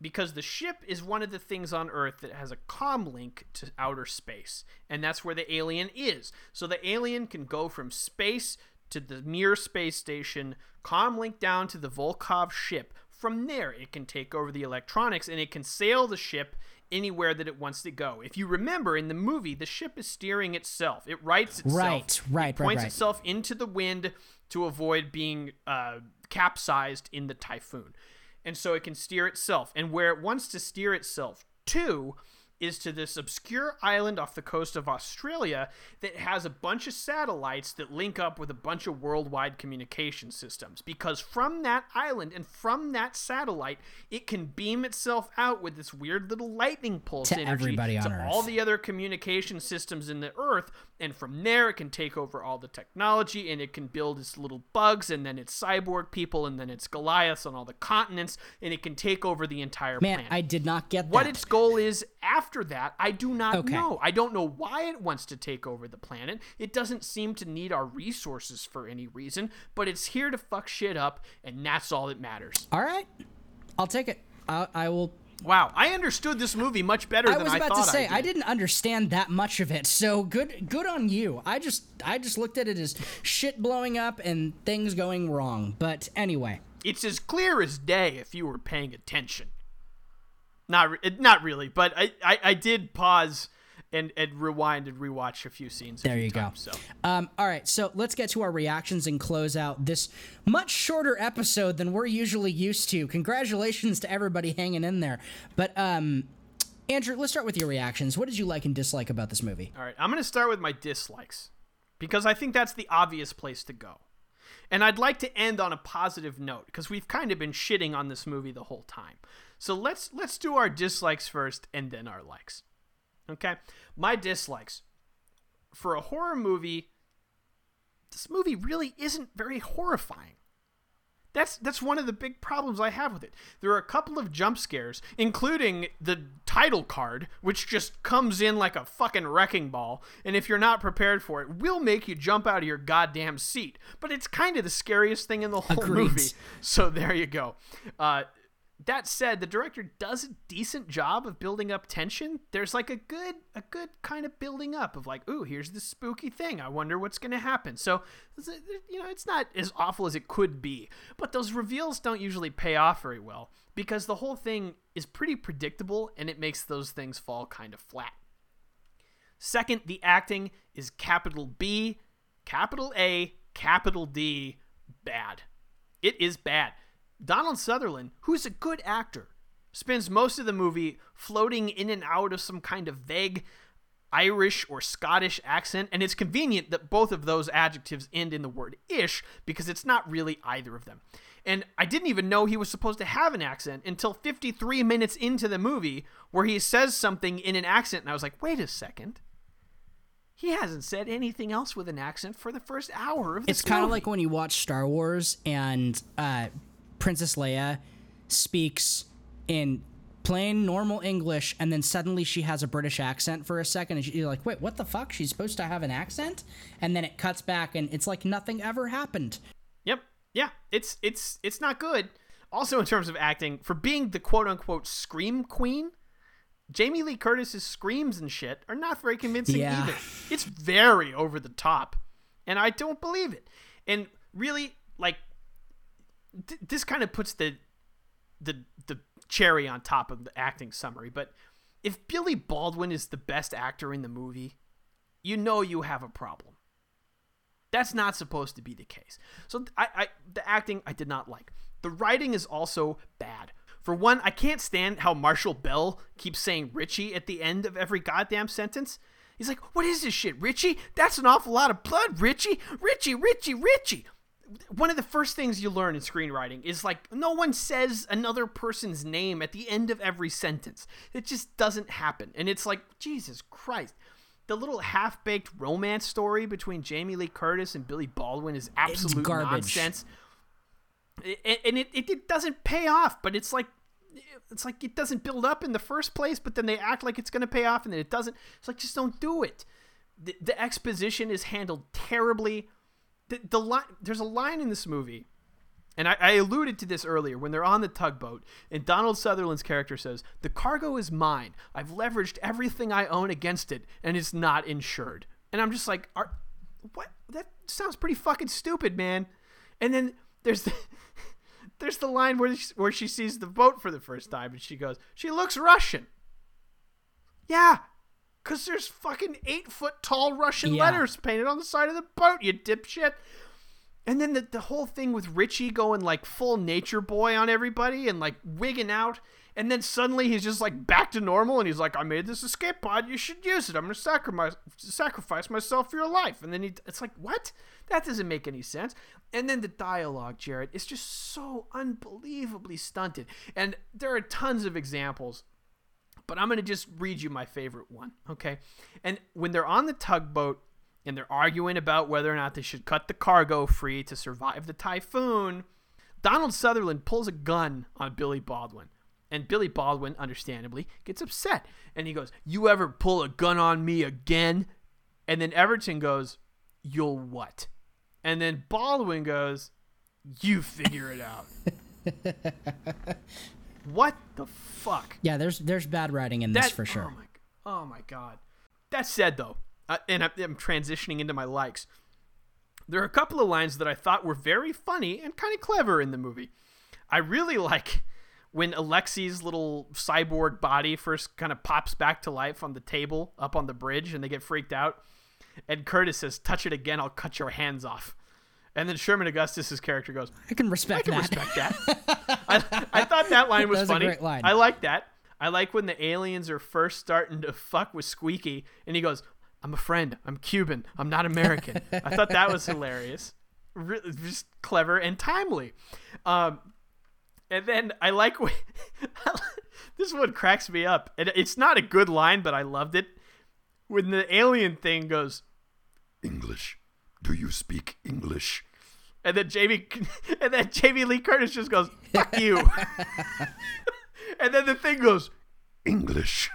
because the ship is one of the things on Earth that has a comm link to outer space, and that's where the alien is. So the alien can go from space to the Mir space station, comm link down to the Volkov ship. From there, it can take over the electronics and it can sail the ship anywhere that it wants to go. If you remember in the movie, the ship is steering itself. It rights itself. Right, right, it right, points right. itself into the wind to avoid being uh, capsized in the typhoon. And so it can steer itself. And where it wants to steer itself to is to this obscure island off the coast of Australia that has a bunch of satellites that link up with a bunch of worldwide communication systems. Because from that island and from that satellite, it can beam itself out with this weird little lightning pulse To energy everybody on to Earth. all the other communication systems in the Earth, and from there it can take over all the technology, and it can build its little bugs, and then its cyborg people, and then its Goliaths on all the continents, and it can take over the entire planet. Man, planet. I did not get What that. its goal is after that, I do not Okay. know. I don't know why it wants to take over the planet. It doesn't seem to need our resources for any reason, but it's here to fuck shit up, and that's all that matters. All right, I'll take it. I, I will. Wow, I understood this movie much better I than was I was about to say I I, did. didn't understand that much of it. So good, good on you. I just, I just looked at it as shit blowing up and things going wrong. But anyway, It's as clear as day if you were paying attention. Not, not really, but I, I, I did pause and and rewind and rewatch a few scenes. a There few you times, go. So Um, all right, so let's get to our reactions and close out this much shorter episode than we're usually used to. Congratulations to everybody hanging in there. But um, Andrew, let's start with your reactions. What did you like and dislike about this movie? All right, I'm going to start with my dislikes because I think that's the obvious place to go. And I'd like to end on a positive note because we've kind of been shitting on this movie the whole time. So let's let's do our dislikes first and then our likes. Okay? My dislikes for a horror movie this movie really isn't very horrifying. That's that's one of the big problems I have with it. There are a couple of jump scares, including the title card, which just comes in like a fucking wrecking ball, and if you're not prepared for it, will make you jump out of your goddamn seat. But it's kind of the scariest thing in the whole Agreed. movie. So there you go. Uh, that said, the director does a decent job of building up tension. There's like a good, a good kind of building up of like, ooh, here's this spooky thing. I wonder what's going to happen. So, you know, it's not as awful as it could be. But those reveals don't usually pay off very well because the whole thing is pretty predictable and it makes those things fall kind of flat. Second, the acting is capital B, capital A, capital D, bad. It is bad. Donald Sutherland, who's a good actor, spends most of the movie floating in and out of some kind of vague Irish or Scottish accent, and it's convenient that both of those adjectives end in the word ish because it's not really either of them. And I didn't even know he was supposed to have an accent until 53 minutes into the movie, where he says something in an accent, and I was like, wait a second. He hasn't said anything else with an accent for the first hour of this It's kind of like when you watch Star Wars and uh, Princess Leia speaks in plain normal English, and then suddenly she has a British accent for a second, and you're like, wait, what the fuck? She's supposed to have an accent? And then it cuts back, and it's like nothing ever happened. Yep. Yeah. It's it's it's not good. Also, in terms of acting, for being the quote unquote scream queen, Jamie Lee Curtis's screams and shit are not very convincing Yeah. either. It's very over the top, and I don't believe it. And really, like, th- this kind of puts the the the cherry on top of the acting summary. But if Billy Baldwin is the best actor in the movie, you know you have a problem. That's not supposed to be the case. So I, I the acting I did not like. The writing is also bad. For one, I can't stand how Marshall Bell keeps saying Richie at the end of every goddamn sentence. He's like, "What is this shit, Richie? That's an awful lot of blood, Richie, Richie, Richie, Richie." One of the first things you learn in screenwriting is like no one says another person's name at the end of every sentence. It just doesn't happen. And it's like, Jesus Christ the little half-baked romance story between Jamie Lee Curtis and Billy Baldwin is absolute garbage. nonsense. I- And it, it, it doesn't pay off, but it's like it's like it doesn't build up in the first place, but then they act like it's going to pay off and then it doesn't. It's like just don't do it. The, the exposition is handled terribly. The, the line there's a line in this movie and I, I alluded to this earlier when they're on the tugboat, and Donald Sutherland's character says, The cargo is mine. I've leveraged everything I own against it, and it's not insured. And I'm just like, Are, What? That sounds pretty fucking stupid, man. And then there's the. There's the line where she, where she sees the boat for the first time and she goes, She looks Russian. Yeah, because there's fucking eight foot tall Russian Yeah. letters painted on the side of the boat, you dipshit. And then the, the whole thing with Richie going like full nature boy on everybody and like wigging out. And then suddenly he's just like back to normal and he's like, I made this escape pod. You should use it. I'm going to sacrifice, sacrifice myself for your life. And then he, it's like, what? That doesn't make any sense. And then the dialogue, Jared, is just so unbelievably stunted. And there are tons of examples but I'm going to just read you my favorite one, okay? And when they're on the tugboat and they're arguing about whether or not they should cut the cargo free to survive the typhoon, Donald Sutherland pulls a gun on Billy Baldwin. And Billy Baldwin, understandably, gets upset. And he goes, You ever pull a gun on me again? And then Everton goes, You'll what? And then Baldwin goes, You figure it out. what the fuck? Yeah, there's there's bad writing in this for sure. Oh my, oh my god. That said, though, uh, and I'm, I'm transitioning into my likes. There are a couple of lines that I thought were very funny and kind of clever in the movie. I really like when Alexi's little cyborg body first kind of pops back to life on the table up on the bridge and they get freaked out. And Curtis says, Touch it again, I'll cut your hands off. And then Sherman Augustus's character goes, I can respect I can that. respect that. I, I thought that line was That was a funny. great line. I like that. I like when the aliens are first starting to fuck with Squeaky and he goes, I'm a friend. I'm Cuban. I'm not American. I thought that was hilarious. Re- just clever and timely. Um, and then I like when this one cracks me up. And it's not a good line, but I loved it. When the alien thing goes, English. Do you speak English? and then Jamie, and then Jamie Lee Curtis just goes, "Fuck you," and then the thing goes, English.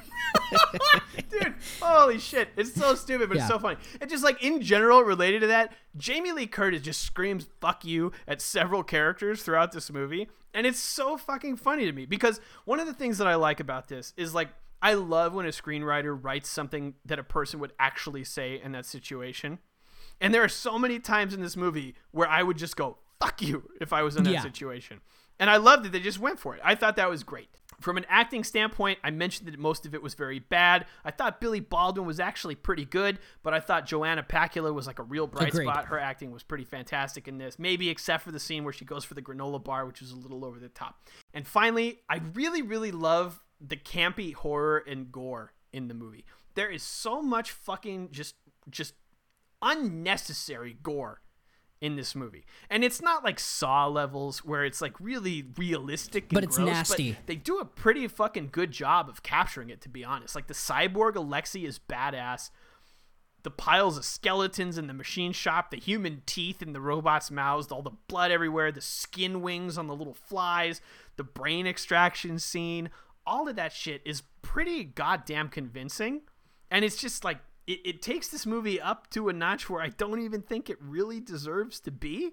dude, holy shit. It's so stupid, but Yeah. it's so funny. And just like in general, related to that, Jamie Lee Curtis just screams fuck you at several characters throughout this movie. And it's so fucking funny to me because one of the things that I like about this is like, I love when a screenwriter writes something that a person would actually say in that situation. And there are so many times in this movie where I would just go, fuck you, if I was in that Yeah. situation. And I loved that they just went for it. I thought that was great. From an acting standpoint, I mentioned that most of it was very bad. I thought Billy Baldwin was actually pretty good, but I thought Joanna Pacula was like a real bright Agreed. spot. Her acting was pretty fantastic in this, maybe except for the scene where she goes for the granola bar, which was a little over the top. And finally, I really, really love the campy horror and gore in the movie. There is so much fucking just just unnecessary gore in this movie. And it's not like Saw levels where it's like really realistic and But it's gross, nasty. they do a pretty fucking good job of capturing it to be honest. Like the cyborg Alexi is badass. The piles of skeletons in the machine shop, the human teeth in the robots' mouths, all the blood everywhere, the skin wings on the little flies, the brain extraction scene, all of that shit is pretty goddamn convincing. And it's just like it, it takes this movie up to a notch where I don't even think it really deserves to be.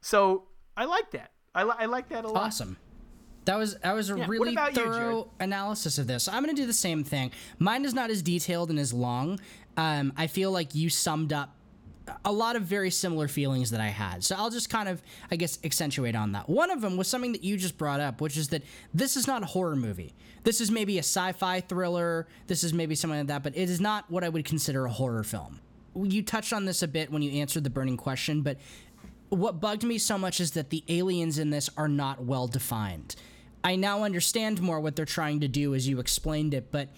So I like that. I, li- I like that a lot. Awesome. That was that was a Yeah, really about you, thorough analysis of this. I'm gonna do the same thing. Mine is not as detailed and as long. Um, I feel like you summed up a lot of very similar feelings that I had. So I'll just kind of, I guess, accentuate on that. One of them was something that you just brought up, which is that this is not a horror movie. This is maybe a sci-fi thriller. This is maybe something like that, but it is not what I would consider a horror film. You touched on this a bit when you answered the burning question, but what bugged me so much is that the aliens in this are not well defined. I now understand more what they're trying to do as you explained it, but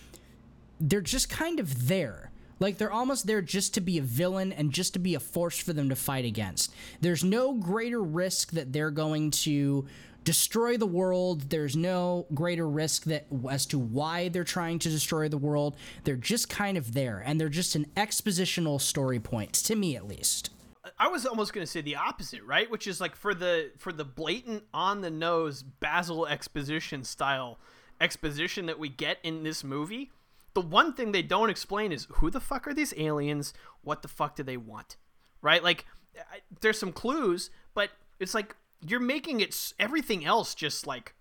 they're just kind of there. Like they're almost there just to be a villain and just to be a force for them to fight against. There's no greater risk that they're going to destroy the world. There's no greater risk that as to why they're trying to destroy the world. They're just kind of there and they're just an expositional story point to me at least. I was almost going to say the opposite, right? Which is like for the for the blatant on the nose Basil exposition style exposition that we get in this movie. The one thing they don't explain is who the fuck are these aliens? What the fuck do they want? Right? Like I, there's some clues, but it's like you're making it everything else just like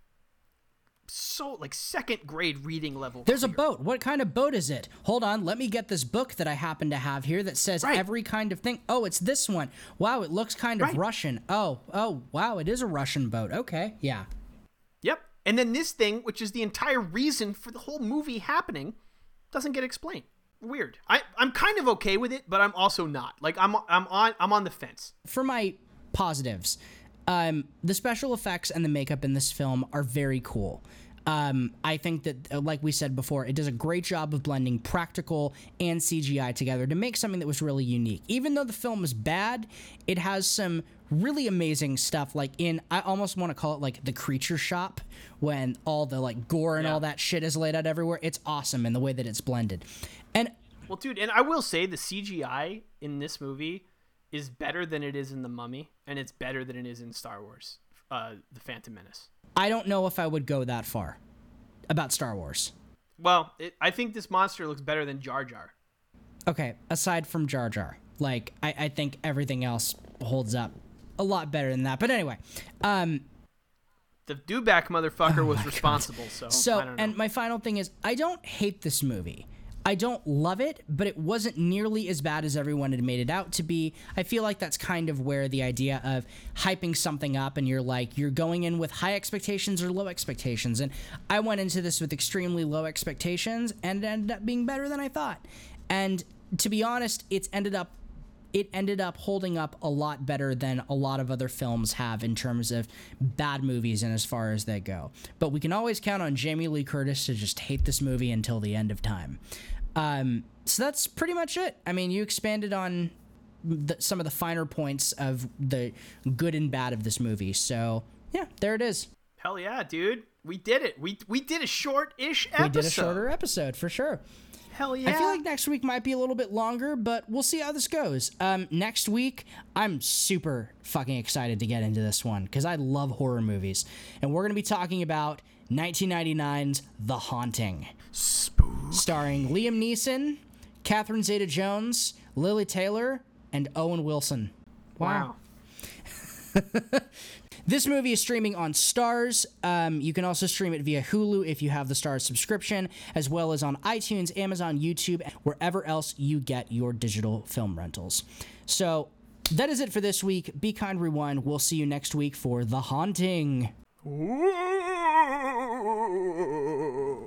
so like second grade reading level. There's a boat. What kind of boat is it? Hold on, let me get this book that I happen to have here that says every kind of thing. Oh, it's this one. Wow, it looks kind of Russian. Oh, oh, wow, it is a Russian boat. Okay, yeah. Yep. And then this thing, which is the entire reason for the whole movie happening, doesn't get explained. Weird. I, I'm kind of okay with it, but I'm also not. Like I'm I'm on I'm on the fence. For my positives, um, the special effects and the makeup in this film are very cool. Um, I think that, uh, like we said before, it does a great job of blending practical and CGI together to make something that was really unique. Even though the film is bad, it has some really amazing stuff. Like in, I almost want to call it like the creature shop when all the like gore and all that shit is laid out everywhere. It's awesome in the way that it's blended. And Well, dude, and I will say the CGI in this movie is better than it is in The Mummy, and it's better than it is in Star Wars, uh, The Phantom Menace. I don't know if I would go that far about Star Wars. Well, it, I think this monster looks better than Jar Jar. Okay, aside from Jar Jar, like I, I think everything else holds up a lot better than that. But anyway, um, The Dewback motherfucker was responsible, so, I so don't know. and my final thing is I don't hate this movie. I don't love it, but it wasn't nearly as bad as everyone had made it out to be. I feel like that's kind of where the idea of hyping something up and you're like, you're going in with high expectations or low expectations. And I went into this with extremely low expectations and it ended up being better than I thought. And to be honest, it's ended up it ended up holding up a lot better than a lot of other films have in terms of bad movies and as far as they go. But we can always count on Jamie Lee Curtis to just hate this movie until the end of time. Um, so that's pretty much it. I mean, you expanded on the, some of the finer points of the good and bad of this movie. So yeah, there it is. Hell yeah, dude. We did it. We we did a short-ish episode. We did a shorter episode for sure. Hell yeah. I feel like next week might be a little bit longer, but we'll see how this goes. Um, next week, I'm super fucking excited to get into this one because I love horror movies. And we're going to be talking about 1999's The Haunting. Spook. Starring Liam Neeson, Catherine Zeta Jones, Lili Taylor, and Owen Wilson. Wow. This movie is streaming on Starz. Um, you can also stream it via Hulu if you have the Starz subscription, as well as on iTunes, Amazon, YouTube, and wherever else you get your digital film rentals. So that is it for this week. Be kind, rewind. We'll see you next week for The Haunting.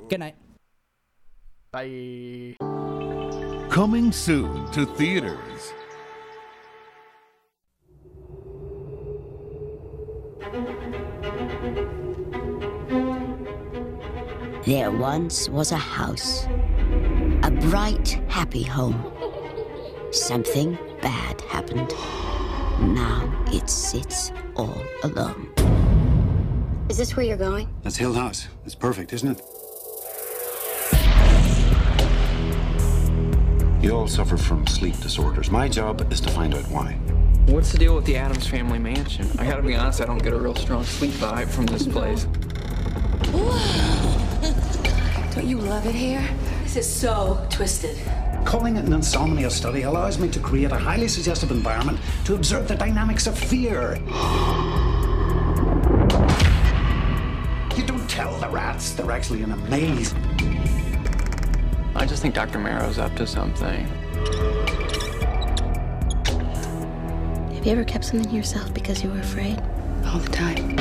Good night. Bye. Coming soon to theaters. There once was a house, a bright, happy home. Something bad happened. Now it sits all alone. Is this where you're going? That's Hill House. It's perfect, isn't it? You all suffer from sleep disorders. My job is to find out why. What's the deal with the Addams family mansion? I gotta be honest, I don't get a real strong sleep vibe from this place. Don't you love it here? This is so twisted. Calling it an insomnia study allows me to create a highly suggestive environment to observe the dynamics of fear. You don't tell the rats they're actually in a maze. I just think Dr. Marrow's up to something. Have you ever kept something to yourself because you were afraid? All the time.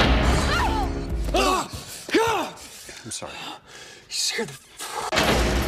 Ah! Ah! I'm sorry. You scared the